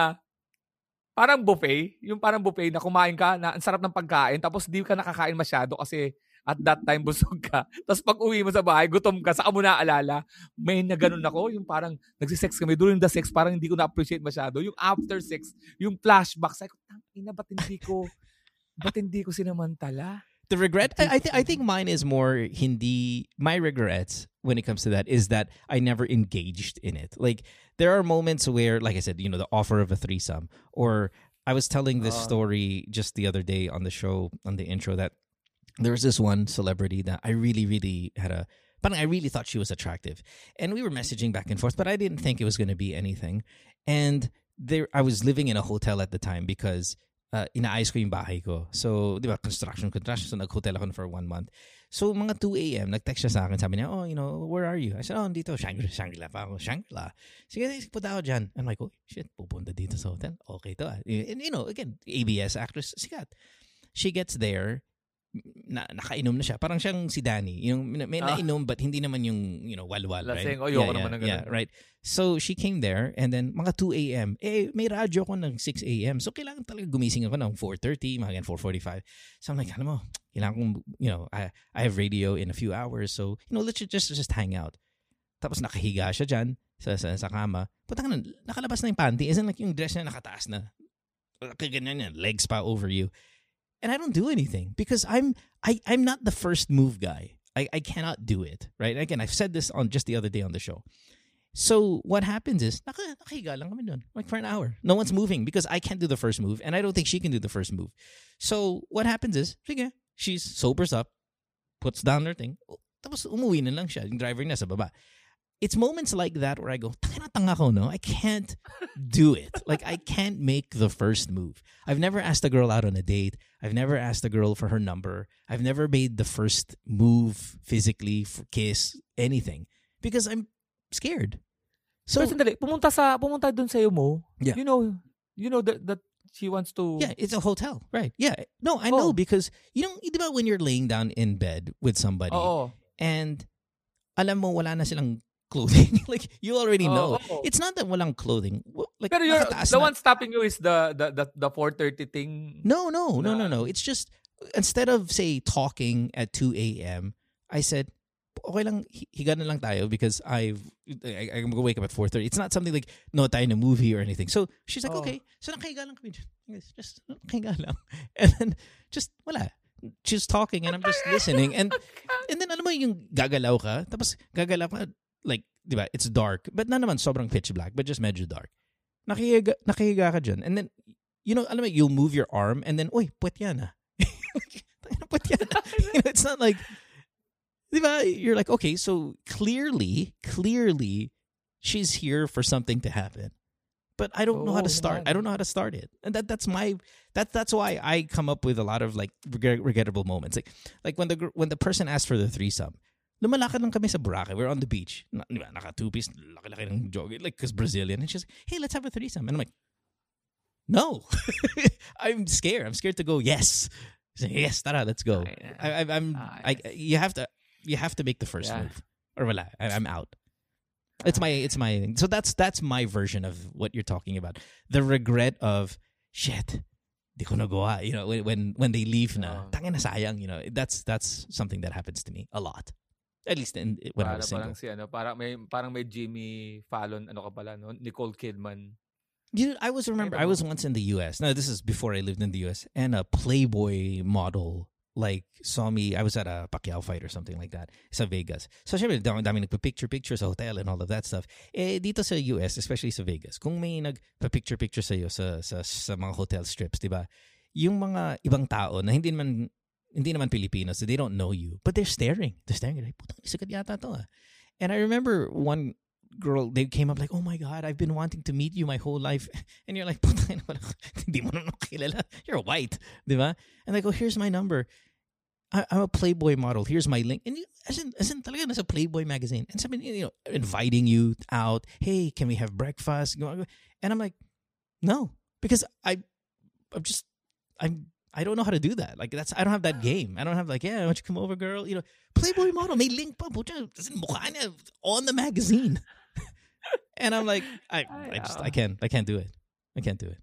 parang buffet, yung parang buffet na kumain ka, na ang sarap ng pagkain, tapos di ka nakakain masyado kasi at that time busog ka. Tapos pag uwi mo sa bahay, gutom ka, saka mo naaalala, may na ganun ako, yung parang nagsisex kami, during the sex, parang hindi ko na-appreciate masyado. Yung after sex, yung flashback, sabi ko, ina, ba't hindi ko, ba't hindi ko sinamantala? The regret I, I, th- I think mine is more hindi my regrets when it comes to that is that i never engaged in it. Like there are moments where like i said you know the offer of a threesome or i was telling this Uh. story just the other day on the show on the intro that there was this one celebrity that i really really had a but i really thought she was attractive. And we were messaging back and forth but i didn't think it was going to be anything. And there i was living in a hotel at the time because uh, inaayos ko yung bahay ko. So, di ba, construction, construction. So, nag-hotel ako for one month. So, mga 2 a.m., nag-text siya sa akin. Sabi niya, oh, you know, where are you? I said, oh, dito, Shangri- Shangri-La pa ako. Shangri-La. Sige, sige, punta ako dyan. I'm like, oh, shit, pupunta dito sa hotel. Okay to. ah. And, you know, again, ABS actress, sikat. She gets there, na, nakainom na siya. Parang siyang si Danny. Yung, may Ah. nainom, but hindi naman yung, you know, walwal, right? Lasing, oh, ayoko naman ng yeah, right. So, she came there, and then, mga 2 a.m., eh, may radyo ko ng 6 a.m. So, kailangan talaga gumising ako ng 4.30, mga ganyan, 4.45. So, I'm like, alam mo, kailangan kong, you know, I, I have radio in a few hours, so, you know, let's ju- just, just hang out. Tapos, nakahiga siya dyan, sa, sa, sa kama. Putang na, nakalabas na yung panty. Isn't like yung dress niya nakataas na. Kaganyan yan, legs pa over you. And I don't do anything because I'm I, I'm not the first move guy. I, I cannot do it. Right? Again, I've said this on just the other day on the show. So what happens is, naka, nakahiga lang kami dun, like for an hour. No one's moving because I can't do the first move and I don't think she can do the first move. So what happens is, she sobers up, puts down her thing, oh, tapos umuwi na lang siya, yung driver niya sa baba. It's moments like that where I go, tanga tanga ko, no? I can't do it. Like, I can't make the first move. I've never asked a girl out on a date. I've never asked a girl for her number. I've never made the first move physically, for kiss, anything. Because I'm scared. So, Pero sandali, pumunta sa, pumunta dun sa'yo mo, Yeah. you know, you know that, that she wants to, yeah, it's a hotel. Right. Yeah. No, I know Oh. because, you know, ba when you're laying down in bed with somebody oo. and alam mo wala na silang clothing. like, you already know. oo. It's not that walang clothing. Like, Pero you're, the na- one stopping you is the, the, the, the 4.30 thing. No, no, no, no, no. It's just instead of say talking at 2 a.m., I said, okay lang, hi- higa na lang tayo because I've, I, I'm gonna wake up at 4.30. It's not something like, no, tayo na movie or anything. So she's like, Oh. okay. So nakahiga lang kami. Just, just nakahiga lang. And then, just, wala. She's talking and I'm just listening. And and then, alam mo yung gagalaw ka, tapos gagalaw ka, like, di ba, it's dark. But na naman sobrang pitch black, but just medyo dark. Nakahiga, nakahiga ka dyan. And then, you know, alam mo, you'll move your arm and then, uy, puwet yan ah. puwet yan ah. You know, it's not like, di ba, you're like, okay, so clearly, clearly, she's here for something to happen. But I don't know how to start. naman. I don't know how to start it. And that that's my that that's why I come up with a lot of like regrettable moments. Like like when the when the person asked for the threesome, lumalakad lang kami sa Boracay. We're on the beach. Na, di ba, naka two piece, laki-laki ng jogging, like, cause Brazilian. And she's like, hey, let's have a threesome. And I'm like, no. I'm scared. I'm scared to go, yes. Like, yes, tara, let's go. I, I, I'm, Ah, I, you have to, you have to make the first Yeah. move. Or wala, I, I'm out. It's my, it's my, so that's, that's my version of what you're talking about. The regret of, shit, di ko nagawa. You know, when, when, when they leave na, Oh. tangin na sayang, you know, that's, that's something that happens to me a lot. At least in, when I was single. parang si ano, parang may parang may Jimmy Fallon ano ka pala no, Nicole Kidman. You know, I was remember I was once in the US. No, this is before I lived in the US, and a Playboy model like saw me. I was at a Pacquiao fight or something like that. Sa Vegas. So syempre, dami, dami nagpa-picture picture sa hotel and all of that stuff. Eh dito sa US, especially sa Vegas, kung may nagpa-picture picture sa'yo sa sa sa mga hotel strips, 'di ba? Yung mga ibang tao na hindi man hindi naman Filipinos, so they don't know you, but they're staring. They're staring. Like, putang sikat yata to. ah." And I remember one girl, they came up like, "Oh my god, I've been wanting to meet you my whole life," and you're like, "Putang hindi mo kilala. You're white, di ba?" And they go, "Here's my number." I, I'm a Playboy model. Here's my link. And you, as in, as in talaga nasa Playboy magazine. And sabi, you know, inviting you out. Hey, can we have breakfast? And I'm like, no, because I, I'm just, I'm, I don't know how to do that. Like that's, I don't have that game. I don't have like, yeah, why don't you come over, girl? You know, Playboy model, may link pa, pucha, as in, mukha niya on the magazine. and I'm like, I, I just, I can't, I can't do it. I can't do it.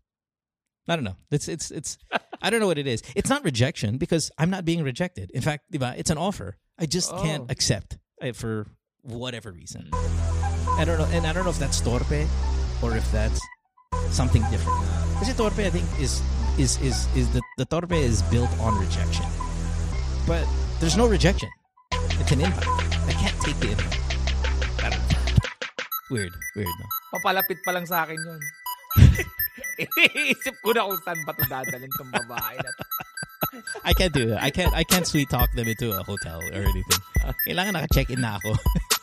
I don't know. It's it's it's I don't know what it is. It's not rejection because I'm not being rejected. In fact, it's an offer. I just can't Oh. accept it for whatever reason. I don't know, and I don't know if that's torpe or if that's something different. Because torpe, I think, is is is is the the torpe is built on rejection, but there's no rejection. It's an invite. I can't take the invite. Weird, weird. No? Papalapit pa lang sa akin yun. Iniisip ko na kung saan ba ito dadalhin tong babae na to. I can't do that. I can't I can't sweet talk them into a hotel or anything. Kailangan naka-check-in na ako.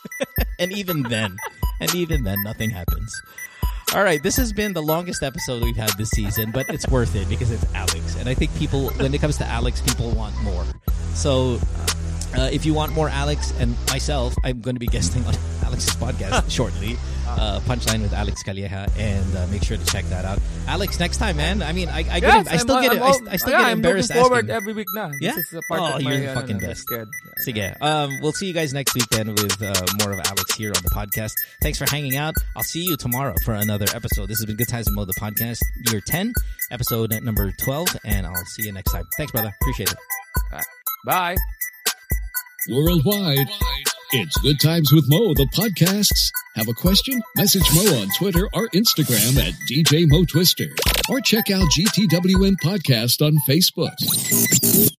and even then, and even then, nothing happens. All right, this has been the longest episode we've had this season, but it's worth it because it's Alex. And I think people, when it comes to Alex, people want more. So uh, if you want more Alex and myself, I'm going to be guesting on Alex's podcast shortly. Uh, Punchline with Alex Calleja, and uh, make sure to check that out. Alex, next time, man. I mean, I, I, get, Yes, I still I'm, get, I'm, I, I still yeah, get I'm embarrassed looking forward asking. every week na. Yeah? This is a part Oh, of my, you're the ano, fucking best. Good. Sige. Um, we'll see you guys next week then with uh, more of Alex here on the podcast. Thanks for hanging out. I'll see you tomorrow for another episode. This has been Good Times with Mo, the podcast, year 10, episode number 12, and I'll see you next time. Thanks, brother. Appreciate it. Bye. Worldwide, it's Good Times with Mo, the podcasts. Have a question? Message Mo on Twitter or Instagram at DJ Mo Twister. Or check out GTWM Podcast on Facebook.